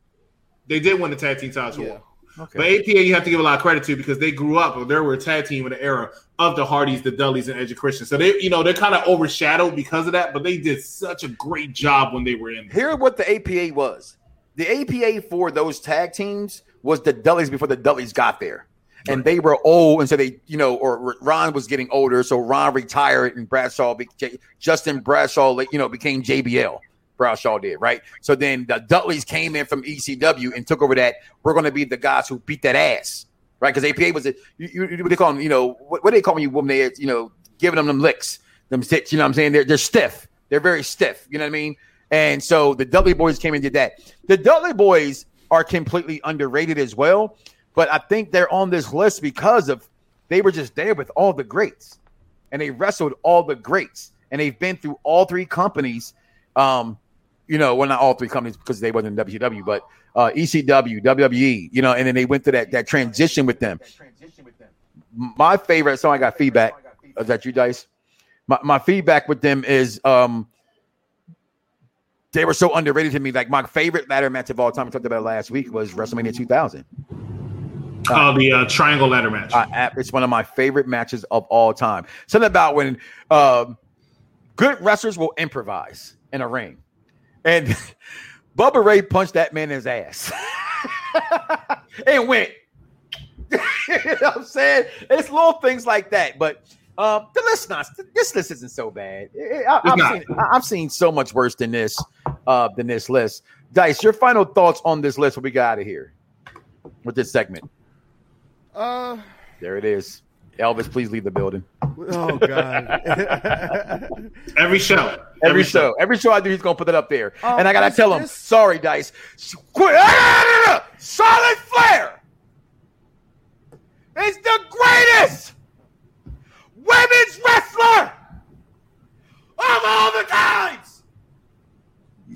Speaker 8: They did win the tag team titles.
Speaker 5: Yeah.
Speaker 8: But APA, you have to give a lot of credit to because they grew up. They were a tag team in the era of the Hardys, the Dudleys, and Edge of Christian. So they, you know, they're kind of overshadowed because of that. But they did such a great job when they were in.
Speaker 4: Hear what the APA was. The APA for those tag teams was the Dudleys before the Dudleys got there. And they were old, and so they, you know, or Ron was getting older, so Ron retired, and Bradshaw, be, Justin Bradshaw, like, you know, became JBL. Bradshaw did right. So then the Dudleys came in from ECW and took over that. We're going to be the guys who beat that ass, right? Because APA was a you, you, what they call them, you know, what, what they call you when they, you know, giving them them licks, them sticks. You know what I'm saying? They're they're stiff. They're very stiff. You know what I mean? And so the Dudley Boyz came and did that. The Dudley Boyz are completely underrated as well, but I think they're on this list because of they were just there with all the greats, and they wrestled all the greats, and they've been through all three companies. Um, you know, well, not all three companies because they wasn't in WCW, but uh, ECW, WWE, you know, and then they went through that that transition with them. My favorite, so I got feedback. Is that you, Dice? My, my feedback with them is um they were so underrated to me. Like my favorite ladder match of all time, I talked about last week, was WrestleMania 2000.
Speaker 8: Uh, the uh, triangle ladder match.
Speaker 4: Uh, it's one of my favorite matches of all time. Something about when um, good wrestlers will improvise in a ring, and (laughs) Bubba Ray punched that man in his ass (laughs) and went. (laughs) you know what I'm saying? It's little things like that, but um, the list not this list isn't so bad. I, I've, seen, I've seen so much worse than this, uh, than this list. Dice, your final thoughts on this list? What we got out of here with this segment?
Speaker 5: Uh,
Speaker 4: There it is. Elvis, please leave the building.
Speaker 5: oh god. (laughs)
Speaker 8: Every show.
Speaker 4: Every, show, every show I do, he's gonna put that up there,
Speaker 5: Um,
Speaker 4: and I gotta
Speaker 5: this-
Speaker 4: tell him,
Speaker 5: this-
Speaker 4: sorry, Dice. Quit. Ah, Charlotte Flair is the greatest women's wrestler of all the times.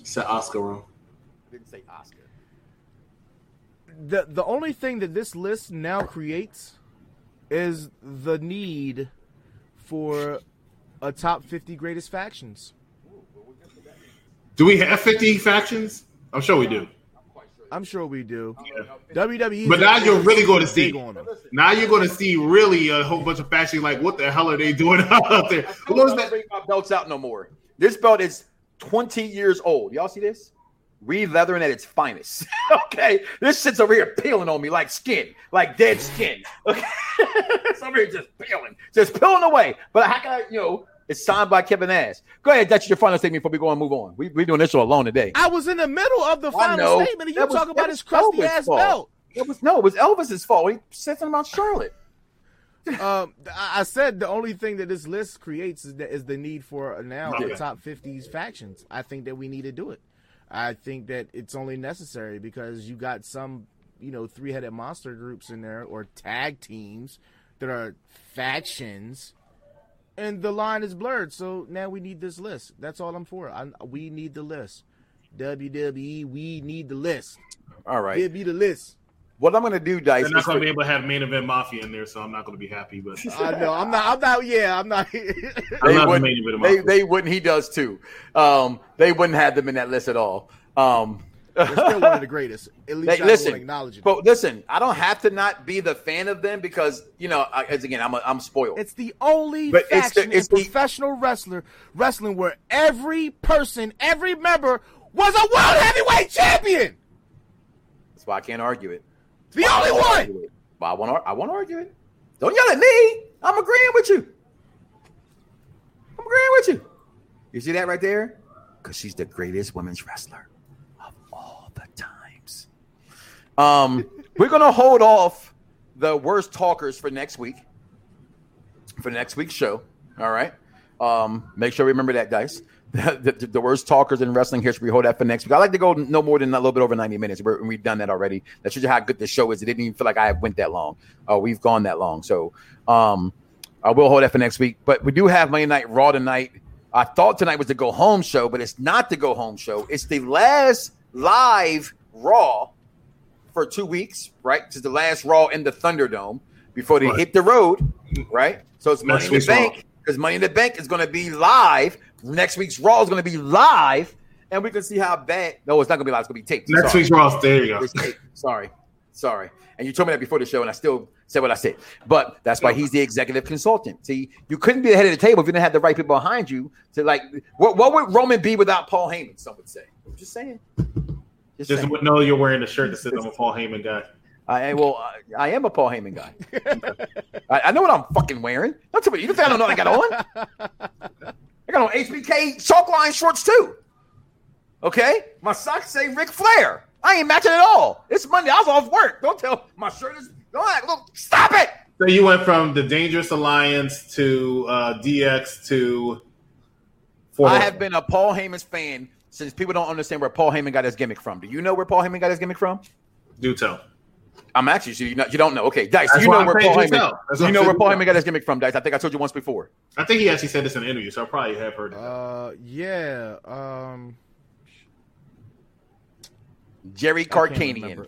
Speaker 8: Said Oscar wrong.
Speaker 4: Didn't say Oscar.
Speaker 5: The the only thing that this list now creates is the need for a top 50 greatest factions.
Speaker 8: Do we have 50 factions? I'm sure we do.
Speaker 5: I'm sure we do. WWE,
Speaker 8: But now you're really going to see.
Speaker 5: big on them.
Speaker 8: Now you're going to see really a whole bunch of factions. Like, what the hell are they doing (laughs) out there? What was that?
Speaker 4: bring my belts out no more. This belt is 20 years old. Y'all see this? Reed leathering at its finest. (laughs) okay, this shit's over here peeling on me like skin, like dead skin. (laughs) Okay, it's over here just peeling, just peeling away. But how can I, you know, it's signed by Kevin Nash. Go ahead, that's your final statement before we go and move on. We we doing this show alone today.
Speaker 5: I was in the middle of the final statement, and you talk about his crusty
Speaker 4: Elvis'
Speaker 5: ass
Speaker 4: fault.
Speaker 5: belt.
Speaker 4: It was no, it was Elvis's fault. He said something about Charlotte. (laughs)
Speaker 5: Um, I said the only thing that this list creates is the, is the need for now
Speaker 8: Okay.
Speaker 5: the top 50s factions. I think that we need to do it. I think that it's only necessary because you got some, you know, three headed monster groups in there or tag teams that are factions, and the line is blurred. So now we need this list. That's all I'm for. I, we need the list. WWE, we need the list.
Speaker 4: All right.
Speaker 5: Give me the list.
Speaker 4: What I'm gonna do, Dice,
Speaker 8: They're not going to
Speaker 4: for-
Speaker 8: be able to have main event mafia in there, so I'm not going to be happy. But (laughs)
Speaker 5: I know. I'm not. I'm not. Yeah, I'm not. (laughs)
Speaker 8: I
Speaker 4: they
Speaker 8: love the
Speaker 4: wouldn't,
Speaker 8: main event
Speaker 4: they,
Speaker 8: mafia.
Speaker 4: they wouldn't. He does too. Um, they wouldn't have them in that list at all. Um,
Speaker 5: They're still one of the greatest. (laughs) At least
Speaker 4: Hey,
Speaker 5: I will
Speaker 4: listen,
Speaker 5: acknowledge it.
Speaker 4: but listen, I don't have to not be the fan of them because you know, I, as again, I'm a, I'm spoiled.
Speaker 5: It's the only
Speaker 4: But it's the-
Speaker 5: faction
Speaker 4: it's
Speaker 5: in
Speaker 4: the-
Speaker 5: professional wrestler wrestling where every person, every member was a world heavyweight champion.
Speaker 4: That's why I can't argue it.
Speaker 5: The only one.
Speaker 4: But I won't. I won't argue it. Don't yell at me. I'm agreeing with you. I'm agreeing with you. You see that right there? Because she's the greatest women's wrestler of all the times. Um, (laughs) we're gonna hold off the worst talkers for next week. For next week's show. All right. Um, make sure we remember that, Dice. The, (laughs) the, the worst talkers in wrestling history. Hold that for next week. I like to go no more than a little bit over 90 minutes. We're, we've done that already. That shows you how good the show is. It didn't even feel like I went that long. Uh, we've gone that long. So um, I will hold that for next week. But we do have Monday Night Raw tonight. I thought tonight was the go home show, but it's not the go home show. It's the last live Raw for two weeks, right? It's the last Raw in the Thunderdome before they
Speaker 8: Right.
Speaker 4: hit the road, right? So it's Money in the. Bank because Money in the Bank is going to be live. Next week's Raw is going to be live, and we can see how bad. No, it's not going to be live. It's going to be taped.
Speaker 8: Next
Speaker 4: Sorry.
Speaker 8: week's Raw. There you go.
Speaker 4: Sorry, sorry. And you told me that before the show, and I still said what I said. But that's why he's the executive consultant. See, you couldn't be the head of the table if you didn't have the right people behind you to like. What, what would Roman be without Paul Heyman? Some would say. I'm just saying. Just
Speaker 8: Just
Speaker 4: saying.
Speaker 8: know you're wearing the shirt that says I'm a (laughs) Paul Heyman guy.
Speaker 4: I well, I, I am a Paul Heyman guy. (laughs) I, I know what I'm fucking wearing. Don't tell me you think I don't know what I got on. (laughs) I got on HBK chalk line shorts too. Okay, my socks say Ric Flair. I ain't matching at all. It's Monday. I was off work. Don't tell my shirt is. Don't act, look, stop it.
Speaker 8: So you went from the Dangerous Alliance to uh, DX to. Four
Speaker 4: I have been a Paul Heyman's fan since people don't understand where Paul Heyman got his gimmick from. Do you know where Paul Heyman got his gimmick from?
Speaker 8: Do tell.
Speaker 4: I'm actually you know you don't know. Okay, Dice,
Speaker 8: That's
Speaker 4: you know where Paul
Speaker 8: do
Speaker 4: Heyman.
Speaker 8: tell. That's
Speaker 4: Do
Speaker 8: what
Speaker 4: you know
Speaker 8: I'm
Speaker 4: where Paul Heyman got his gimmick from, Dice? I think I told you once before.
Speaker 8: I think he actually said this in an interview, so I probably have heard it.
Speaker 5: Uh, yeah. Um,
Speaker 4: Jerry
Speaker 5: I
Speaker 4: Carcanian.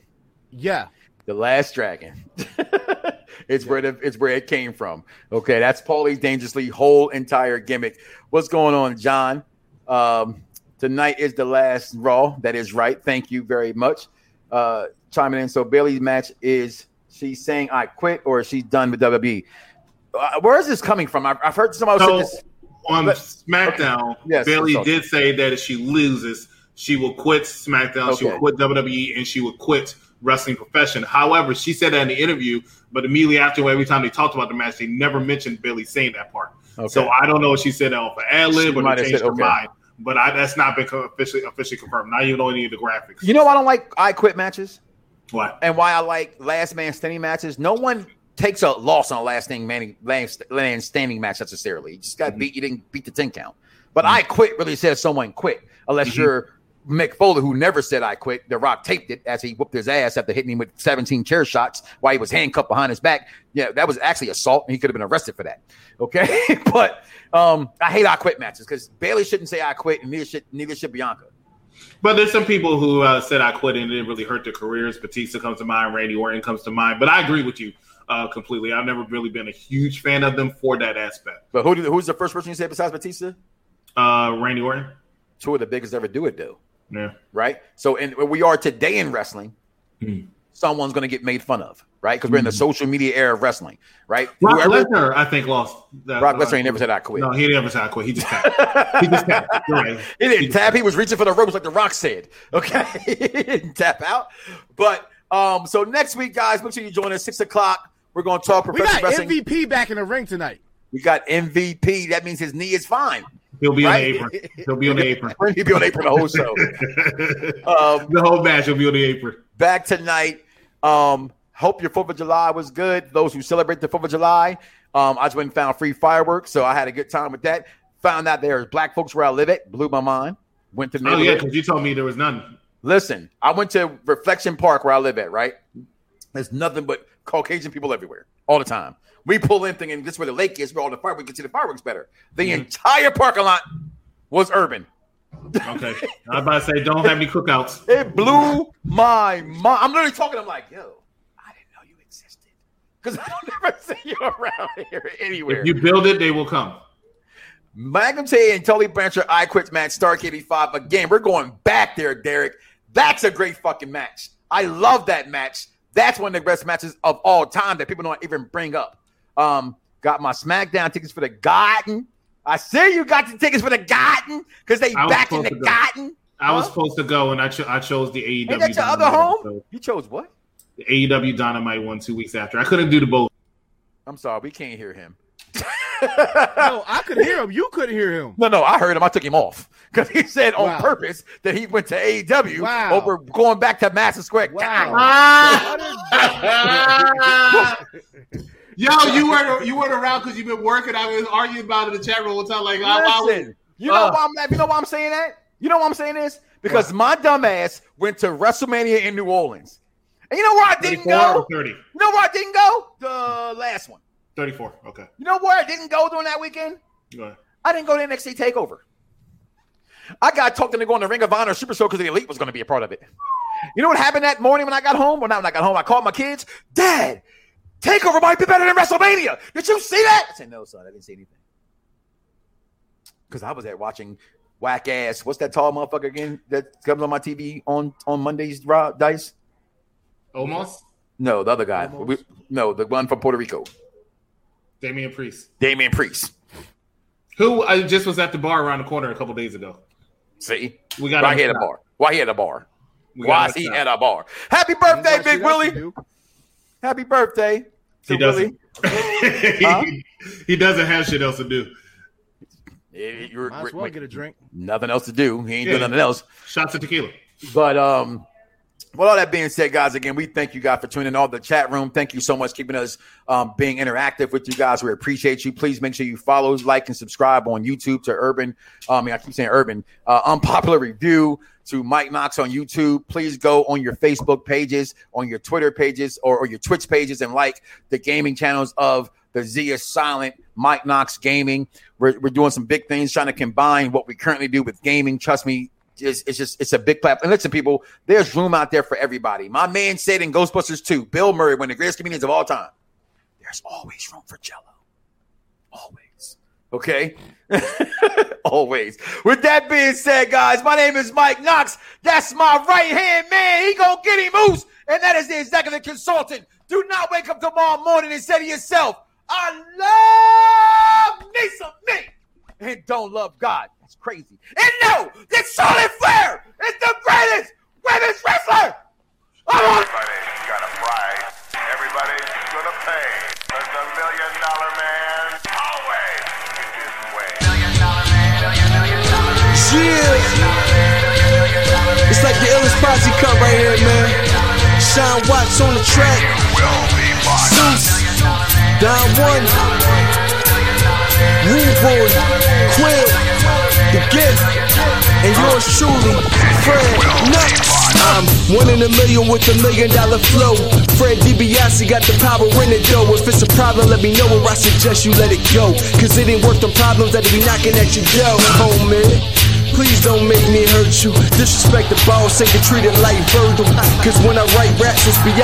Speaker 5: yeah.
Speaker 4: The Last Dragon. (laughs) it's where the, it's where it came from. Okay, that's Paulie's dangerously whole entire gimmick. What's going on, John? Um, tonight is the last Raw. That is right. Thank you very much. Uh, chiming in. So Bayley's match is she saying I quit or is she done with WWE? Uh, where is this coming from? I've, I've heard somebody
Speaker 8: So
Speaker 4: say this.
Speaker 8: on
Speaker 4: But-
Speaker 8: SmackDown,
Speaker 4: Yes, Bayley
Speaker 8: did say that if she loses, she will quit SmackDown, she will quit WWE, and she will quit wrestling profession. However, she said that in the interview, but immediately after, every time they talked about the match, they never mentioned Bayley saying that part.
Speaker 4: Okay.
Speaker 8: So I don't know if she said that off of ad lib or they changed
Speaker 4: said,
Speaker 8: her
Speaker 4: okay.
Speaker 8: mind. But I, that's not been officially officially confirmed. Not even on any of the graphics.
Speaker 4: You know, I don't like I quit matches.
Speaker 8: What?
Speaker 4: and why I like last man standing matches. No one takes a loss on a last thing man, standing match necessarily. You just got
Speaker 8: Mm-hmm.
Speaker 4: beat. You didn't beat the ten count. But I quit really says someone quit, unless
Speaker 8: Mm-hmm.
Speaker 4: you're Mick Foley, who never said I quit. The Rock taped it as he whooped his ass after hitting him with 17 chair shots while he was handcuffed behind his back. Yeah, that was actually assault, and he could have been arrested for that. Okay, (laughs) but um, I hate I quit matches because Bayley shouldn't say I quit, and neither should neither should Bianca.
Speaker 8: But there's some people who uh, said I quit and it really hurt their careers. Batista comes to mind, Randy Orton comes to mind. But I agree with you uh, completely. I've never really been a huge fan of them for that aspect.
Speaker 4: But who did, who's the first person you said besides Batista?
Speaker 8: Uh, Randy Orton,
Speaker 4: Two of the biggest ever do it though.
Speaker 8: yeah.
Speaker 4: right? So, and we are today in wrestling,
Speaker 8: Hmm.
Speaker 4: Someone's going to get made fun of, right? Because we're in the social media era of wrestling, right?
Speaker 8: Brock
Speaker 4: Whoever-
Speaker 8: Lesnar, I think, lost. That,
Speaker 4: Brock Lesnar ain't never said I quit.
Speaker 8: No, he never said I quit. He just tapped. (laughs) he just tapped. Right.
Speaker 4: He didn't tap. He was reaching for the ropes like the Rock said. Okay, (laughs) he didn't tap out. But um, so next week, guys, make sure you join us six o'clock. We're going to talk
Speaker 5: We got
Speaker 4: wrestling.
Speaker 5: MVP back in the ring tonight.
Speaker 4: We got MVP. That means his knee is fine.
Speaker 8: He'll be
Speaker 4: Right?
Speaker 8: on the apron. He'll be on the (laughs) apron.
Speaker 4: He'll be on the apron the whole show. Um,
Speaker 8: the whole match will be on the apron.
Speaker 4: back tonight. Um, hope your Fourth of July was good. Those who celebrate the Fourth of July, um, I just went and found free fireworks, so I had a good time with that. Found out there's black folks where I live at, blew my mind. Went to the
Speaker 8: Oh yeah, because you told me there was none.
Speaker 4: Listen, I went to Reflection Park where I live at. Right, there's nothing but Caucasian people everywhere, all the time. We pull in thinking this is where the lake is, where all the fireworks we can see the fireworks better. The
Speaker 8: Mm-hmm.
Speaker 4: entire parking lot was urban.
Speaker 8: Okay, I was about to say don't have any cookouts.
Speaker 4: It blew my mind. I'm literally talking. I'm like, yo, I didn't know you existed because I don't (laughs) ever see you around here anywhere.
Speaker 8: If you build it, they will come.
Speaker 4: Magnum T.A. and Tully Blanchard, I quit match, Starrcade 85. Again, we're going back there, Derek. That's a great fucking match. I love that match. That's one of the best matches of all time that people don't even bring up. Um, got my SmackDown tickets for the Garden. I see you got the tickets for the Garden because they
Speaker 8: I
Speaker 4: back in the
Speaker 8: supposed to go.
Speaker 4: Garden.
Speaker 8: I was
Speaker 4: Huh?
Speaker 8: supposed to go, and I, cho- I chose the AEW.
Speaker 4: Ain't that your other home?
Speaker 8: episode.
Speaker 4: You chose what?
Speaker 8: The AEW Dynamite one two weeks after. I couldn't do the both.
Speaker 4: I'm sorry, we can't hear him.
Speaker 5: No, I could hear him. You couldn't hear him.
Speaker 4: No, no, I heard him. I took him off because he said on
Speaker 5: Wow.
Speaker 4: purpose that he went to AEW
Speaker 5: Wow.
Speaker 4: over going back to Madison Square.
Speaker 5: Wow. (laughs) (laughs)
Speaker 4: Garden.
Speaker 8: Yo, you weren't you weren't around because you've been working. I was arguing about it in the chat room all the time. Like, I, I was,
Speaker 4: Listen, you know
Speaker 8: uh,
Speaker 4: why I'm you know why I'm saying that? You know why I'm saying this? Because my dumb ass went to WrestleMania in New Orleans. And you know where I didn't go?
Speaker 8: or 30?
Speaker 4: You know where I didn't go? The last one.
Speaker 8: 34. Okay.
Speaker 4: You know where I didn't go during that weekend?
Speaker 8: Go ahead.
Speaker 4: I didn't go to NXT Takeover. I got talked into going to Ring of Honor Super Show because the Elite was going to be a part of it. You know what happened that morning when I got home? Well, not when I got home. I called my kids. Dad, Takeover might be better than WrestleMania. Did you see that? I said, no, son. I didn't see anything. Because I was there watching whack ass. What's that tall motherfucker again that comes on my TV on on Mondays? Rob Dice?
Speaker 8: Almost.
Speaker 4: No, the other guy. We- no, the one from Puerto Rico.
Speaker 8: Damian Priest,
Speaker 4: Damian Priest.
Speaker 8: who I just was at the bar around the corner a couple days ago.
Speaker 4: See,
Speaker 8: We got
Speaker 4: why
Speaker 8: him
Speaker 4: he at a bar? Why he at a bar? Why is he at a bar? Happy birthday, Big Willie. Happy birthday. To
Speaker 8: He doesn't.
Speaker 4: Willie. (laughs) Huh?
Speaker 8: he doesn't have shit else to do.
Speaker 4: Eh, you're-
Speaker 5: Might as well get a drink.
Speaker 4: Nothing else to do. He ain't
Speaker 8: Yeah.
Speaker 4: doing nothing else.
Speaker 8: Shots of tequila.
Speaker 4: But um, with all that being said, guys, again, we thank you guys for tuning in. All the chat room. Thank you so much keeping us um, being interactive with you guys. We appreciate you. Please make sure you follow, like, and subscribe on YouTube to Urban. Um, I mean, I keep saying Urban. Uh, unpopular review to Mike Knoxxx on YouTube. Please go on your Facebook pages, on your Twitter pages, or, or your Twitch pages, and like the gaming channels of the Z is Silent, Mike Knoxxx Gaming. We're, we're doing some big things, trying to combine what we currently do with gaming. Trust me, it's, it's just it's a big platform. And listen, people, there's room out there for everybody. My man said in Ghostbusters 2, Bill Murray, one of the greatest comedians of all time, there's always room for Jello. Always. Okay? (laughs) always. With that being said, guys, my name is Mike Knoxxx. That's my right hand man. He gonna get him moose. And that is the executive consultant. Do not wake up tomorrow morning and say to yourself, I love me some me and don't love God. That's crazy. And no, that Charlotte Flair is the greatest women's wrestler.
Speaker 9: Everybody's got a price. Everybody's gonna pay. But a million dollar man
Speaker 1: Yeah. It's like the illest posse cut right here, man. Sean Watts on the track. Zeus. Don One. Rude Boy. Quill. The Gift. And yours truly, Fred Nuts. I'm one in a million with a million dollar flow. Fred DiBiase got the power in it though. If it's a problem, let me know or I suggest you let it go. Cause it ain't worth the problems that be knocking at your door, homie. Please don't make me hurt you. Disrespect the boss, ain't get treated like Virgil. Cause when I write raps, it's beyond.